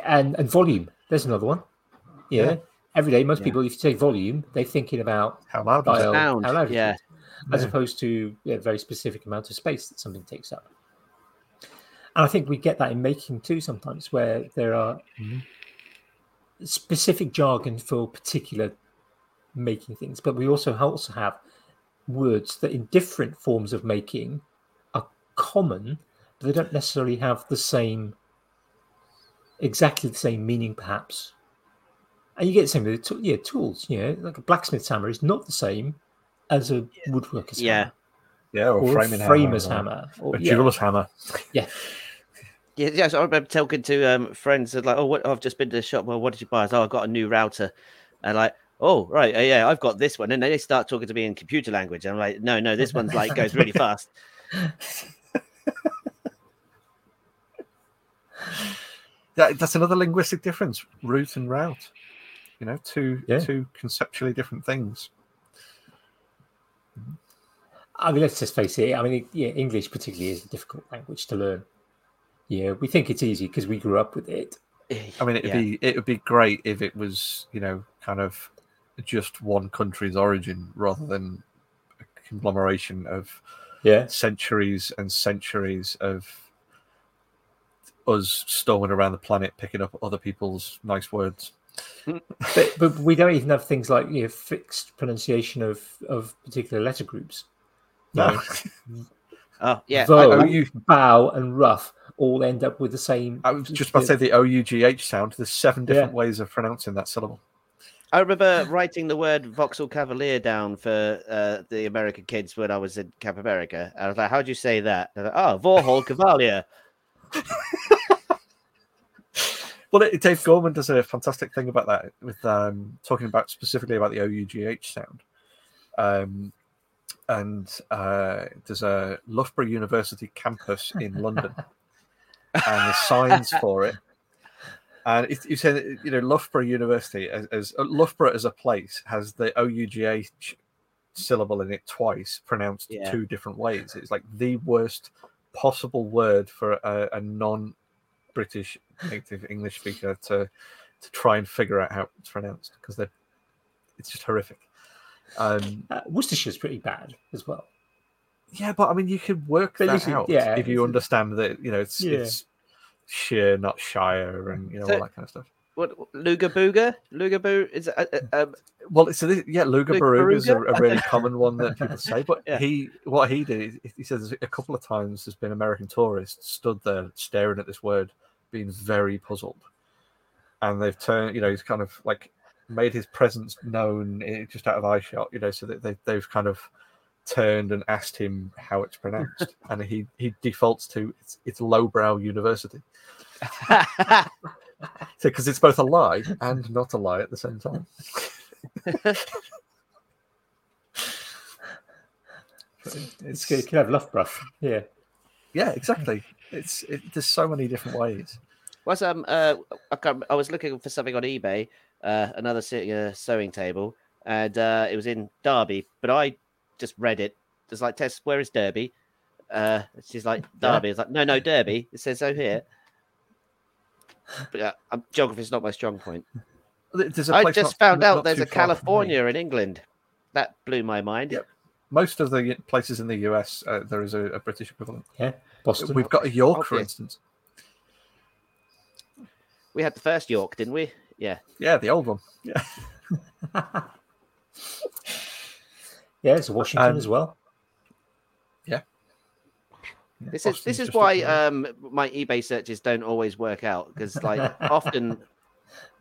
and and volume. There's another one. Yeah. yeah. Every day, most yeah. people, if you say volume, they're thinking about how loud, dial, how loud yeah as opposed to a very specific amount of space that something takes up. And I think we get that in making too sometimes, where there are mm-hmm. specific jargon for particular making things, but we also also have words that in different forms of making are common, but they don't necessarily have the same, exactly the same meaning, perhaps. And you get the same with yeah, tools. You know, like a blacksmith's hammer is not the same as a woodworker's yeah. hammer. Yeah, or, or framing framer's hammer. hammer. Or, a jeweler's yeah. hammer. Yeah. Yeah, yeah. So I remember talking to um, friends like, "Oh, what, I've just been to the shop. Well, what did you buy?" I oh, I got a new router. and like, oh right, uh, yeah, I've got this one, and then they start talking to me in computer language. And I'm like, no, no, this one's like goes really fast. *laughs* That, that's another linguistic difference: root and route. You know, two Yeah. two conceptually different things. I mean, let's just face it. I mean, yeah, English particularly is a difficult language to learn. Yeah, we think it's easy because we grew up with it. I mean, it'd Yeah. be it would be great if it was you know kind of just one country's origin rather than a conglomeration of Yeah, centuries and centuries of us storming around the planet picking up other people's nice words. Hmm. *laughs* but but we don't even have things like you know fixed pronunciation of of particular letter groups. No. know, *laughs* Oh yeah, Vo, I- you- bow, and rough all end up with the same. I was just about to say the O U G H sound. There's seven different ways of pronouncing that syllable. I remember writing the word Vauxhall Cavalier down for uh, the American kids when I was in Camp America. I was like, "How do you say that?" They're like, oh, Vauxhall Cavalier. *laughs* Well, it, Dave Gorman does a fantastic thing about that with um, talking about specifically about the O U G H sound. Um, and uh, there's a Loughborough University campus in London, and the signs for it. And you said, you know, Loughborough University as, as uh, Loughborough as a place has the O U G H syllable in it twice, pronounced Yeah. two different ways. It's like the worst possible word for a, a non-British native English speaker to to try and figure out how it's pronounced because they're it's just horrific. Um, Uh, Worcestershire's pretty bad as well. yeah, but I mean, you could work But that out yeah, if you understand that you know it's Yeah. it's sheer, not shire, and you know So- all that kind of stuff. What Luga Booga? Luga Boo is uh, uh, um, Well, so this, yeah, Luga Luga Baruga is a, a really *laughs* common one that people say. But Yeah. he, what he did, he says a couple of times there's been American tourists stood there staring at this word, being very puzzled, and they've turned, you know, he's kind of like made his presence known eh, just out of eyeshot, you know, so that they, they've kind of turned and asked him how it's pronounced, *laughs* and he he defaults to it's it's lowbrow university, *laughs* so because it's both a lie and not a lie at the same time. It's *laughs* It's good. You can have Loughborough. Yeah. yeah, exactly. It's it, there's so many different ways. was um uh I, I was looking for something on eBay, uh, another uh, sewing table, and uh, it was in Derby, but I just read it. It's like Tess, where is Derby? Uh, she's like *laughs* Yeah. Derby. It's like no, no, Derby. It says so here. But uh, um, geography is not my strong point. There- There's a I just not- found out there's a far from me. California in England. That blew my mind. Yep. Most of the places in the US, uh, there is a, a British equivalent. Yeah. Boston. We've got a York, for instance. We had the first York, didn't we? Yeah. Yeah, the old one. Yeah, *laughs* yeah, it's Washington Um, as well. Yeah. This is this is why um my eBay searches don't always work out because like *laughs* often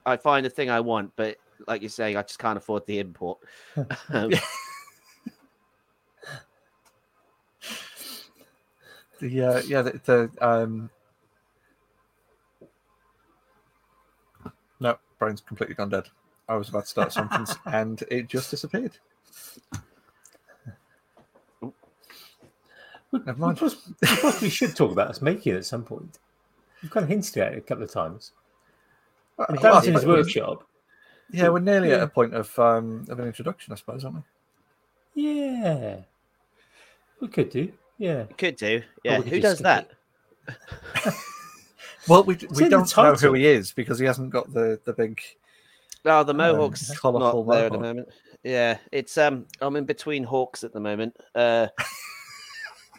I find the thing I want, but like you're saying, I just can't afford the import. *laughs* Um, the uh, yeah the, the um. No, brain's completely gone dead. I was about to start something *laughs* and it just disappeared. We, Never we mind. poss- we should talk about us making it at some point. We've kind of hinted at it a couple of times. Well, And well, Dan's in his workshop. Yeah, we're nearly at a point of um of an introduction, I suppose, aren't we? Yeah. We could do. Yeah. we could do. Yeah. could Who does that? *laughs* Well, we, in we don't know who he is because he hasn't got the the big. Oh, the Mohawks colourful not there at the moment. Yeah, it's um I'm in between Hawks at the moment. Uh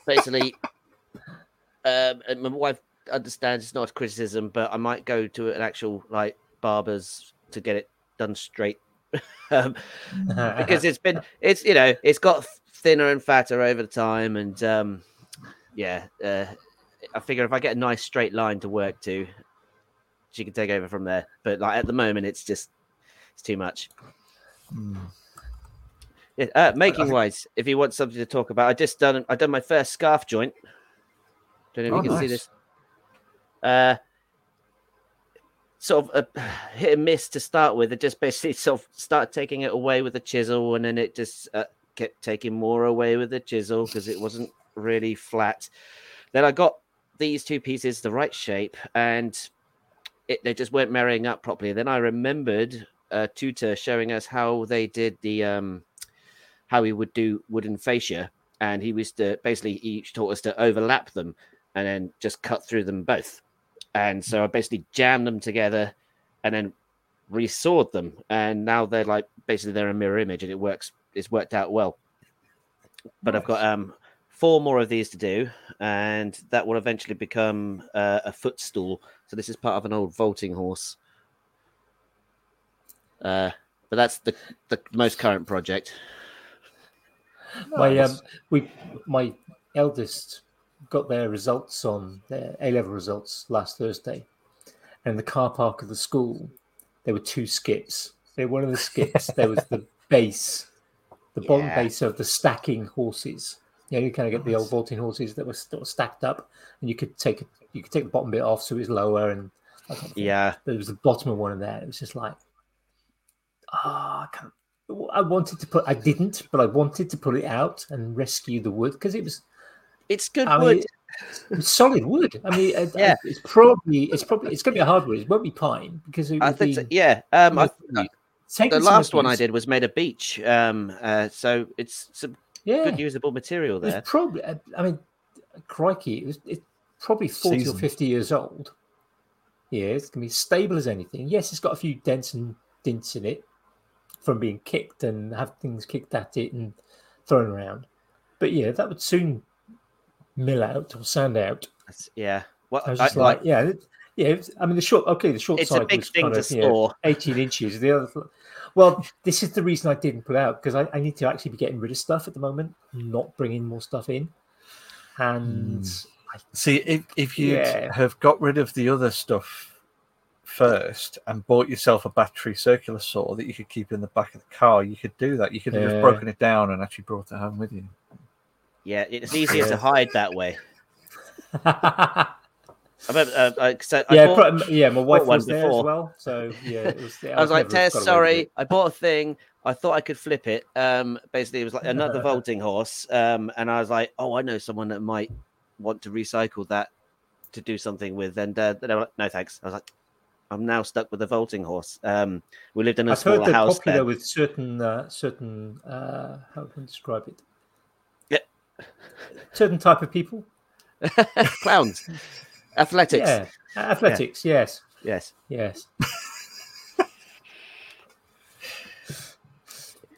basically um my wife understands it's not a criticism, but I might go to an actual like barber's to get it done straight. *laughs* um *laughs* because it's been it's you know it's got thinner and fatter over time and um yeah uh i figure if i get a nice straight line to work to she can take over from there but like at the moment it's just it's too much Hmm. Yeah, uh, making wise if you want something to talk about i just done i done my first scarf joint don't know if Oh, you can see this uh sort of a *sighs* hit and miss to start with. I just basically *laughs* sort of started taking it away with a chisel, and then it just uh, kept taking more away with the chisel because it wasn't really flat. Then I got these two pieces the right shape, and it, they just weren't marrying up properly. Then I remembered a tutor showing us how they did the um, how he would do wooden fascia, and he was to basically he taught us to overlap them and then just cut through them both. And so I basically jammed them together and then resawed them, and now they're like basically they're a mirror image, and it works. It's worked out well. But I've got um four more of these to do, and that will eventually become uh, a footstool. So this is part of an old vaulting horse. Uh, but that's the the most current project. My um, we my eldest got their results on their A level results last Thursday, and in the car park of the school, there were two skips. There, one of the skips there was the *laughs* base, the bottom Yeah. base of the stacking horses. You know, you kind of get the old vaulting horses that were sort of stacked up, and you could take you could take the bottom bit off so it was lower, and that kind of thing. Yeah, there was the bottom of one of there. It was just like, ah, I can't. I wanted to put, I didn't, but I wanted to pull it out and rescue the wood because it was, it's good I wood. mean, it was solid wood. I mean, uh, Yeah. it's probably, it's probably, it's going to be a hardwood. It won't be pine because it I think be. so, yeah. Um, I, the last one I did was made of beech. Um, uh, so it's some yeah, good usable material it was there. probably. uh, I mean, crikey, it was it's probably forty Seasoned. or fifty years old. Yeah, it's gonna be stable as anything. Yes, it's got a few dents and dints in it from being kicked and have things kicked at it and thrown around. But yeah, that would soon mill out or sand out. That's- yeah. Well, I was I, just like, yeah, it- yeah. It's, I mean, the short. Okay, the short it's side a big was thing kind to of, you know, 18 inches. The other, well, this is the reason I didn't pull out because I, I need to actually be getting rid of stuff at the moment, not bringing more stuff in. And hmm. I, See, if if you Yeah. have got rid of the other stuff first and bought yourself a battery circular saw that you could keep in the back of the car, you could do that. You could have just broken it down and actually brought it home with you. Yeah, it's easier Yeah. to hide that way. yeah, *laughs* I remember, uh, I, so I bought- pro- yeah, my wife one was there before. as well. So yeah, it was. I was like, never Tess, got away with sorry. I bought a thing. I thought I could flip it. Um, basically, it was like another *laughs* vaulting horse. Um, and I was like, oh, I know someone that might want to recycle that to do something with. And uh, they were like, no, thanks. I was like, I'm now stuck with a vaulting horse. Um, we lived in a I've heard smaller they're house popular there. with certain uh, certain uh, how can I describe it? Yeah. Certain type of people. *laughs* Clowns, athletics. Yeah, athletics. Yes, Yes. yes.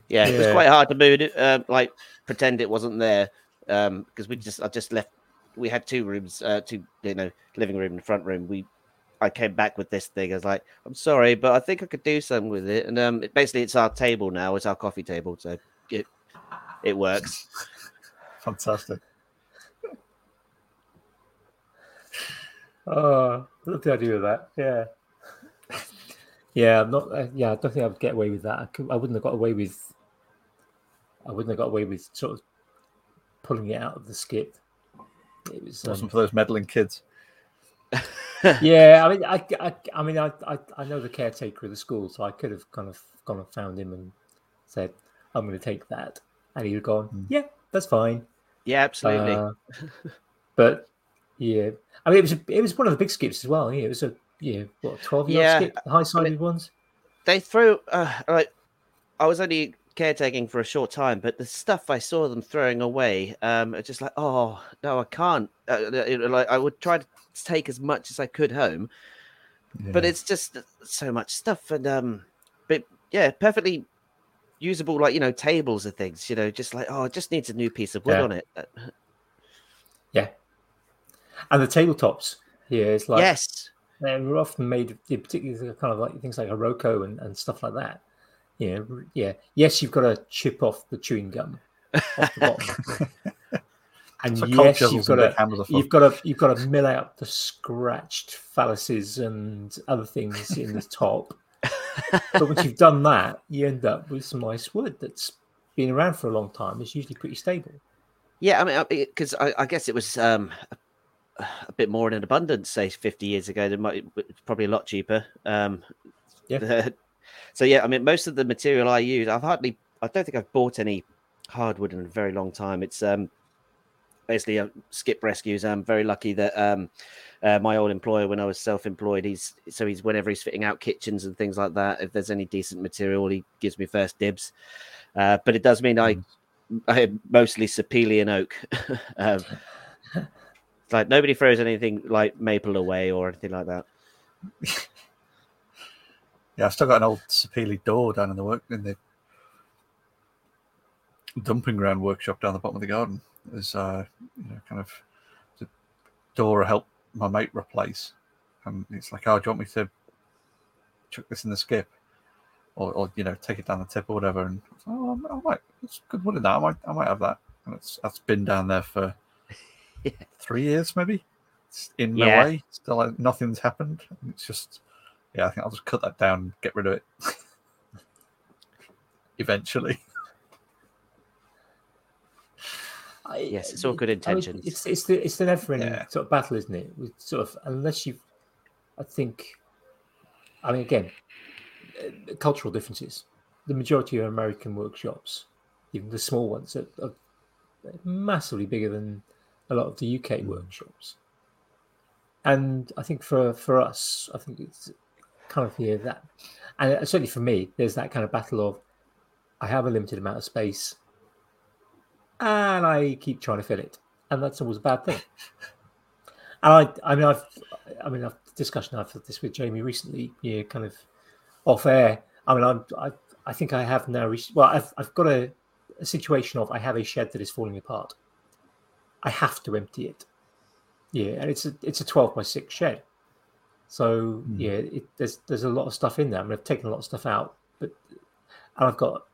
Yeah, it was quite hard to move it, uh, like pretend it wasn't there, um, because we just I just left. We had two rooms, uh, two you know, living room and front room. We, I came back with this thing. I was like, I'm sorry, but I think I could do something with it. And um, it, basically, it's our table now. It's our coffee table, so it it works. *laughs* Fantastic. Oh, I love the idea of that. Yeah. Yeah, I'm not. Uh, yeah, I don't think I would get away with that. I, could, I wouldn't have got away with. I wouldn't have got away with sort of pulling it out of the skip. It was. It wasn't Um, for those meddling kids. *laughs* yeah, I mean, I, I, I mean, I, I, I know the caretaker of the school, so I could have kind of gone and found him and said, "I'm going to take that," and he'd have gone, Mm. "Yeah, that's fine." Yeah, absolutely. Uh, *laughs* but yeah, I mean, it was a, it was one of the big skips as well. Yeah, it was a yeah, what twelve yard Yeah, skip, high sided ones. they threw uh, like I was only caretaking for a short time, but the stuff I saw them throwing away, um, just like, oh no, I can't. Uh, like I would try to take as much as I could home, but it's just so much stuff, and um, but yeah, perfectly usable, like you know, tables and things. You know, just like oh, it just needs a new piece of wood Yeah. on it. Uh, Yeah, and the tabletops. Yeah, it's like yes, they were often made, particularly kind of like things like Iroko and, and stuff like that. Yeah, yeah. Yes, you've got to chip off the chewing gum off the bottom, *laughs* and So yes, you've got to hammers are fun. you've got to you've got to mill out the scratched phalluses and other things in the top. *laughs* but once you've done that, you end up with some nice wood that's been around for a long time. It's usually pretty stable. yeah. I mean, because I, I guess it was um, a bit more in an abundance, say 50 years ago. They might probably a lot cheaper. Um, Yeah. *laughs* so yeah, I mean, most of the material I use, I've hardly, I don't think I've bought any hardwood in a very long time. It's um basically a skip rescues. I'm very lucky that um uh, my old employer, when I was self-employed, he's so he's whenever he's fitting out kitchens and things like that. If there's any decent material, he gives me first dibs. Uh, but it does mean I, I am mostly Sapele and oak. *laughs* um, like nobody throws anything like maple away or anything like that. *laughs* Yeah, I've still got an old Sapele door down in the work in the dumping ground workshop down the bottom of the garden. There's uh, you know, kind of the door I helped my mate replace, and it's like, oh, do you want me to chuck this in the skip, or, or you know, take it down the tip or whatever? And I, was like, oh, I might. It's good wood in that. I might, I might have that. And it's that's been down there for *laughs* Yeah. three years, maybe. It's in my Yeah. way. Still, like, nothing's happened. It's just yeah, I think I'll just cut that down and get rid of it. *laughs* Eventually. I- Yes, it's all good I mean, intentions. it's it's the it's the never-ending Yeah. sort of battle, isn't it? With sort of unless you, I think, I mean, again, uh, cultural differences. The majority of American workshops, even the small ones, are, are massively bigger than a lot of the UK workshops. And I think for for us, I think it's kind of yeah that, and certainly for me, there's that kind of battle of I have a limited amount of space and I keep trying to fill it, and that's always a bad thing. And I, I mean, I've, I mean, I've discussion I've had this with Jamie recently, yeah, kind of off air. I mean, I'm, I, I think I have now reached. Well, I've, I've got a, a situation of I have a shed that is falling apart. I have to empty it. Yeah, and it's a, it's a twelve by six shed. So Hmm. yeah, it, there's there's a lot of stuff in there. I mean, I've taken a lot of stuff out, but and I've got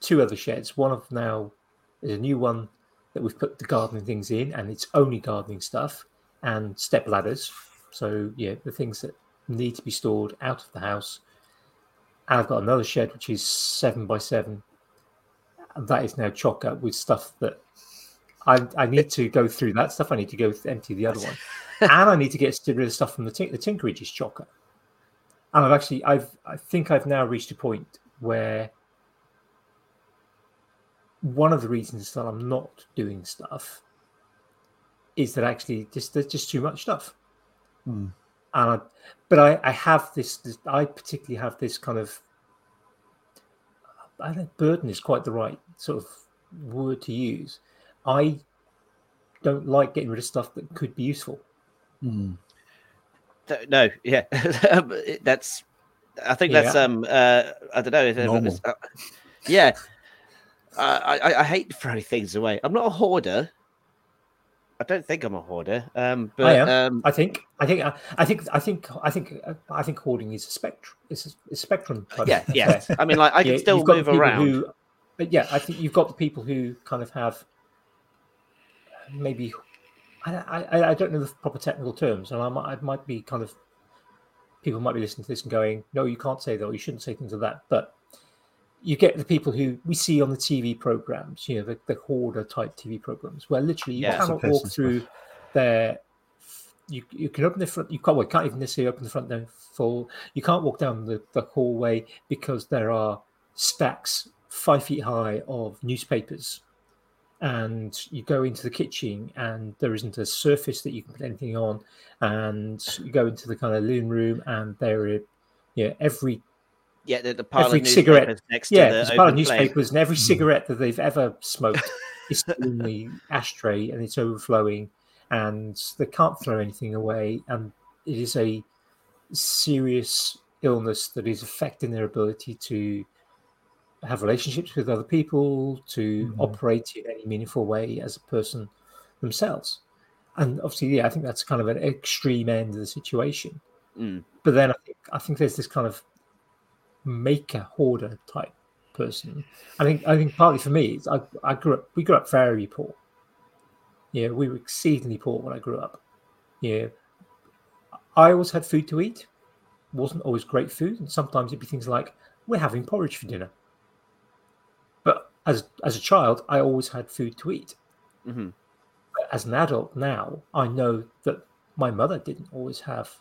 two other sheds. One of now is a new one that we've put the gardening things in, and it's only gardening stuff and step ladders. So yeah, the things that need to be stored out of the house. And I've got another shed which is seven by seven, and that is now chock up with stuff that I, I need to go through that stuff. I need to go empty the other one, *laughs* and I need to get rid of stuff from the tink. The tinkerage is chock up, and I've actually I've I think I've now reached a point where one of the reasons that I'm not doing stuff is that actually just there's just too much stuff. Hmm. And I, but I, I have this, this. I particularly have this kind of. I don't burden is quite the right sort of word to use. I don't like getting rid of stuff that could be useful. Th- No, yeah, *laughs* that's. I think that's Yeah. um. Uh, I don't know. if- if Normal. uh, yeah, I, I I hate throwing things away. I'm not a hoarder. I don't think I'm a hoarder. Um, but am. um, I think. I think. I think. I think. I think. I think hoarding is a spectrum. It's a, a spectrum. yeah, yeah. I mean, like I can Yeah, still move around. Who, but yeah, I think you've got the people who kind of have maybe I, I, I don't know the proper technical terms, and I might, I might be kind of people might be listening to this and going, "No, you can't say that. Or you shouldn't say things like that." But you get the people who we see on the TV programs, you know, the, the hoarder type TV programs, where literally you Yeah. cannot walk and through their. You, you can open the front. You can't. Well, you can't even necessarily open the front door full. You can't walk down the, the hallway because there are stacks five feet high of newspapers and you go into the kitchen and there isn't a surface that you can put anything on and you go into the kind of living room and there are yeah every yeah, the, the pile every of cigarette- next yeah to there's the a pile of open flame. newspapers and every cigarette that they've ever smoked is in the ashtray and it's overflowing and they can't throw anything away and it is a serious illness that is affecting their ability to have relationships with other people, to Mhm. operate in any meaningful way as a person themselves. And obviously, yeah, I think that's kind of an extreme end of the situation. Mm. But then I think I think there's this kind of maker hoarder type person. I think I think partly for me, I, I grew up we grew up very poor. Yeah, we were exceedingly poor when I grew up. Yeah. I always had food to eat. Wasn't always great food, and sometimes it'd be things like we're having porridge for dinner. But as as a child, I always had food to eat. hmm But as an adult now, I know that my mother didn't always have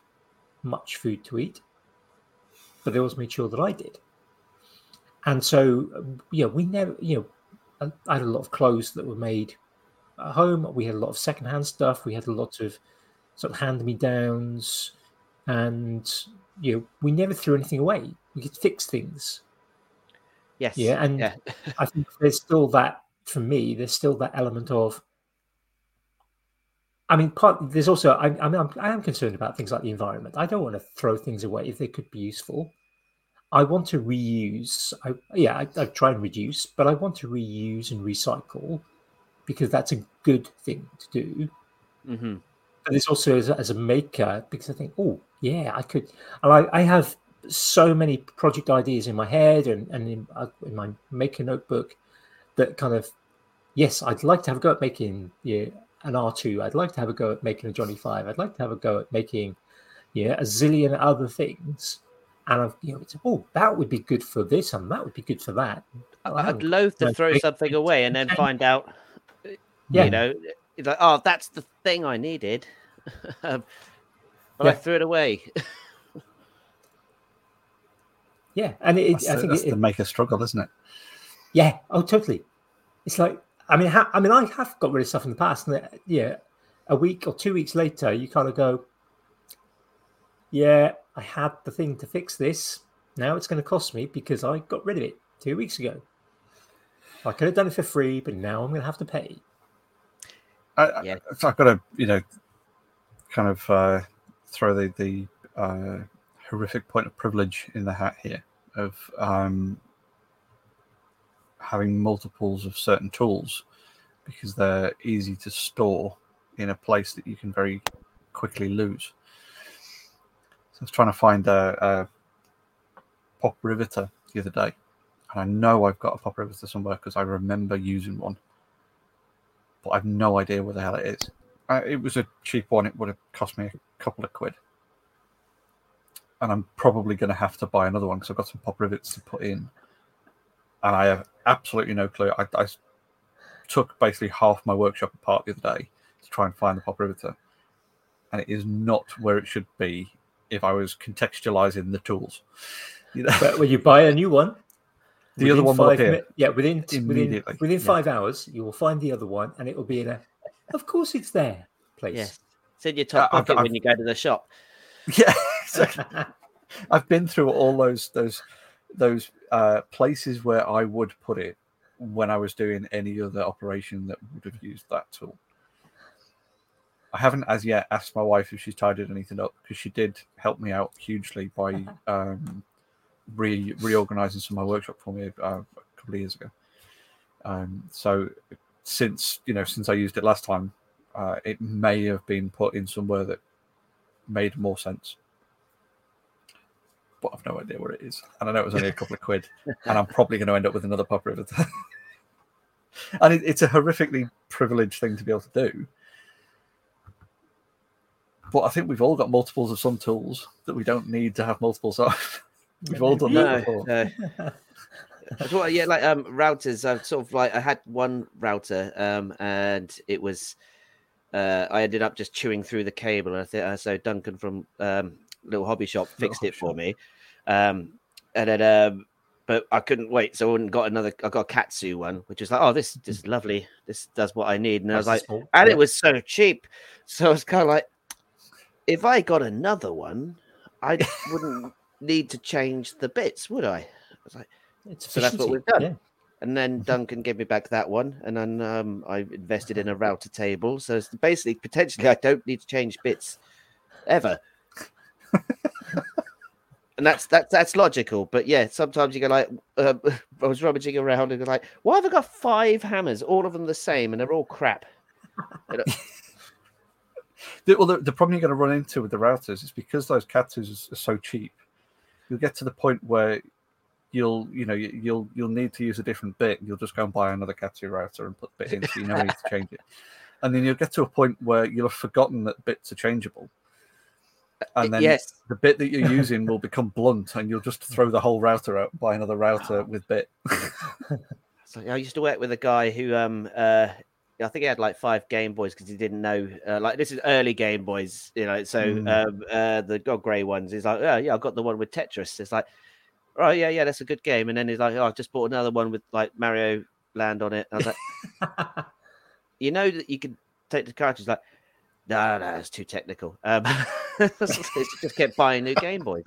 much food to eat, but they always made sure that I did. And so, um, yeah, we never, you know, I had a lot of clothes that were made at home. We had a lot of secondhand stuff. We had a lot of sort of hand me downs, and you know, we never threw anything away. We could fix things. Yes. Yeah, and Yeah. I think there's still that for me. There's still that element of. I mean, part there's also. I, I mean, I'm, I am concerned about things like the environment. I don't want to throw things away if they could be useful. I want to reuse. I, yeah, I, I try and reduce, but I want to reuse and recycle because that's a good thing to do. hmm But it's also as, a- as a maker because I think, oh yeah, I could. And I, I have so many project ideas in my head and and in, uh, in my maker notebook that kind of, yes, I'd like to have a go at making yeah an R two. I'd like to have a go at making a Johnny Five. I'd like to have a go at making yeah a zillion other things. And I've you know it's oh that would be good for this and that would be good for that. I'd Wow. loathe to Like, throw something away and then find out, Yeah. you know, like, oh, that's the thing I needed. *laughs* um, but I threw it away. Yeah, and it, That's, I the, think that's it, the maker struggle, isn't it? Yeah. Oh, totally. It's like I mean, ha- I mean, I have got rid of stuff in the past, and uh, yeah, a week or two weeks later, you kind of go, "Yeah, I had the thing to fix this. Now it's going to cost me because I got rid of it two weeks ago. I could have done it for free, but now I'm going to have to pay." I, I- Yeah. so I've got to, you know, kind of uh, throw the the uh, horrific point of privilege in the hat here of um, having multiples of certain tools because they're easy to store in a place that you can very quickly lose. So I was trying to find a, a pop riveter the other day, and I know I've got a pop riveter somewhere because I remember using one but I've no idea where the hell it is. Uh, it was a cheap one. It would have cost me a couple of quid. And I'm probably going to have to buy another one because I've got some pop rivets to put in. And I have absolutely no clue. I took basically half my workshop apart the other day to try and find the pop riveter. And it is not where it should be if I was contextualizing the tools. You know? But when you buy a new one, The other within one will five appear mi- yeah, within within immediately, within yeah. five hours, you will find the other one, and it will be in a. Of course, it's there. Place. Yes. It's in your top Uh, I've- pocket I've- when you go to the shop. *laughs* yeah, exactly. *laughs* I've been through all those those those uh, places where I would put it when I was doing any other operation that would have used that tool. I haven't as yet asked my wife if she's tidied anything up because she did help me out hugely by *laughs* um, re reorganizing some of my workshop for me uh, a couple of years ago. Um, so since you know since I used it last time, uh, it may have been put in somewhere that made more sense. But I've no idea where it is. And I know it was only a couple of quid. *laughs* And I'm probably going to end up with another pop riveter. *laughs* and it, it's a horrifically privileged thing to be able to do. But I think we've all got multiples of some tools that we don't need to have multiples of. *laughs* we've all done No, that before. no. That's what, yeah, like um, routers. I've sort of like I had one router, um, and it was uh, I ended up just chewing through the cable. And I think uh, so. Duncan from um, little hobby shop fixed Hobby it for Shop. me, um, and then um, but I couldn't wait, so I went and got another. I got a Katsu one, which was like, oh, this, this is lovely. This does what I need, and I was like, small. and Yeah. it was so cheap. So I was kind of like, if I got another one, I wouldn't *laughs* need to change the bits, would I? I was like, It's so that's what we've done. Yeah. and then Duncan gave me back that one, and then um, I invested in a *laughs* router table. So it's basically, potentially, I don't need to change bits ever. And that's that's that's logical. But yeah, sometimes you go like, uh, *laughs* I was rummaging around and like, why have I got five hammers, all of them the same, and they're all crap? *laughs* The, well, the, the problem you're going to run into with the routers is because those Katsus are so cheap. You'll get to the point where you'll, you know, you- you'll you'll need to use a different bit. You'll just go and buy another Katsu router and put the bit in, so you know you need to change it. And then you'll get to a point where you'll have forgotten that bits are changeable, and then yes, the bit that you're using will become blunt, and you'll just throw the whole router out, buy another router with bit. *laughs* So I used to work with a guy who um uh I think he had like five Game Boys because he didn't know. Uh, like this is early Game Boys, you know. So Mm. um, uh, the God Grey ones. He's like, yeah, yeah, I got the one with Tetris. It's like, oh yeah, yeah, that's a good game. And then he's like, oh, I just bought another one with like Mario Land on it. I was like, *laughs* you know that you can take the cartridge. Like, no, no, it's too technical. Um, *laughs* it's just kept buying new Game Boys.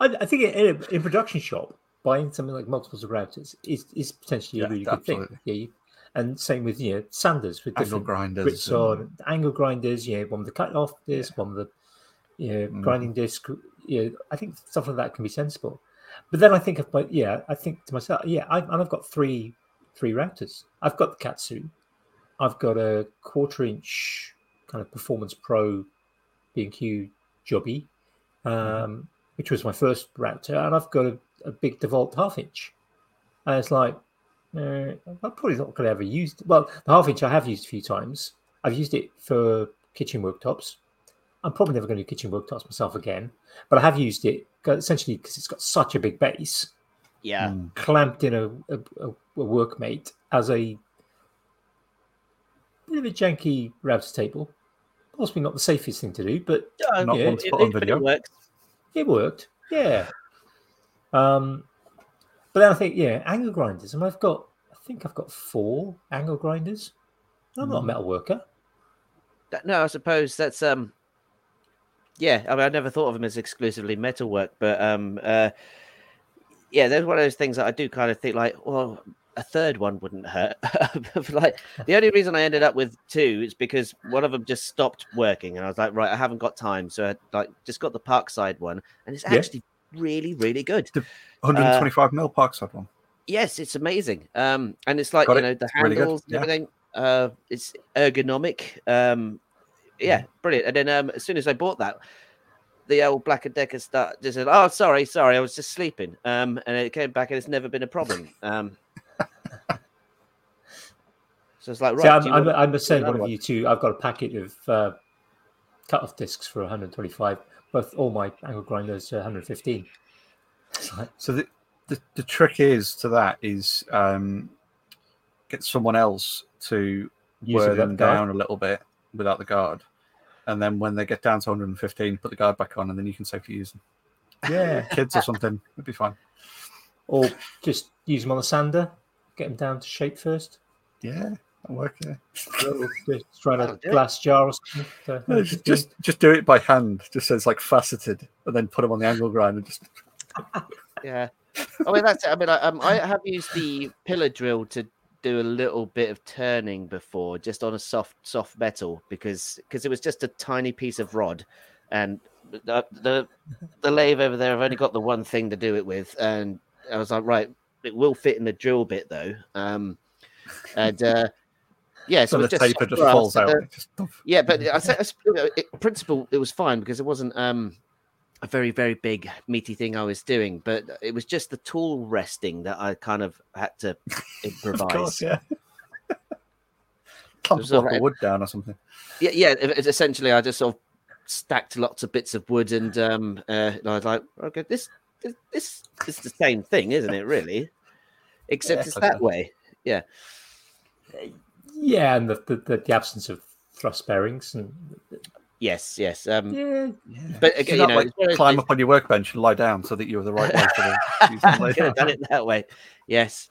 I, I think in, in production shop, buying something like multiples of routers is, is potentially Yeah, a really good absolutely. thing. Yeah, you, and same with you know sanders with Angle different grinders. grits and- angle grinders. You know, one with the cut off disc, one with the you know, Mhm. grinding disc. You know, I think stuff like that can be sensible. But then I think of my yeah, I think to myself, yeah, I, and I've got three three routers. I've got the Katsu, I've got a quarter inch kind of performance pro B&Q jobby, um, which was my first router, and I've got a, a big DeWalt half inch. And it's like, uh, I'm probably not going to ever use. Well, the half inch I have used a few times. I've used it for kitchen worktops. I'm probably never going to do kitchen worktops myself again, but I have used it essentially because it's got such a big base Yeah, Mm. clamped in a, a, a, a workmate as a bit of a janky router table. Possibly not the safest thing to do, but Yeah, Not yeah, one to it- put on video. It works. it worked. Yeah. Um, but then I think, yeah, angle grinders. And I've got, I think I've got four angle grinders. I'm not a Mhm. metal worker. That- No, I suppose that's um. Yeah, I mean, I never thought of them as exclusively metalwork, but um, uh, yeah, there's one of those things that I do kind of think like, well, a third one wouldn't hurt. *laughs* Like the only reason I ended up with two is because one of them just stopped working, and I was like, right, I haven't got time, so I like just got the Parkside one, and it's Yeah. actually really, really good. 125 mil Parkside one. Yes, it's amazing. Um, and it's like Got you it. know the It's really handles, yeah. everything. Uh, it's ergonomic. Um, yeah, brilliant. And then um, as soon as I bought that, the old Black and Decker start just said, "Oh, sorry, sorry, I was just sleeping." Um, and it came back, and it's never been a problem. Um, so it's like right. See, I'm, do you I'm, want- I'm the same one of you two. I've got a packet of uh, cut off discs for 125. Both all my angle grinders are 115. Like, So the, the the trick is to that is um, get someone else to Use wear them the guard. down a little bit without the guard, and then when they get down to 115, put the guard back on, and then you can safely use them. yeah. Kids or something, it'd be fine. or just use them on the sander, get them down to shape first. Yeah, that'll work. Yeah. *laughs* Just try a That'll do it. glass jar or something. to No, just, just just do it by hand, just so it's like faceted, and then put them on the angle grind and just *laughs* Yeah. I mean that's it. I mean I, um, I have used the pillar drill to do a little bit of turning before, just on a soft soft metal because because it was just a tiny piece of rod, and the the, the lathe over there. I've only got the one thing to do it with, and I was like, right, it will fit in the drill bit though. Um, and uh, yeah, so so the just taper just falls out. the- It just dump. yeah, but I said, in principle, it was fine because it wasn't um, a very, very big meaty thing I was doing, but it was just the tool resting that I kind of had to improvise. *laughs* Of course, yeah. A block alright. wood down or something. yeah, yeah. essentially, I just sort of stacked lots of bits of wood, and um, uh, and I was like, okay, this, this, this is the same thing, isn't it? Really, except Yeah, it's okay. that way. Yeah, yeah, and the, the, the, the absence of thrust bearings and yes, yes. Um, yeah, Yeah. But again, not, you know, like, it's one of those climb up on your workbench and lie down so that you're the right way for the. *laughs* you can lay Could have done it that way. Yes.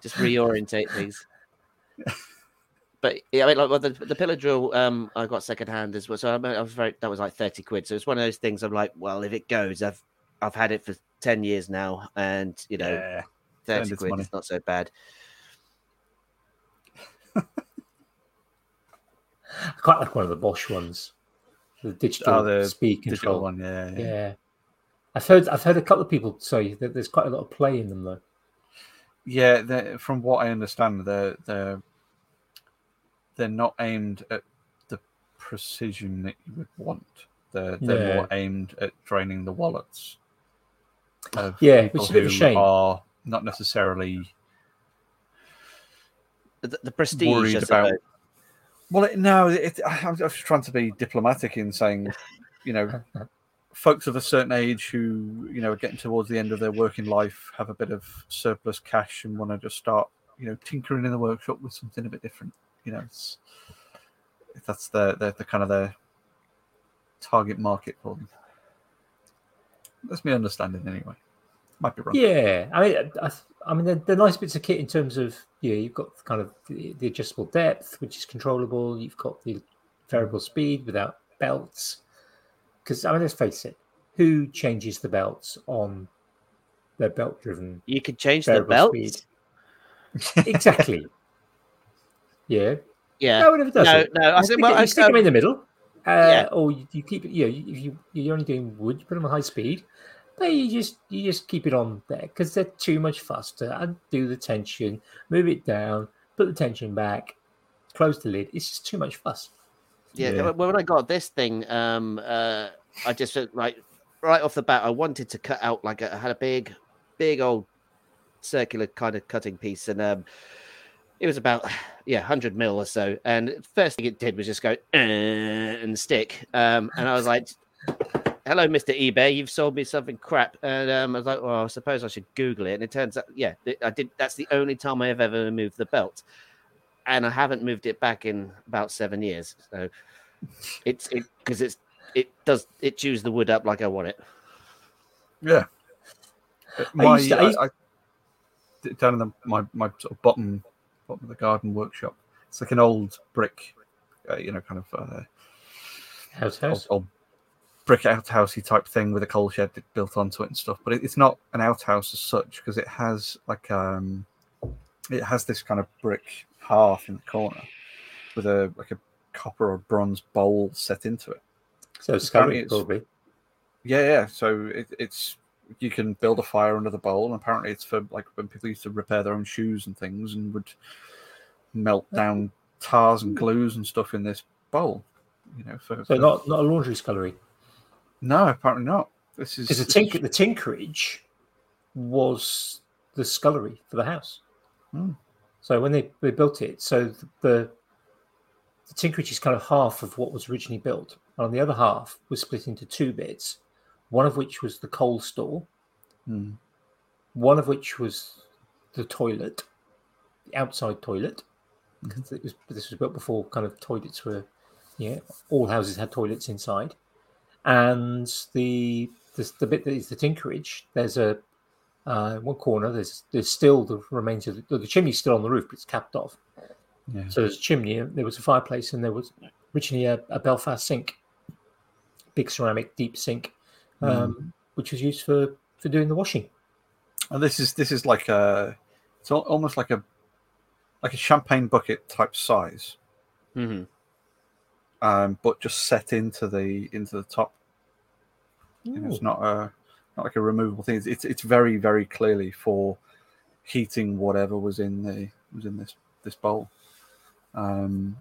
Just reorientate things. But yeah, I mean, like well, the, the pillar drill, um, I got second hand as well. So I, mean, I was very that was like thirty quid. So it's one of those things. I'm like, well, if it goes, I've I've had it for ten years now, and you know, Yeah. Thirty spend its quid money. is not so bad. I quite like one of the Bosch ones, the digital Oh, the speed Digital control. one, yeah. yeah. Yeah, I've heard I've heard a couple of people say that there's quite a lot of play in them though. Yeah, from what I understand, they're they're they're not aimed at the precision that you would want. They're they're Yeah. more aimed at draining the wallets. Of Yeah, which is a bit of a shame. Are not necessarily The, the prestige, Worried about- suppose. well. It, no, it, I was just trying to be diplomatic in saying, you know, *laughs* folks of a certain age who you know are getting towards the end of their working life have a bit of surplus cash and want to just start you know, tinkering in the workshop with something a bit different. You know, it's if that's the the, the kind of the target market for them. That's my understanding anyway. Might be wrong. Yeah, I mean, I, I mean, they're, they're nice bits of kit in terms of yeah, you've got kind of the, the adjustable depth, which is controllable. You've got the variable speed without belts. Because I mean, let's face it, who changes the belts on their belt-driven? You could change the variable belts. speed? exactly. *laughs* Yeah. Yeah. No one ever does No, it. no. I You said, well, it- I, you stick them in the middle, uh, Yeah. or you, you keep it. You know, if you you're only doing wood, you put them on high speed. But you just you just keep it on there because they're too much fuss to do the tension, move it down, put the tension back, close the lid. It's just too much fuss. Yeah, Yeah. when when I got this thing, um, uh, I just felt like right off the bat, I wanted to cut out like a, I had a big, big old circular kind of cutting piece, and um, it was about yeah, hundred mil or so. And first thing it did was just go "Uh," and stick, um, and I was like. Hello, Mr. eBay. You've sold me something crap, and um, I was like, "Well, I suppose I should Google it." And it turns out, yeah, I did. That's the only time I have ever moved the belt, and I haven't moved it back in about seven years. So it's it because it's it does it chews the wood up like I want it. Yeah. My, used to- I I, used- down in the, my my sort of bottom bottom of the garden workshop. It's like an old brick, uh, you know, kind of uh, House old, house. old brick outhousey type thing with a coal shed built onto it and stuff. But it, it's not an outhouse as such because it has like um, it has this kind of brick hearth in the corner with a like a copper or bronze bowl set into it. So Scully it's- probably. Yeah, yeah. So it, it's you can build a fire under the bowl, and apparently it's for like when people used to repair their own shoes and things, and would melt down tars and glues and stuff in this bowl. You know, for, So for- not not a laundry scullery. No, apparently not. This is Because the tink the tinkerage was the scullery for the house. Hmm. So when they, they built it, so the, the the tinkerage is kind of half of what was originally built, and on the other half was split into two bits. One of which was the coal store, Hmm. one of which was the toilet, the outside toilet. Because it was this was built before kind of toilets were, yeah, all houses had toilets inside, and the the, the bit that is the tinkerage. There's a uh, one corner. There's there's still the remains of the, the chimney's still on the roof, but it's capped off. Yeah. So there's a chimney. There was a fireplace, and there was originally a, a Belfast sink, big ceramic deep sink, um, which was used for for doing the washing. And this is this is like a it's almost like a like a champagne bucket type size, Mm-hmm. Um, but just set into the into the top. It's not a not like a removable thing. It's, it's it's very very clearly for heating whatever was in the was in this this bowl. Um,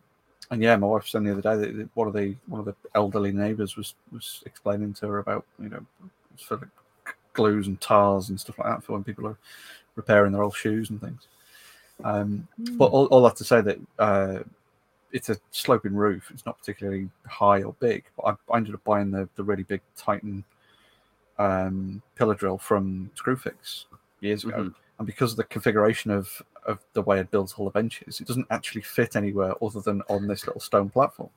and yeah, my wife saying the other day that one of the one of the elderly neighbours was was explaining to her about you know it's for glues and tars and stuff like that for when people are repairing their old shoes and things. Um, but all, all that to say that uh, it's a sloping roof. It's not particularly high or big. But I, I ended up buying the, the really big Titan um, pillar drill from Screwfix years ago, Mhm. and because of the configuration of of the way it builds all the benches, it doesn't actually fit anywhere other than on this little stone platform.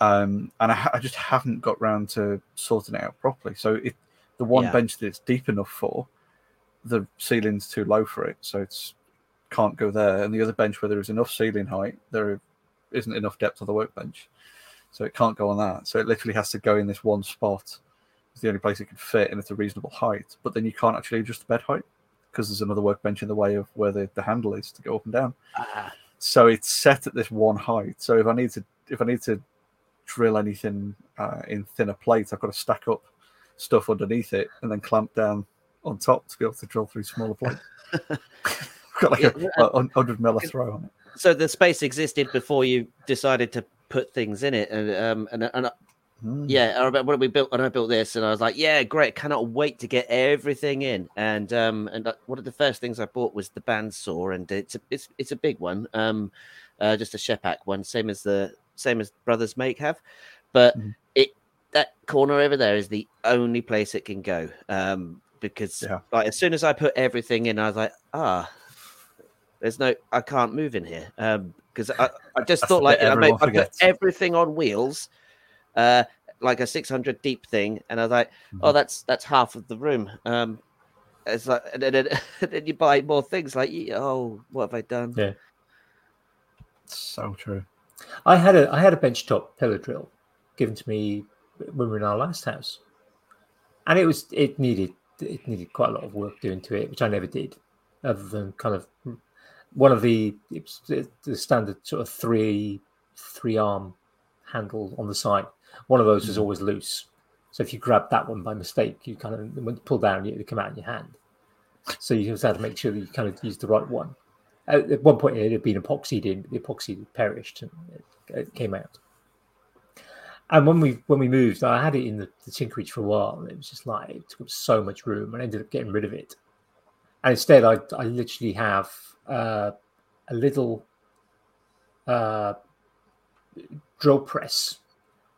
Um, and I, I just haven't got round to sorting it out properly. So it the one Yeah. bench that it's deep enough for, the ceiling's too low for it, so it's can't go there. And the other bench where there is enough ceiling height, there isn't enough depth on the workbench, so it can't go on that. So it literally has to go in this one spot. It's the only place it can fit, and it's a reasonable height. But then you can't actually adjust the bed height because there's another workbench in the way of where the, the handle is to go up and down. Ah, So it's set at this one height. So if I need to if I need to drill anything uh, in thinner plates, I've got to stack up stuff underneath it and then clamp down on top to be able to drill through smaller plates. I've *laughs* *laughs* got like a, a hundred mil throw on it. So the space existed before you decided to put things in it, and um, and, and Hmm. yeah, I remember when we built when I built this, and I was like, yeah, great, cannot wait to get everything in. And um, and uh, one of the first things I bought was the bandsaw, and it's a it's it's a big one, um, uh, just a Scheppach one, same as the same as Brothers Make have, but Mhm. it that corner over there is the only place it can go, um, because Yeah. like as soon as I put everything in, I was like, ah, there's no, I can't move in here because I, I just *laughs* That's thought like bit you know, mate, everyone I put everything on wheels, uh, like a 600 deep thing, and I was like, Mm-hmm. oh, that's that's half of the room. Um, it's like, and then, and *laughs* then you buy more things like, oh, what have I done? Yeah. So true. I had a I had a benchtop pillar drill given to me when we were in our last house, and it was it needed it needed quite a lot of work doing to it, which I never did, other than kind of one of the the standard sort of three three arm handle on the side. One of those was mm-hmm. always loose, so if you grab that one by mistake, you kind of when you pull down, it would come out in your hand. So you just had to make sure that you kind of used the right one. At at one point, it had been epoxied in, but the epoxy perished and it, it came out. And when we when we moved, I had it in the, the tinkerage for a while, and it was just like it took up so much room, and I ended up getting rid of it. And instead, I I literally have uh, a little uh, drill press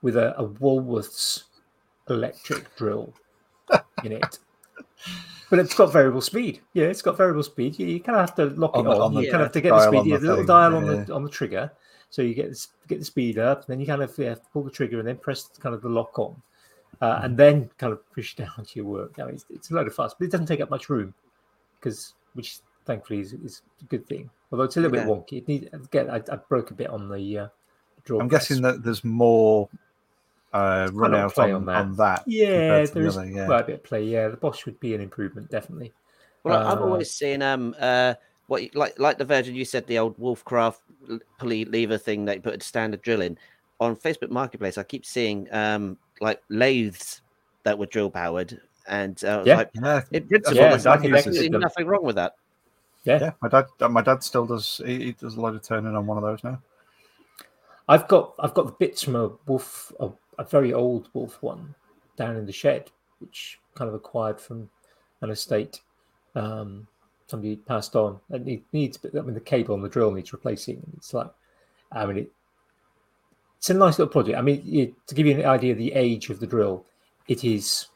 with a, a Woolworths electric drill *laughs* in it. But it's got variable speed. Yeah, it's got variable speed. You, you kind of have to lock On it on. on the you kind of have to get the speed. on the Yeah, the little dial on yeah. the on the trigger. So you get get the speed up, then you kind of yeah, pull the trigger and then press kind of the lock on, uh, and then kind of push *laughs* down to your work. Now it's, it's a load of fuss, but it doesn't take up much room, because which thankfully is, is a good thing. Although it's a little Yeah. bit wonky. It need again. I, I broke a bit on the uh, draw. I'm press. guessing that there's more uh, run out play on, on on that. that. Yeah, there is to there the is other, yeah. quite a bit of play. Yeah, the Bosch would be an improvement, definitely. Well, I've Uh, always seen um uh what like like the version you said the old Wolfcraft pulley lever thing that you put a standard drill in on Facebook Marketplace. I keep seeing um like lathes that were drill powered, and uh, Yeah. like Yeah, in principle, Yeah, there's nothing, absolutely nothing wrong with that. yeah. My dad, uh, my dad still does. He, he does a lot of turning on one of those now. I've got I've got the bits from a wolf, a, a very old wolf one down in the shed, which kind of acquired from an estate. Um, somebody passed on, and it needs. I mean, the cable on the drill needs replacing. It's like, I mean, it, it's a nice little project. I mean, you, to give you an idea of the age of the drill, it is.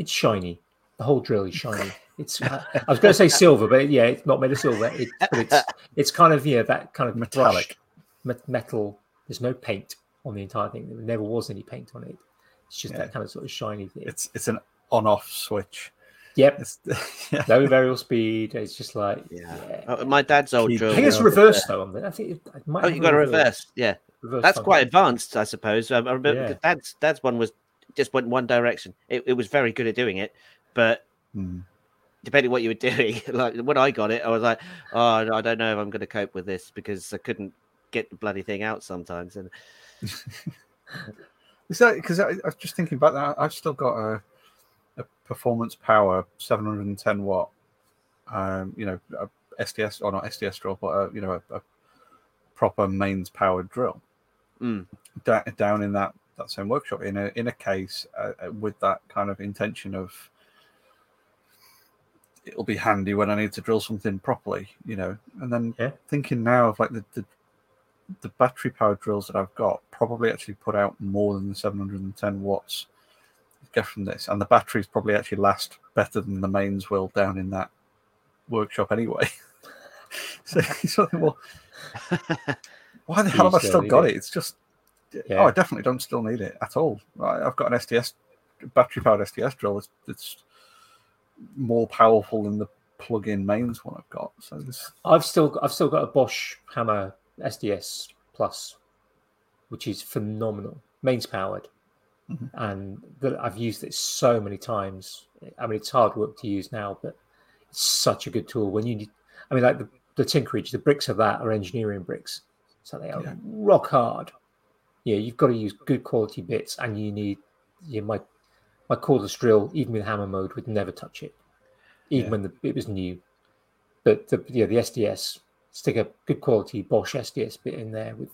It's shiny. The whole drill is shiny. *laughs* It's. I was going to say silver, but yeah, it's not made of silver. It, but it's *laughs* it's kind of yeah that kind of Metallic. brush, metal. There's no paint on the entire thing. There never was any paint on it. It's just Yeah. that kind of sort of shiny thing. It's it's an on-off switch. yep, It's *laughs* yeah. low variable speed. It's just like Yeah. yeah. Uh, my dad's old drill. I think it's was, reverse uh, though. On the, I think it, it might Oh, have you got a reverse. reverse, yeah. reverse That's quite advanced, I suppose. Um, I remember Yeah. dad's dad's one was just went one direction. It, it was very good at doing it, but Hmm. depending what you were *laughs* doing, like when I got it, I was like, oh, no, I don't know if I'm going to cope with this because I couldn't get the bloody thing out sometimes. And *laughs* Is that because I, I was just thinking about that? I've still got a, a performance power 710 watt, um, you know, a SDS or not SDS drill, but a, you know, a, a proper mains powered drill Mm. da- down in that that same workshop in a in a case uh, uh, with that kind of intention of it'll be handy when I need to drill something properly, you know. And then Yeah. thinking now of like the, the the battery powered drills that I've got probably actually put out more than the 710 watts get from this, and the batteries probably actually last better than the mains will down in that workshop anyway. *laughs* *laughs* so well, *laughs* why the hell have I still got it? It's just oh, I definitely don't still need it at all. I've got an SDS battery powered SDS drill. It's, it's more powerful than the plug-in mains one I've got. So this, I've still I've still got a Bosch Hammer SDS Plus, which is phenomenal, mains powered, Mhm. and that I've used it so many times. I mean, it's hard work to use now, but it's such a good tool when you need. I mean, like the the Tinkerage, the bricks of that are engineering bricks, so they are Yeah. rock hard. Yeah, you've got to use good quality bits, and you need. Yeah, my my cordless drill, even with hammer mode, would never touch it, even Yeah. when the, it was new. But the, yeah, the SDS stick a good quality Bosch SDS bit in there with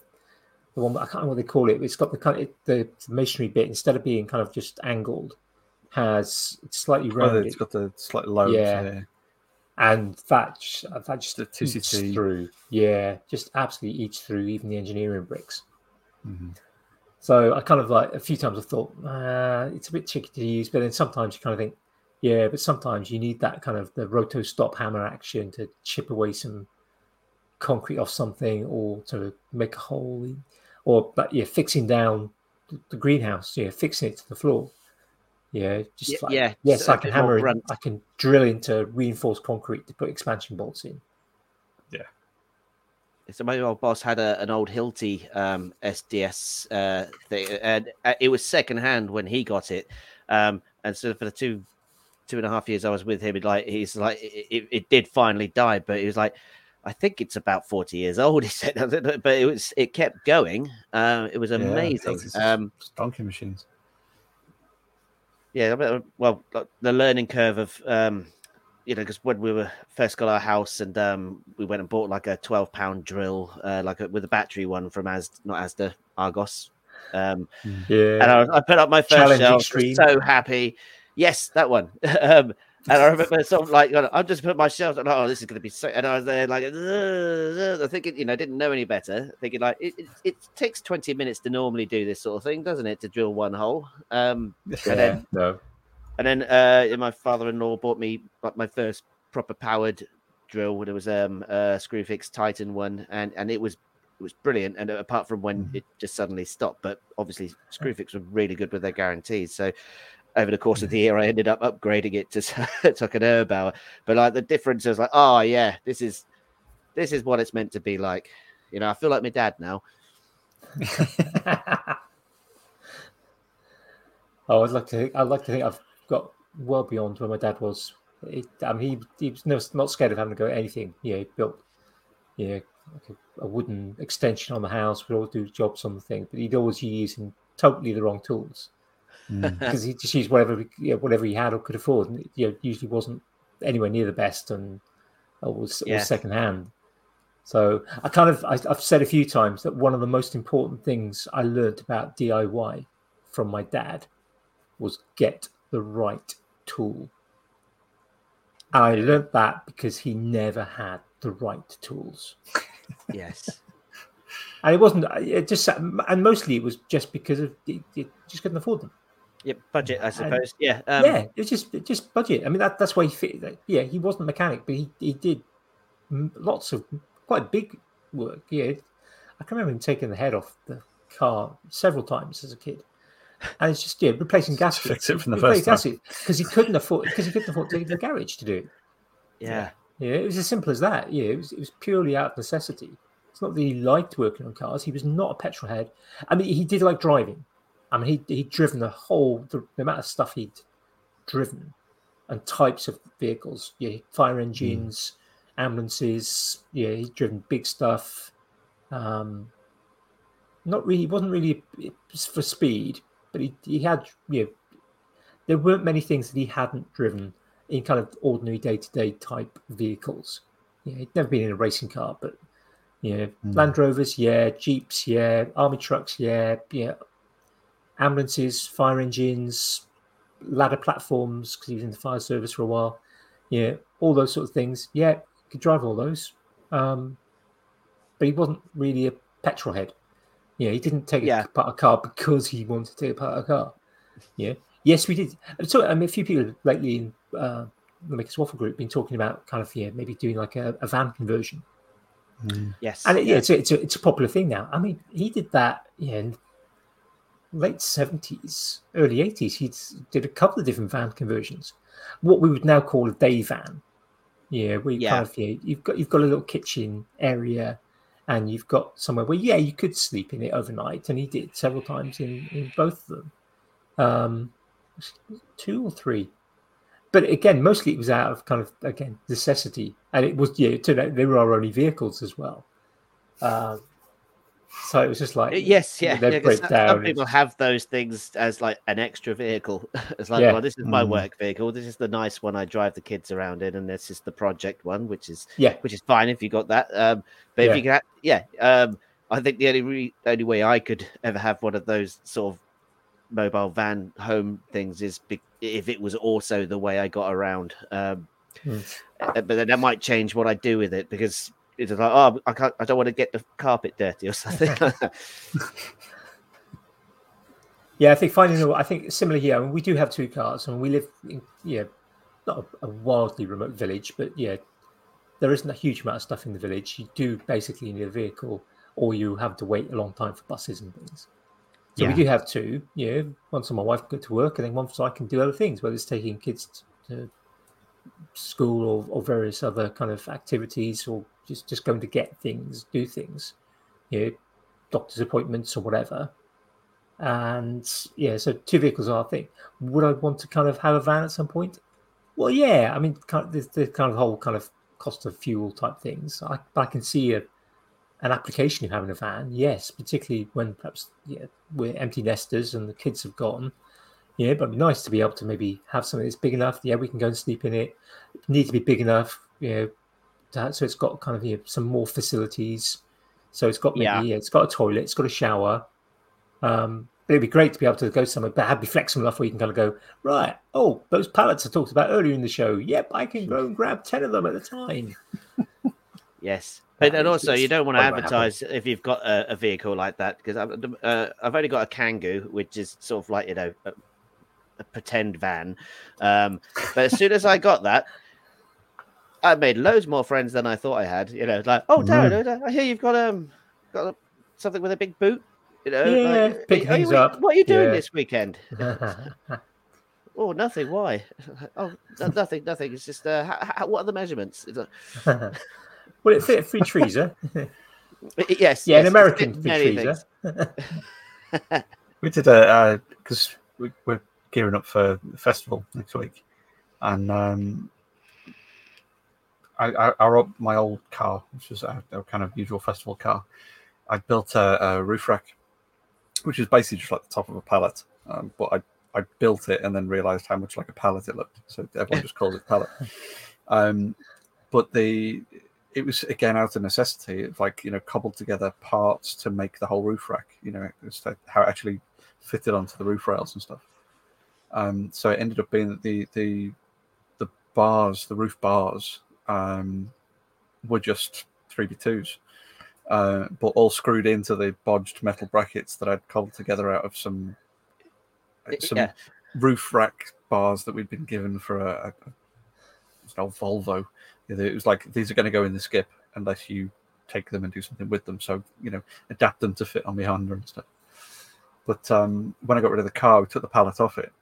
the one I can't remember what they call it. It's got the kind of the, masonry bit instead of being kind of just angled, has it's slightly oh, rounded, it's got the slight lobes. Yeah. Yeah. and that that just eats through. Yeah, just absolutely eats through even the engineering bricks. Mhm. So I kind of like a few times I thought uh, it's a bit tricky to use, but then sometimes you kind of think, Yeah, but sometimes you need that kind of the roto stop hammer action to chip away some concrete off something or to make a hole, or but yeah, fixing down the greenhouse, yeah, fixing it to the floor. Yeah, just yeah, like, yeah, yes, so I a can hammer. In, grunt. I can drill into reinforced concrete to put expansion bolts in. So my old boss had a, an old Hilti um, SDS uh, thing, and uh, it was second hand when he got it. Um, and so for the two two and a half years I was with him, it like he's like it, it, it did finally die, but he was like, I think it's about forty years old. *laughs* He said, *laughs* but it was it kept going. Um, it was amazing. it's- Um, donkey machines. yeah, well, the learning curve of um, you know, because when we were first got our house and um, we went and bought like a twelve pound drill, uh, like a, with a battery one from As not Asda Argos. Um, Yeah, and I, I put up my first Challenge shelf, so happy. Yes, that one. *laughs* um, and I remember sort of like I'm just put my shelf. And, oh, this is going to be so. And I was there like, "Ugh, ugh," I thinking, you know, didn't know any better. Thinking like it, it, it takes 20 minutes to normally do this sort of thing, doesn't it, to drill one hole? Um, *laughs* yeah, and then no, and then uh, my father-in-law bought me like my first proper powered drill. It was um a Screwfix Titan one, and and it was it was brilliant. And apart from when it just suddenly stopped, but obviously Screwfix were really good with their guarantees. So over the course of the year, I ended up upgrading it to *laughs* to an Erbauer. But like the difference was like, oh yeah, this is this is what it's meant to be like. You know, I feel like my dad now. *laughs* Oh, I'd like to. I'd like to think I've got well beyond where my dad was. He, I mean, he, he was never, not scared of having to go at anything. Yeah, he built, yeah, like a, a wooden extension on the house. We'd all do jobs on the thing, but he'd always use using totally the wrong tools Mm. *laughs* because he just used whatever, you know, whatever he had or could afford. And it, you know, usually wasn't anywhere near the best and was, Yeah. was second hand. So I kind of, I, I've said a few times that one of the most important things I learned about DIY from my dad was get the right tool. And I learnt that because he never had the right tools. *laughs* Yes. And it wasn't, it just, and mostly it was just because of, he, he just couldn't afford them. Yep. Budget, I suppose. Yeah. Um, yeah, it was just, just budget. I mean, that, that's why he fit. like, Yeah, he wasn't a mechanic, but he, he did lots of quite big work. Yeah. I can remember him taking the head off the car several times as a kid. And it's just, yeah, replacing gas. *laughs* Fix it from the Replace first time. gaskets because he couldn't afford, because he couldn't afford to go to the garage to do it. Yeah. Yeah, it was as simple as that. Yeah, it was, it was purely out of necessity. It's not that he liked working on cars. He was not a petrol head. I mean, he did like driving. I mean, he he'd driven the whole the, the amount of stuff he'd driven and types of vehicles. Yeah, fire engines, ambulances. Yeah, he'd driven big stuff. Um, not really. He wasn't really for speed, but he he had. You know, there weren't many things that he hadn't driven in kind of ordinary day to day type vehicles. Yeah, he'd never been in a racing car, but yeah, Land Rovers, yeah, Jeeps, yeah, army trucks, yeah, yeah, ambulances, fire engines, ladder platforms because he was in the fire service for a while. Yeah, all those sort of things. Yeah, he could drive all those. Um, but he wasn't really a petrol head. Yeah, he didn't take Yeah. apart a car because he wanted to take apart a car. Yeah. Yes, we did. So I mean, a few people lately in uh, the Makers Waffle group been talking about kind of yeah maybe doing like a, a van conversion, Yes. and it, yeah, it's a, it's a it's a popular thing now. I mean, he did that yeah, in late seventies, early eighties. He did a couple of different van conversions, what we would now call a day van. Yeah, we you Yeah. kind of yeah, you've got you've got a little kitchen area, and you've got somewhere where yeah you could sleep in it overnight, and he did several times in in both of them, um, two or three. But again, mostly it was out of kind of again necessity, and it was yeah. It turned out they were our only vehicles as well. Um, so it was just like Yes, yeah. break some- Some and- people have those things as like an extra vehicle. *laughs* it's like, Yeah. well, this is my Mm. work vehicle. This is the nice one I drive the kids around in, and this is the project one, which is yeah, which is fine if you got that. Um, but Yeah. if you can, yeah, um, I think the only re- only way I could ever have one of those sort of mobile van home things is be- if it was also the way I got around. Um, uh, but then that might change what I do with it because it's like, oh, I can't, I don't want to get the carpet dirty or something. *laughs* Yeah, I think finding I think similar here. I mean, we do have two cars, and we live in, yeah not a, a wildly remote village, but yeah, there isn't a huge amount of stuff in the village. You do basically need a vehicle, or you have to wait a long time for buses and things. So Yeah. we do have two. Yeah, one so my wife can go to work, and then one so I can do other things, whether it's taking kids to school or, or various other kind of activities, or just just going to get things, do things, you know, doctor's appointments or whatever. And yeah, so two vehicles are a thing. Would I want to kind of have a van at some point? Well, yeah. I mean, kind of, the, the kind of whole kind of cost of fuel type things. I, I can see a, an application of having a van. Yes, particularly when perhaps yeah, we're empty nesters and the kids have gone. Yeah, but it'd be nice to be able to maybe have something that's big enough. Yeah, we can go and sleep in it. it need to be big enough. You know, to have- so it's got kind of you know, some more facilities. So it's got maybe Yeah. yeah. it's got a toilet, it's got a shower. Um, but it'd be great to be able to go somewhere, but have be flexible enough where you can kind of go right. Oh, those pallets I talked about earlier in the show. Yep, I can go and grab ten of them at a time. Yes. *laughs* But and also, you don't want to advertise if you've got a, a vehicle like that because I've, uh, I've only got a Kangoo, which is sort of like you know a, pretend van. Um, but as soon as I got that, I made loads more friends than I thought I had. You know, like oh, Darren, I hear you've got um got a, something with a big boot. You know, Yeah, like, are you- up. What are you doing Yeah. this weekend? *laughs* Oh, nothing. Why? *laughs* Oh, no- nothing. Nothing. It's just uh, how, how, what are the measurements? It's like, *laughs* Will it fit a free freezer? yes. yeah, yes, an American free freezer. We did a because we, we're gearing up for the festival next week, and um, I, I, I wrote my old car, which is our, our kind of usual festival car. I built a, a roof rack, which is basically just like the top of a pallet, um, but I I built it and then realized how much like a pallet it looked, so everyone just calls it pallet. *laughs* Um, but the it was again out of necessity. It's like you know cobbled together parts to make the whole roof rack. You know, it's like how it actually fitted onto the roof rails and stuff. Um, so it ended up being that the the the bars, the roof bars, um, were just three B twos, uh, but all screwed into the bodged metal brackets that I'd cobbled together out of some some Yeah. roof rack bars that we'd been given for a, a, an old Volvo. It was like these are going to go in the skip unless you take them and do something with them. So you know, adapt them to fit on the Honda and stuff. But um, when I got rid of the car, we took the pallet off it,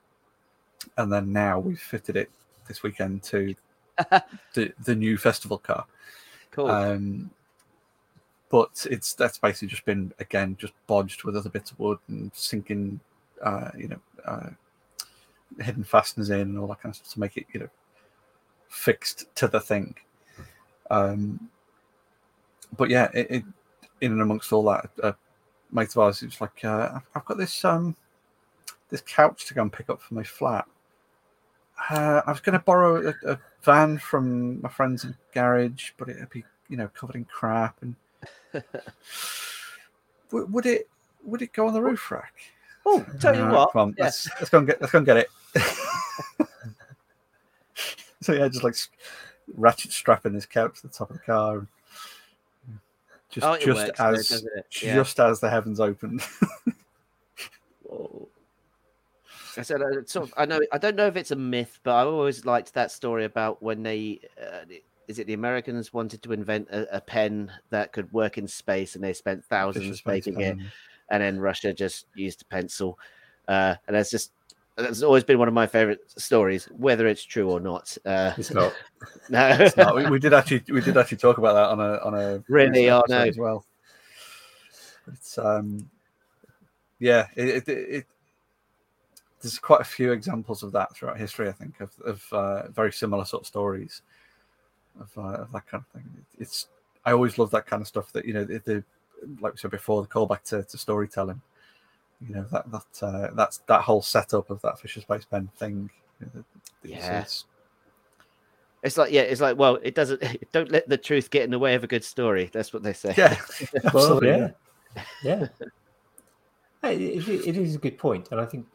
and then now we've fitted it this weekend to *laughs* the the new festival car. Cool. Um, but it's that's basically just been again just bodged with other bits of wood and sinking, uh, you know, uh, hidden fasteners in and all that kind of stuff to make it you know fixed to the thing. Um, but yeah, it, it, in and amongst all that, a mate of ours was like, uh, "I've- "I've got this um this couch to go and pick up for my flat. Uh, I was going to borrow a, a van from my friend's in garage, but it'd be you know covered in crap. And *laughs* would, would it would it go on the roof rack? oh, tell you Alright, what. come on, yeah. let's let's go and get let's go and get it. *laughs* so yeah, just like ratchet strapping his couch to the top of the car. And just Oh, just works, as? Yeah. just as the heavens opened. *laughs* Whoa. I said, uh, sort of, I know, I don't know if it's a myth, but I always liked that story about when they, uh, is it the Americans wanted to invent a, a pen that could work in space, and they spent thousands making it, and then Russia just used a pencil, uh, and that's just. That's always been one of my favorite stories, whether it's true or not. Uh, It's not. *laughs* no, It's not. we, we did actually we did actually talk about that on a on a Really? recent Oh, no. as well. It's um yeah it, it, it there's quite a few examples of that throughout history. I think of of uh, very similar sort of stories of, uh, of that kind of thing. It's I always love that kind of stuff that you know the, the like we said before the callback to, to storytelling. You know that that uh, that's that whole setup of that Fisher Space Pen thing. you know, that- it's- Yeah. it's- it's like yeah, it's like well, it doesn't. *laughs* Don't let the truth get in the way of a good story. That's what they say. yeah, *laughs* Well, absolutely. yeah, *laughs* yeah. It, it- it is a good point, and I think,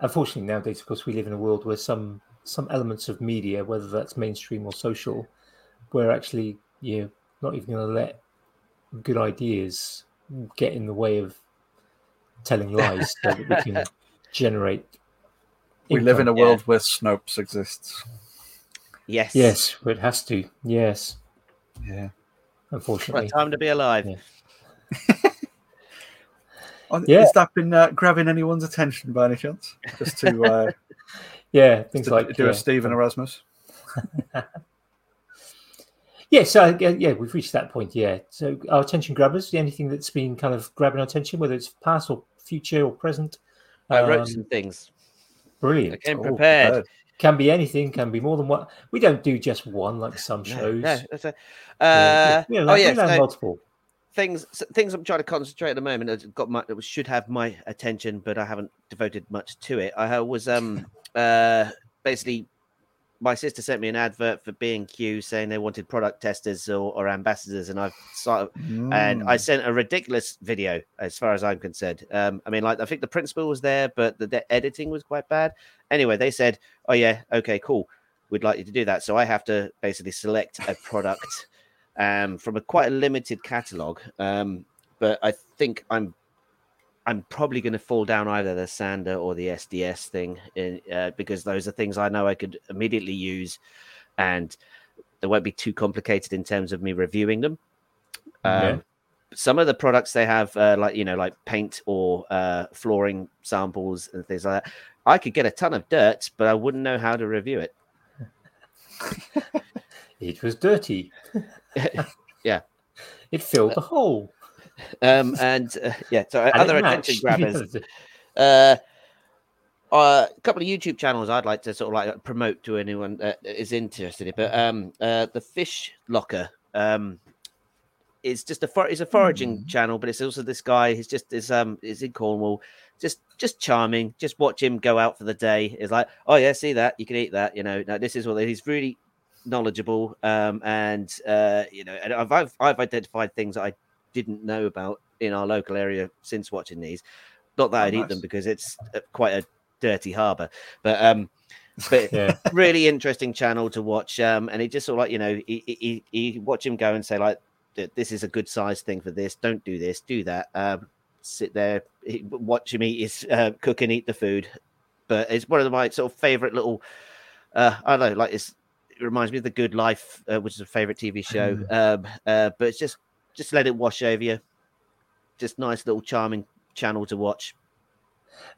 unfortunately, nowadays, of course, we live in a world where some some elements of media, whether that's mainstream or social, we're actually you know, not even going to let good ideas get in the way of telling *laughs* lies, so that we can generate We live in a income. Yeah. world where Snopes exists. Yes. Yes, it has to. Yes, Yeah. Unfortunately. a time to be alive. Yeah. *laughs* Oh, Yeah. Has that been uh, grabbing anyone's attention by any chance? Just to, uh, *laughs* Yeah, things to like do yeah. a Stephen Erasmus. *laughs* Yeah, so uh, yeah, we've reached that point. Yeah, so our attention grabbers, the anything that's been kind of grabbing our attention, whether it's past or future or present. I wrote um, some things. Brilliant. I Brilliant. came Oh, prepared. Can be anything. Can be more than one. We don't do just one like some shows. no, that's a- Yeah, uh, yeah, oh like, yes, we have no, multiple. Things things I'm trying to concentrate at the moment. It's got my it should have my attention, but I haven't devoted much to it. I was um *laughs* uh basically my sister sent me an advert for B&Q saying they wanted product testers or, or ambassadors, and I've sort of and I Mm. sent a ridiculous video as far as I'm concerned. Um, I mean, like I think the principal was there, but the, the editing was quite bad. Anyway, they said, "Oh yeah, okay, cool, we'd like you to do that." So I have to basically select a product um, from a quite a limited catalog. Um, but I think I'm I'm probably going to fall down either the Sander or the SDS thing, in, uh, because those are things I know I could immediately use, and they won't be too complicated in terms of me reviewing them. Um, Yeah. Some of the products they have, uh, like you know, like paint or uh, flooring samples and things like that, I could get a ton of dirt, but I wouldn't know how to review it. *laughs* It was dirty. *laughs* Yeah. It filled the hole. Um, and uh, yeah, so And other attention grabbers. *laughs* uh, uh, a couple of YouTube channels I'd like to sort of like promote to anyone that is interested in. But um, uh, the Fish Locker um, is just a for- it's a foraging Hmm. channel, but it's also this guy. He's just is um is in Cornwall, just just charming. Just watch him go out for the day. It's like, oh yeah, see that you can eat that. You know, now this is what he's really knowledgeable. Um, and uh, you know, and I've I've, I've identified things I didn't know about in our local area since watching these. Not that Oh, I'd eat them because it's uh, quite a dirty harbour, but um, but *laughs* Yeah. really interesting channel to watch. Um, and he just sort of like you know, he, he, he he watch him go and say like, this is a good size thing for this. Don't do this. Do that. Um, sit there, watch him eat his uh, cook and eat the food. But it's one of my sort of favorite little. Uh, I don't know, like it's. It reminds me of the Good Life, uh, which is a favorite TV show. Um, uh, but it's just just let it wash over you. Just nice little charming channel to watch.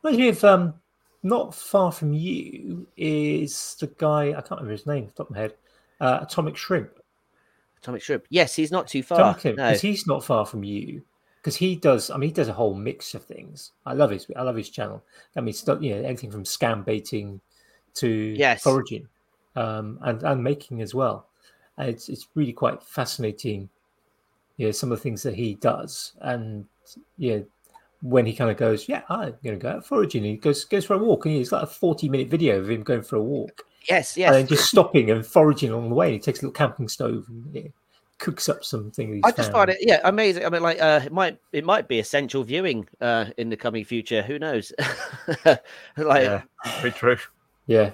Reminds me of um, not far from you is the guy I can't remember his name off the top of my head. Uh, Atomic Shrimp. Atomic Shrimp. Yes, he's not too far. Atomic No. because he's not far from you. Because he does, I mean, he does a whole mix of things. I love his, I love his channel. I mean, you know, anything from scam baiting to Yes. foraging, um, and and making as well. And it's it's really quite fascinating. You know, some of the things that he does, and yeah, when he kind of goes, yeah, I'm going to go out foraging. He goes goes for a walk, and it's like a forty minute video of him going for a walk, Yes, and yes. then just stopping and foraging along the way. He takes a little camping stove and yeah, cooks up something. that he's I just found. find it, yeah, amazing. I mean, like, uh, it might it might be essential viewing uh, in the coming future. Who knows? *laughs* like, yeah, very true. Yeah,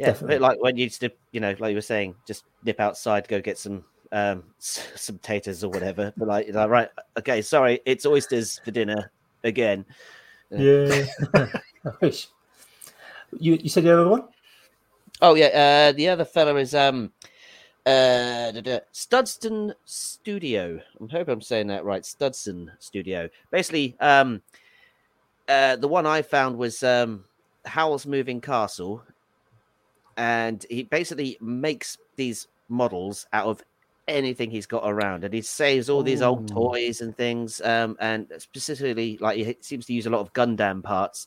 yeah, a bit like when you used to, you know, like you were saying, just nip outside, go get some um *laughs* some taters or whatever. But like, like, right, okay, sorry, it's oysters for dinner again. yeah. *laughs* I wish. You you said the other one? Oh yeah, uh, the other fella is um uh da- da- Studston Studio. I'm hoping I'm saying that right. Studson Studio. Basically, um uh the one I found was um Howl's Moving Castle, and he basically makes these models out of anything he's got around and he saves all these old toys and things um and specifically like he seems to use a lot of Gundam parts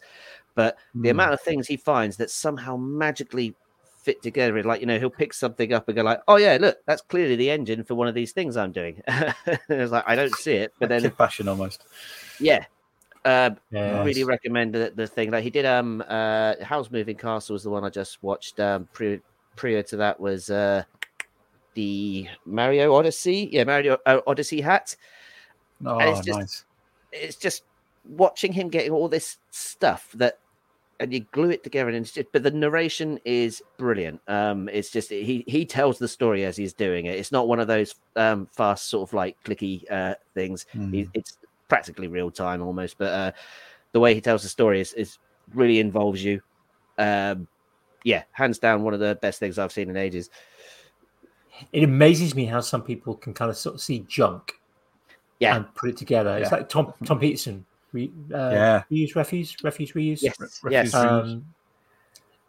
but the Hmm. amount of things he finds that somehow magically fit together like you know he'll pick something up and go like oh yeah look that's clearly the engine for one of these things i'm doing *laughs* it's like i don't see it but then fashion almost. yeah uh, Yeah. really recommend the, the thing like he did um uh Howl's Moving Castle was the one i just watched um pre- prior to that was uh the mario odyssey yeah mario uh, odyssey hat Oh, it's just- nice. it's just watching him getting all this stuff that and you glue it together and it's just but the narration is brilliant um it's just he he tells the story as he's doing it it's not one of those um fast sort of like clicky uh things Mm. He- it's practically real time almost but uh the way he tells the story is is really involves you. Um, yeah, hands down, one of the best things I've seen in ages. It amazes me how some people can kind of sort of see junk, Yeah. and put it together. It's like Tom Tom Peterson, re, uh, Yeah. reuse, refuse, refuse, reuse. Yes, Refuse yes. Um,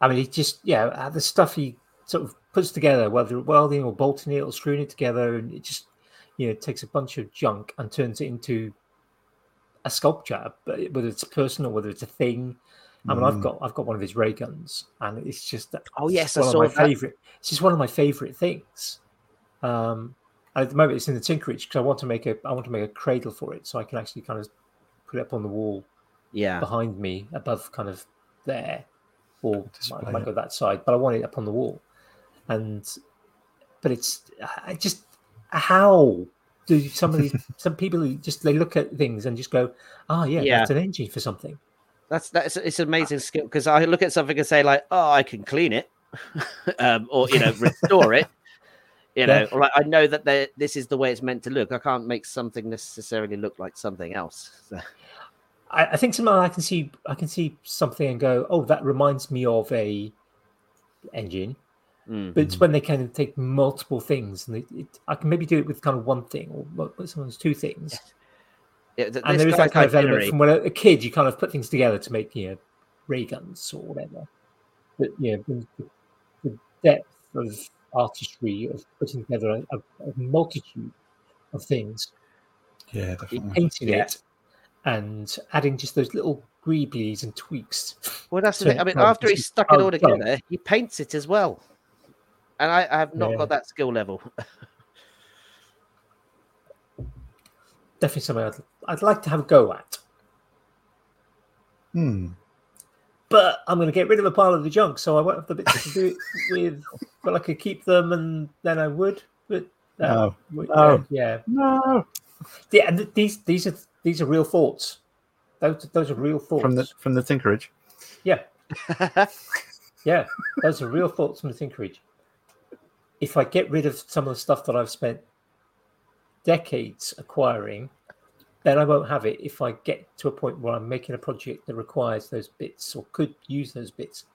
I mean, he just yeah, uh, the stuff he sort of puts together, whether it's welding or bolting it or screwing it together, and it just you know takes a bunch of junk and turns it into a sculpture, but whether it's a person or whether it's a thing. I mean, I've Mm. got I've got one of his ray guns, and it's just Oh, it's yes, I saw of my that. favorite. It's just one of my favorite things. Um, at the moment, it's in the tinkerage because I want to make a I want to make a cradle for it, so I can actually kind of put it up on the wall Yeah. behind me, above kind of there, or might, Display might go that side. But I want it up on the wall, and but it's I just how do some of these *laughs* some people who just they look at things and just go, oh yeah, Yeah. that's an engine for something. That's that's it's an amazing skill because I look at something and say like, oh, I can clean it, *laughs* um, or you know, restore it. You know, Yeah. or like I know that this is the way it's meant to look. I can't make something necessarily look like something else. So, I, I think somehow I can see I can see something and go, oh, that reminds me of a engine. Mm. But it's when they kind of take multiple things and it, it, I can maybe do it with kind of one thing or well, sometimes two things. Yeah, th- and there is that kind of element from when a, a kid you kind of put things together to make you know ray guns or whatever. But you know the, the depth of artistry of putting together a, a, a multitude of things, Yeah, definitely. painting Yeah. it, and adding just those little greeblies and tweaks. Well, that's the thing. I mean, help after he's stuck it all sorry. together, he paints it as well. And I, I have not Yeah. got that skill level. *laughs* Definitely something I'd, I'd like to have a go at. Hmm. but I'm going to get rid of a pile of the junk, so I won't have the bits to do it *laughs* with. But I could keep them, and then I would. But uh, No. w- No. yeah, No. yeah. And th- these these are these are real thoughts. Those those are real thoughts. From the from the Tinkerage. yeah, *laughs* yeah. Those are real thoughts from the Tinkerage. If I get rid of some of the stuff that I've spent decades acquiring, then I won't have it. If I get to a point where I'm making a project that requires those bits or could use those bits,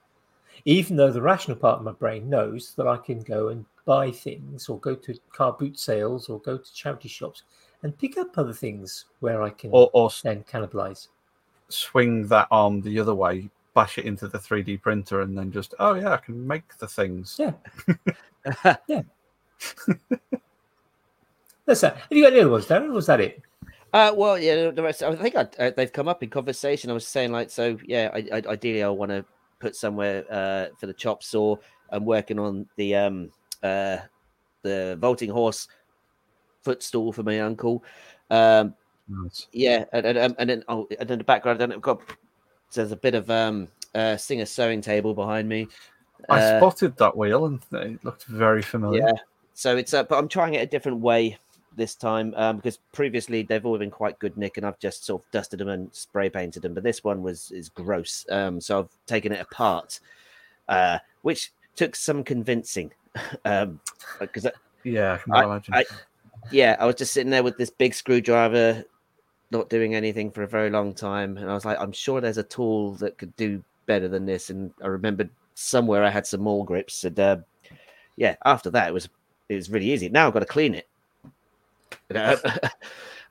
even though the rational part of my brain knows that I can go and buy things or go to car boot sales or go to charity shops and pick up other things where I can Or, or then cannibalize. swing that arm the other way, bash it into the 3D printer, and then just, oh yeah, I can make the things. Yeah. *laughs* That's that. Have you got any other ones, Darren? Or was that it? Uh, well, yeah, the rest. I think I, uh, they've come up in conversation. I was saying like, so yeah, I, I, ideally I want to put somewhere uh, for the chop saw. I'm working on the um uh the vaulting horse footstool for my uncle. Um, Nice. yeah, and and, um, and then oh, and in the background, then I've got there's a bit of um uh singer sewing table behind me. I Uh, spotted that wheel and it looked very familiar. Yeah. So it's uh, but I'm trying it a different way this time um, because previously they've all been quite good, Nick, and I've just sort of dusted them and spray painted them. But this one was is gross. Um, so I've taken it apart, uh, which took some convincing. *laughs* um, because Yeah, I imagine. I- yeah, I was just sitting there with this big screwdriver, not doing anything for a very long time, and I was like, I'm sure there's a tool that could do better than this. And I remembered somewhere I had some mole grips, and uh, yeah, after that it was it was really easy. Now I've got to clean it. *laughs*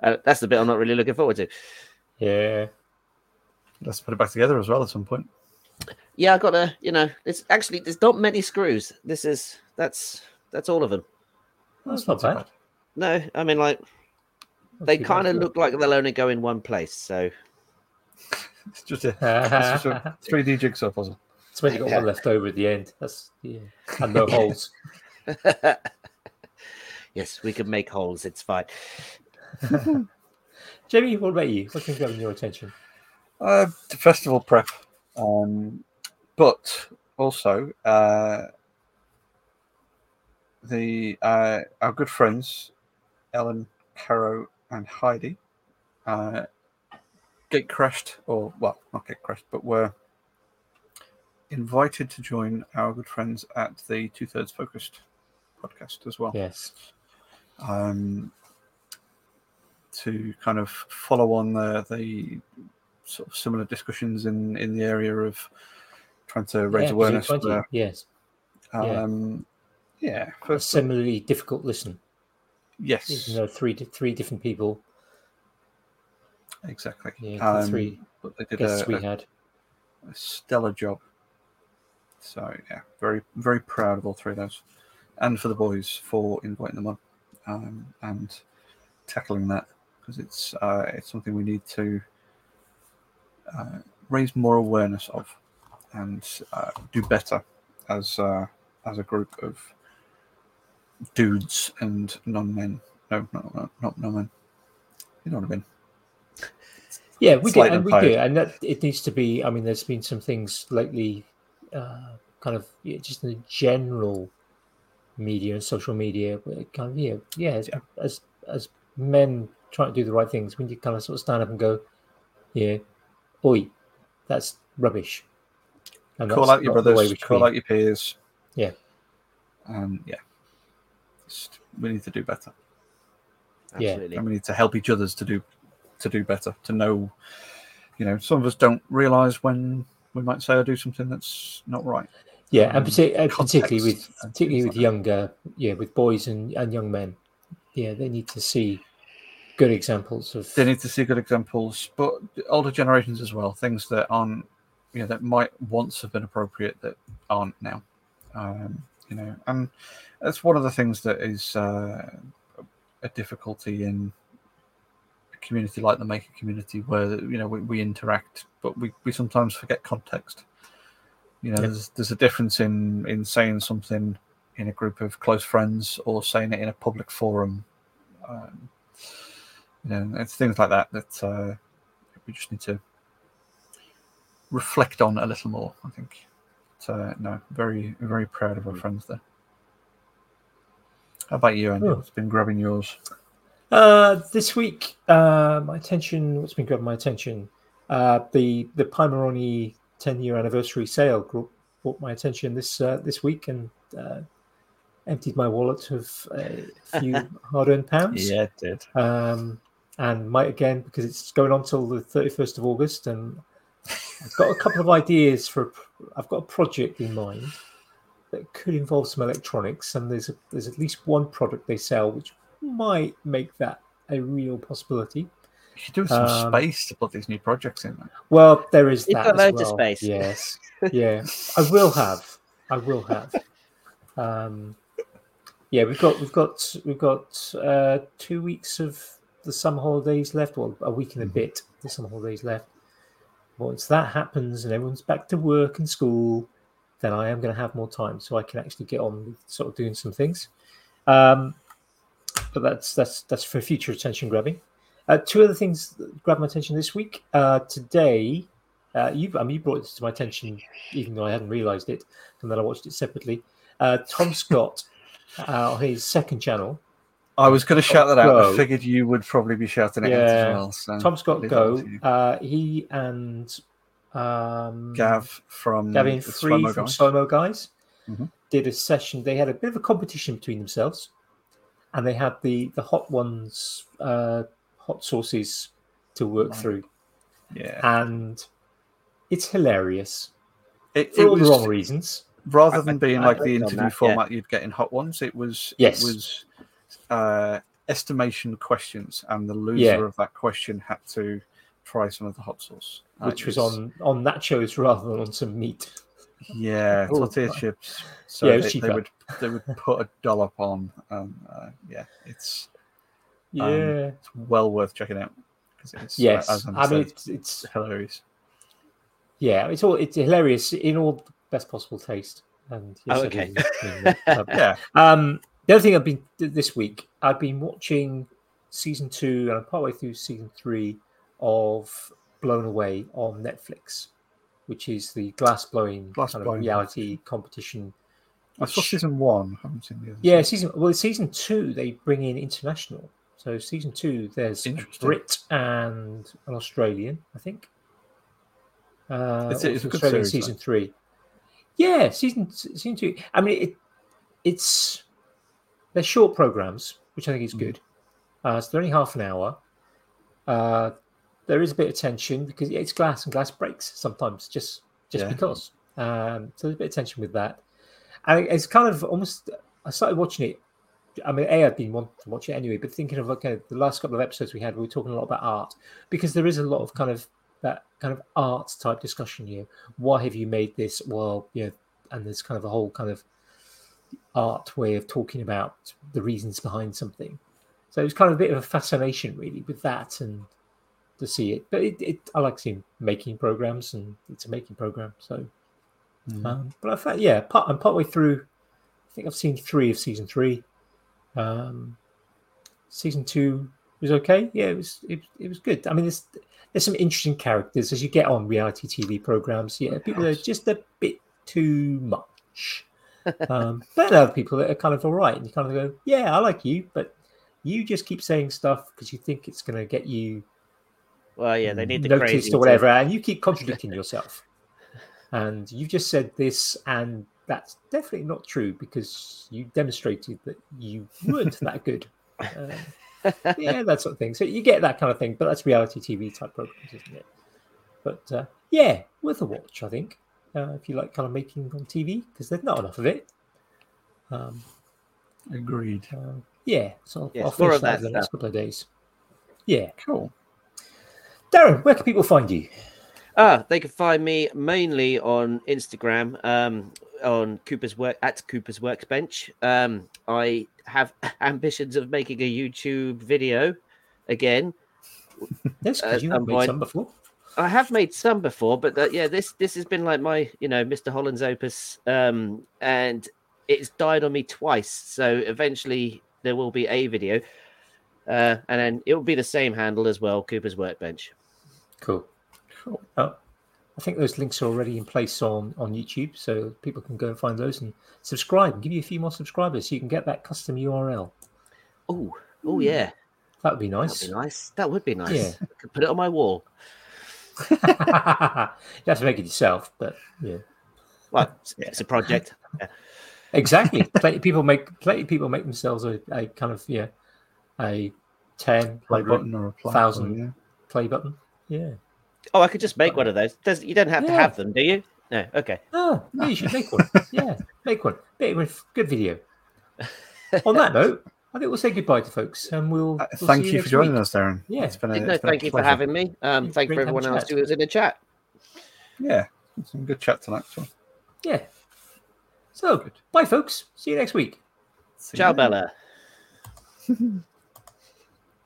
Uh, that's the bit I'm not really looking forward to. Yeah. Let's put it back together as well at some point. Yeah, I've got to, you know, it's actually there's not many screws. This is that's that's all of them. That's not bad. No, I mean like they kind of look like they'll only go in one place. So *laughs* It's just a, just a *laughs* 3D jigsaw puzzle. It's when you got one left over at the end. That's yeah, and no *laughs* holes. yes, we can make holes. It's fine. Jamie, what about you? What's been grabbing your attention? Uh, the festival prep, um, but also uh, the uh, our good friends Ellen, Caro, and Heidi uh, get crashed, or well, not get crashed, but were invited to join our good friends at the Two Thirds Focused podcast as well Yes. um, to kind of follow on the, the sort of similar discussions in in the area of trying to raise Yeah, awareness. 20, For, yes. yeah. um, yeah, A for, similarly difficult listen. Yes, Even though three three different people, exactly. yeah, Um, three but they did guests a, we a, had. a stellar job. So yeah, very very proud of all three of those, and for the boys for inviting them on, um, and tackling that because it's uh, it's something we need to uh, raise more awareness of, and uh, do better as uh, as a group of dudes and non men. No, no, no, not non men. You know what I mean? Yeah, we do, and we do, and that it needs to be. I mean, there's been some things lately, uh, kind of yeah, just in the general media and social media, kind of yeah, yeah, as, as as men trying to do the right things, when you kind of sort of stand up and go, yeah, oi, that's rubbish. And call that's out your not the way brothers, call out your peers. Yeah. And yeah, Just- we need to do better, Yeah. Absolutely. and we need to help each others to do to do better. To know, you know, some of us don't realise when we might say or do something that's not right. Yeah, um, and partic- uh, particularly with and particularly with like younger, yeah, with boys and, and young men, yeah, they need to see good examples of They need to see good examples, but older generations as well. Things that aren't, you know, that might once have been appropriate that aren't now. Um, you know, and that's one of the things that is uh, a difficulty in a community like the maker community, where you know we, we interact, but we, we sometimes forget context. You know, Yeah. there's there's a difference in in saying something in a group of close friends or saying it in a public forum. Um, you know, it's things like that that uh, we just need to reflect on a little more. I think. So uh, no, very very proud of our friends there. How about you, Andy? Oh. What's been grabbing yours? Uh, this week, uh, my attention. What's been grabbing my attention? Uh, the the Pimoroni 10 year anniversary sale group brought my attention this uh, this week and uh, emptied my wallet of a few *laughs* hard earned pounds. Yeah, it did. Um, and might again because it's going on till the 31st of August, and I've got a couple of ideas for. I've got a project in mind that could involve some electronics, and there's a, there's at least one product they sell which might make that a real possibility. You should do some Um, space to put these new projects in. There. Well, there is You've that. got as loads of space. Yes, yeah, I will have. I will have. Um, yeah, we've got we've got we've got uh, two weeks of the summer holidays left, or a week and a Mhm. bit. The summer holidays left. Once that happens and everyone's back to work and school, then I am going to have more time, so I can actually get on with sort of doing some things. Um, but that's that's that's for future attention grabbing. Uh, two other things grabbed my attention this week. Uh, today, uh, you I mean you brought this to my attention, even though I hadn't realised it, and then I watched it separately. Uh, Tom Scott *laughs* uh, on his second channel, I was going to shout that out. Go. I figured you would probably be shouting it out Yeah. as well. So Tom Scott leave Go. to. Uh, he and um, Gav from Gavin Free Slow-Mo from Guys. Slow Guys Mhm. did a session. They had a bit of a competition between themselves, and they had the the hot ones, uh, hot sauces to work Right. through, Yeah, and it's hilarious it, for it all was the wrong reasons. rather than being I like the interview that, yeah. format you'd get in Hot Ones. It was Yes. it was uh, estimation questions, and the loser Yeah. of that question had to try some of the hot sauce, which was on on nachos rather than on some meat. yeah *laughs* Oh, tortilla right. chips. So Yeah, it was they, they would they would put a dollop on. Um, uh, yeah, it's Yeah. Um, it's well worth checking out it's uh, yes. as Andy I mean, it's, it's hilarious. yeah, it's all it's hilarious in all the best possible taste. And yes, Oh, okay. did mean. *laughs* Um, Yeah, Um, the other thing I've been this week, I've been watching season two, and I'm partway through season three of Blown Away on Netflix, which is the glass blowing Glass kind blowing of reality competition. I saw season one. I haven't seen the other. Yeah, season well, season two they bring in international. So season two, there's a Brit and an Australian, I think. Uh, It's it's Australian series, season three. Yeah, season season two. I mean, it it's they're short programs, which I think is Mhm. good. Uh, so they're only half an hour. Uh, there is a bit of tension because it's glass and glass breaks sometimes just just Yeah. because. Um, so there's a bit of tension with that, and it's kind of almost. I started watching it. I mean, a I'd been wanting to watch it anyway, but thinking of okay, the last couple of episodes we had, we were talking a lot about art because there is a lot of kind of that kind of art type discussion here. Why have you made this? Well, you know, and there's kind of a whole kind of art way of talking about the reasons behind something. So it was kind of a bit of a fascination, really, with that and to see it. But it, it I like seeing making programs, and it's a making program. So, Mm. um, but I found, yeah, part, I'm partway through. I think I've seen three of season three. Um, season two was okay. Yeah, it was it, it was good. I mean, there's there's some interesting characters as you get on reality TV programs. Yeah, people are just a bit too much. Um, but there are other people that are kind of all right, and you kind of go, "Yeah, I like you," but you just keep saying stuff because you think it's going to get you Well, yeah, they need the noticed or whatever, and you keep contradicting yourself. And you've just said this, and that's definitely not true because you demonstrated that you weren't that good. Um, yeah, that sort of thing. So you get that kind of thing, but that's reality TV type programs, isn't it? But uh, yeah, worth a watch, I think, uh, if you like kind of making on TV because there's not enough of it. Um, Agreed. uh, yeah, so Yes, I'll finish that that in the next couple of days. Yeah, Cool. Darren, where can people find you? Ah, they can find me mainly on Instagram, um, on Cooper's work at Cooper's Workbench. Um, I have *laughs* ambitions of making a YouTube video again. Yes, Uh, because you have some made point. some before. I have made some before, but uh, yeah, this this has been like my you know Mr. Holland's opus, um, and it's died on me twice. So eventually there will be a video, uh, and then it will be the same handle as well, Cooper's Workbench. Cool. Cool. Oh, I think those links are already in place on on YouTube, so people can go and find those and subscribe and give you a few more subscribers, so you can get that custom URL. Oh, oh yeah, That would be that'd nice. be nice. That would be nice. Yeah. I could put it on my wall. *laughs* you have to make it yourself, but yeah, Well, it's, it's a project. *laughs* exactly. *laughs* plenty of people make plenty of people make themselves a, a kind of yeah a ten Play button or a thousand. yeah. play button. Yeah. Oh, I could just make one of those. Does you don't have to have them, do you? No. Okay. Oh, yeah, you should make one. yeah, make one. Make one. Good video. On that note, I think we'll say goodbye to folks, and we'll. Uh, we'll thank see you for next joining week. us, Darren. Yeah. It's been a, no, it's been a thank you for having me. Um, It's thank you for to have a everyone else chat. who was in the chat. Yeah, some good chat tonight. So. Yeah. So, good. bye, folks. See you next week. See Ciao, you. Bella. *laughs*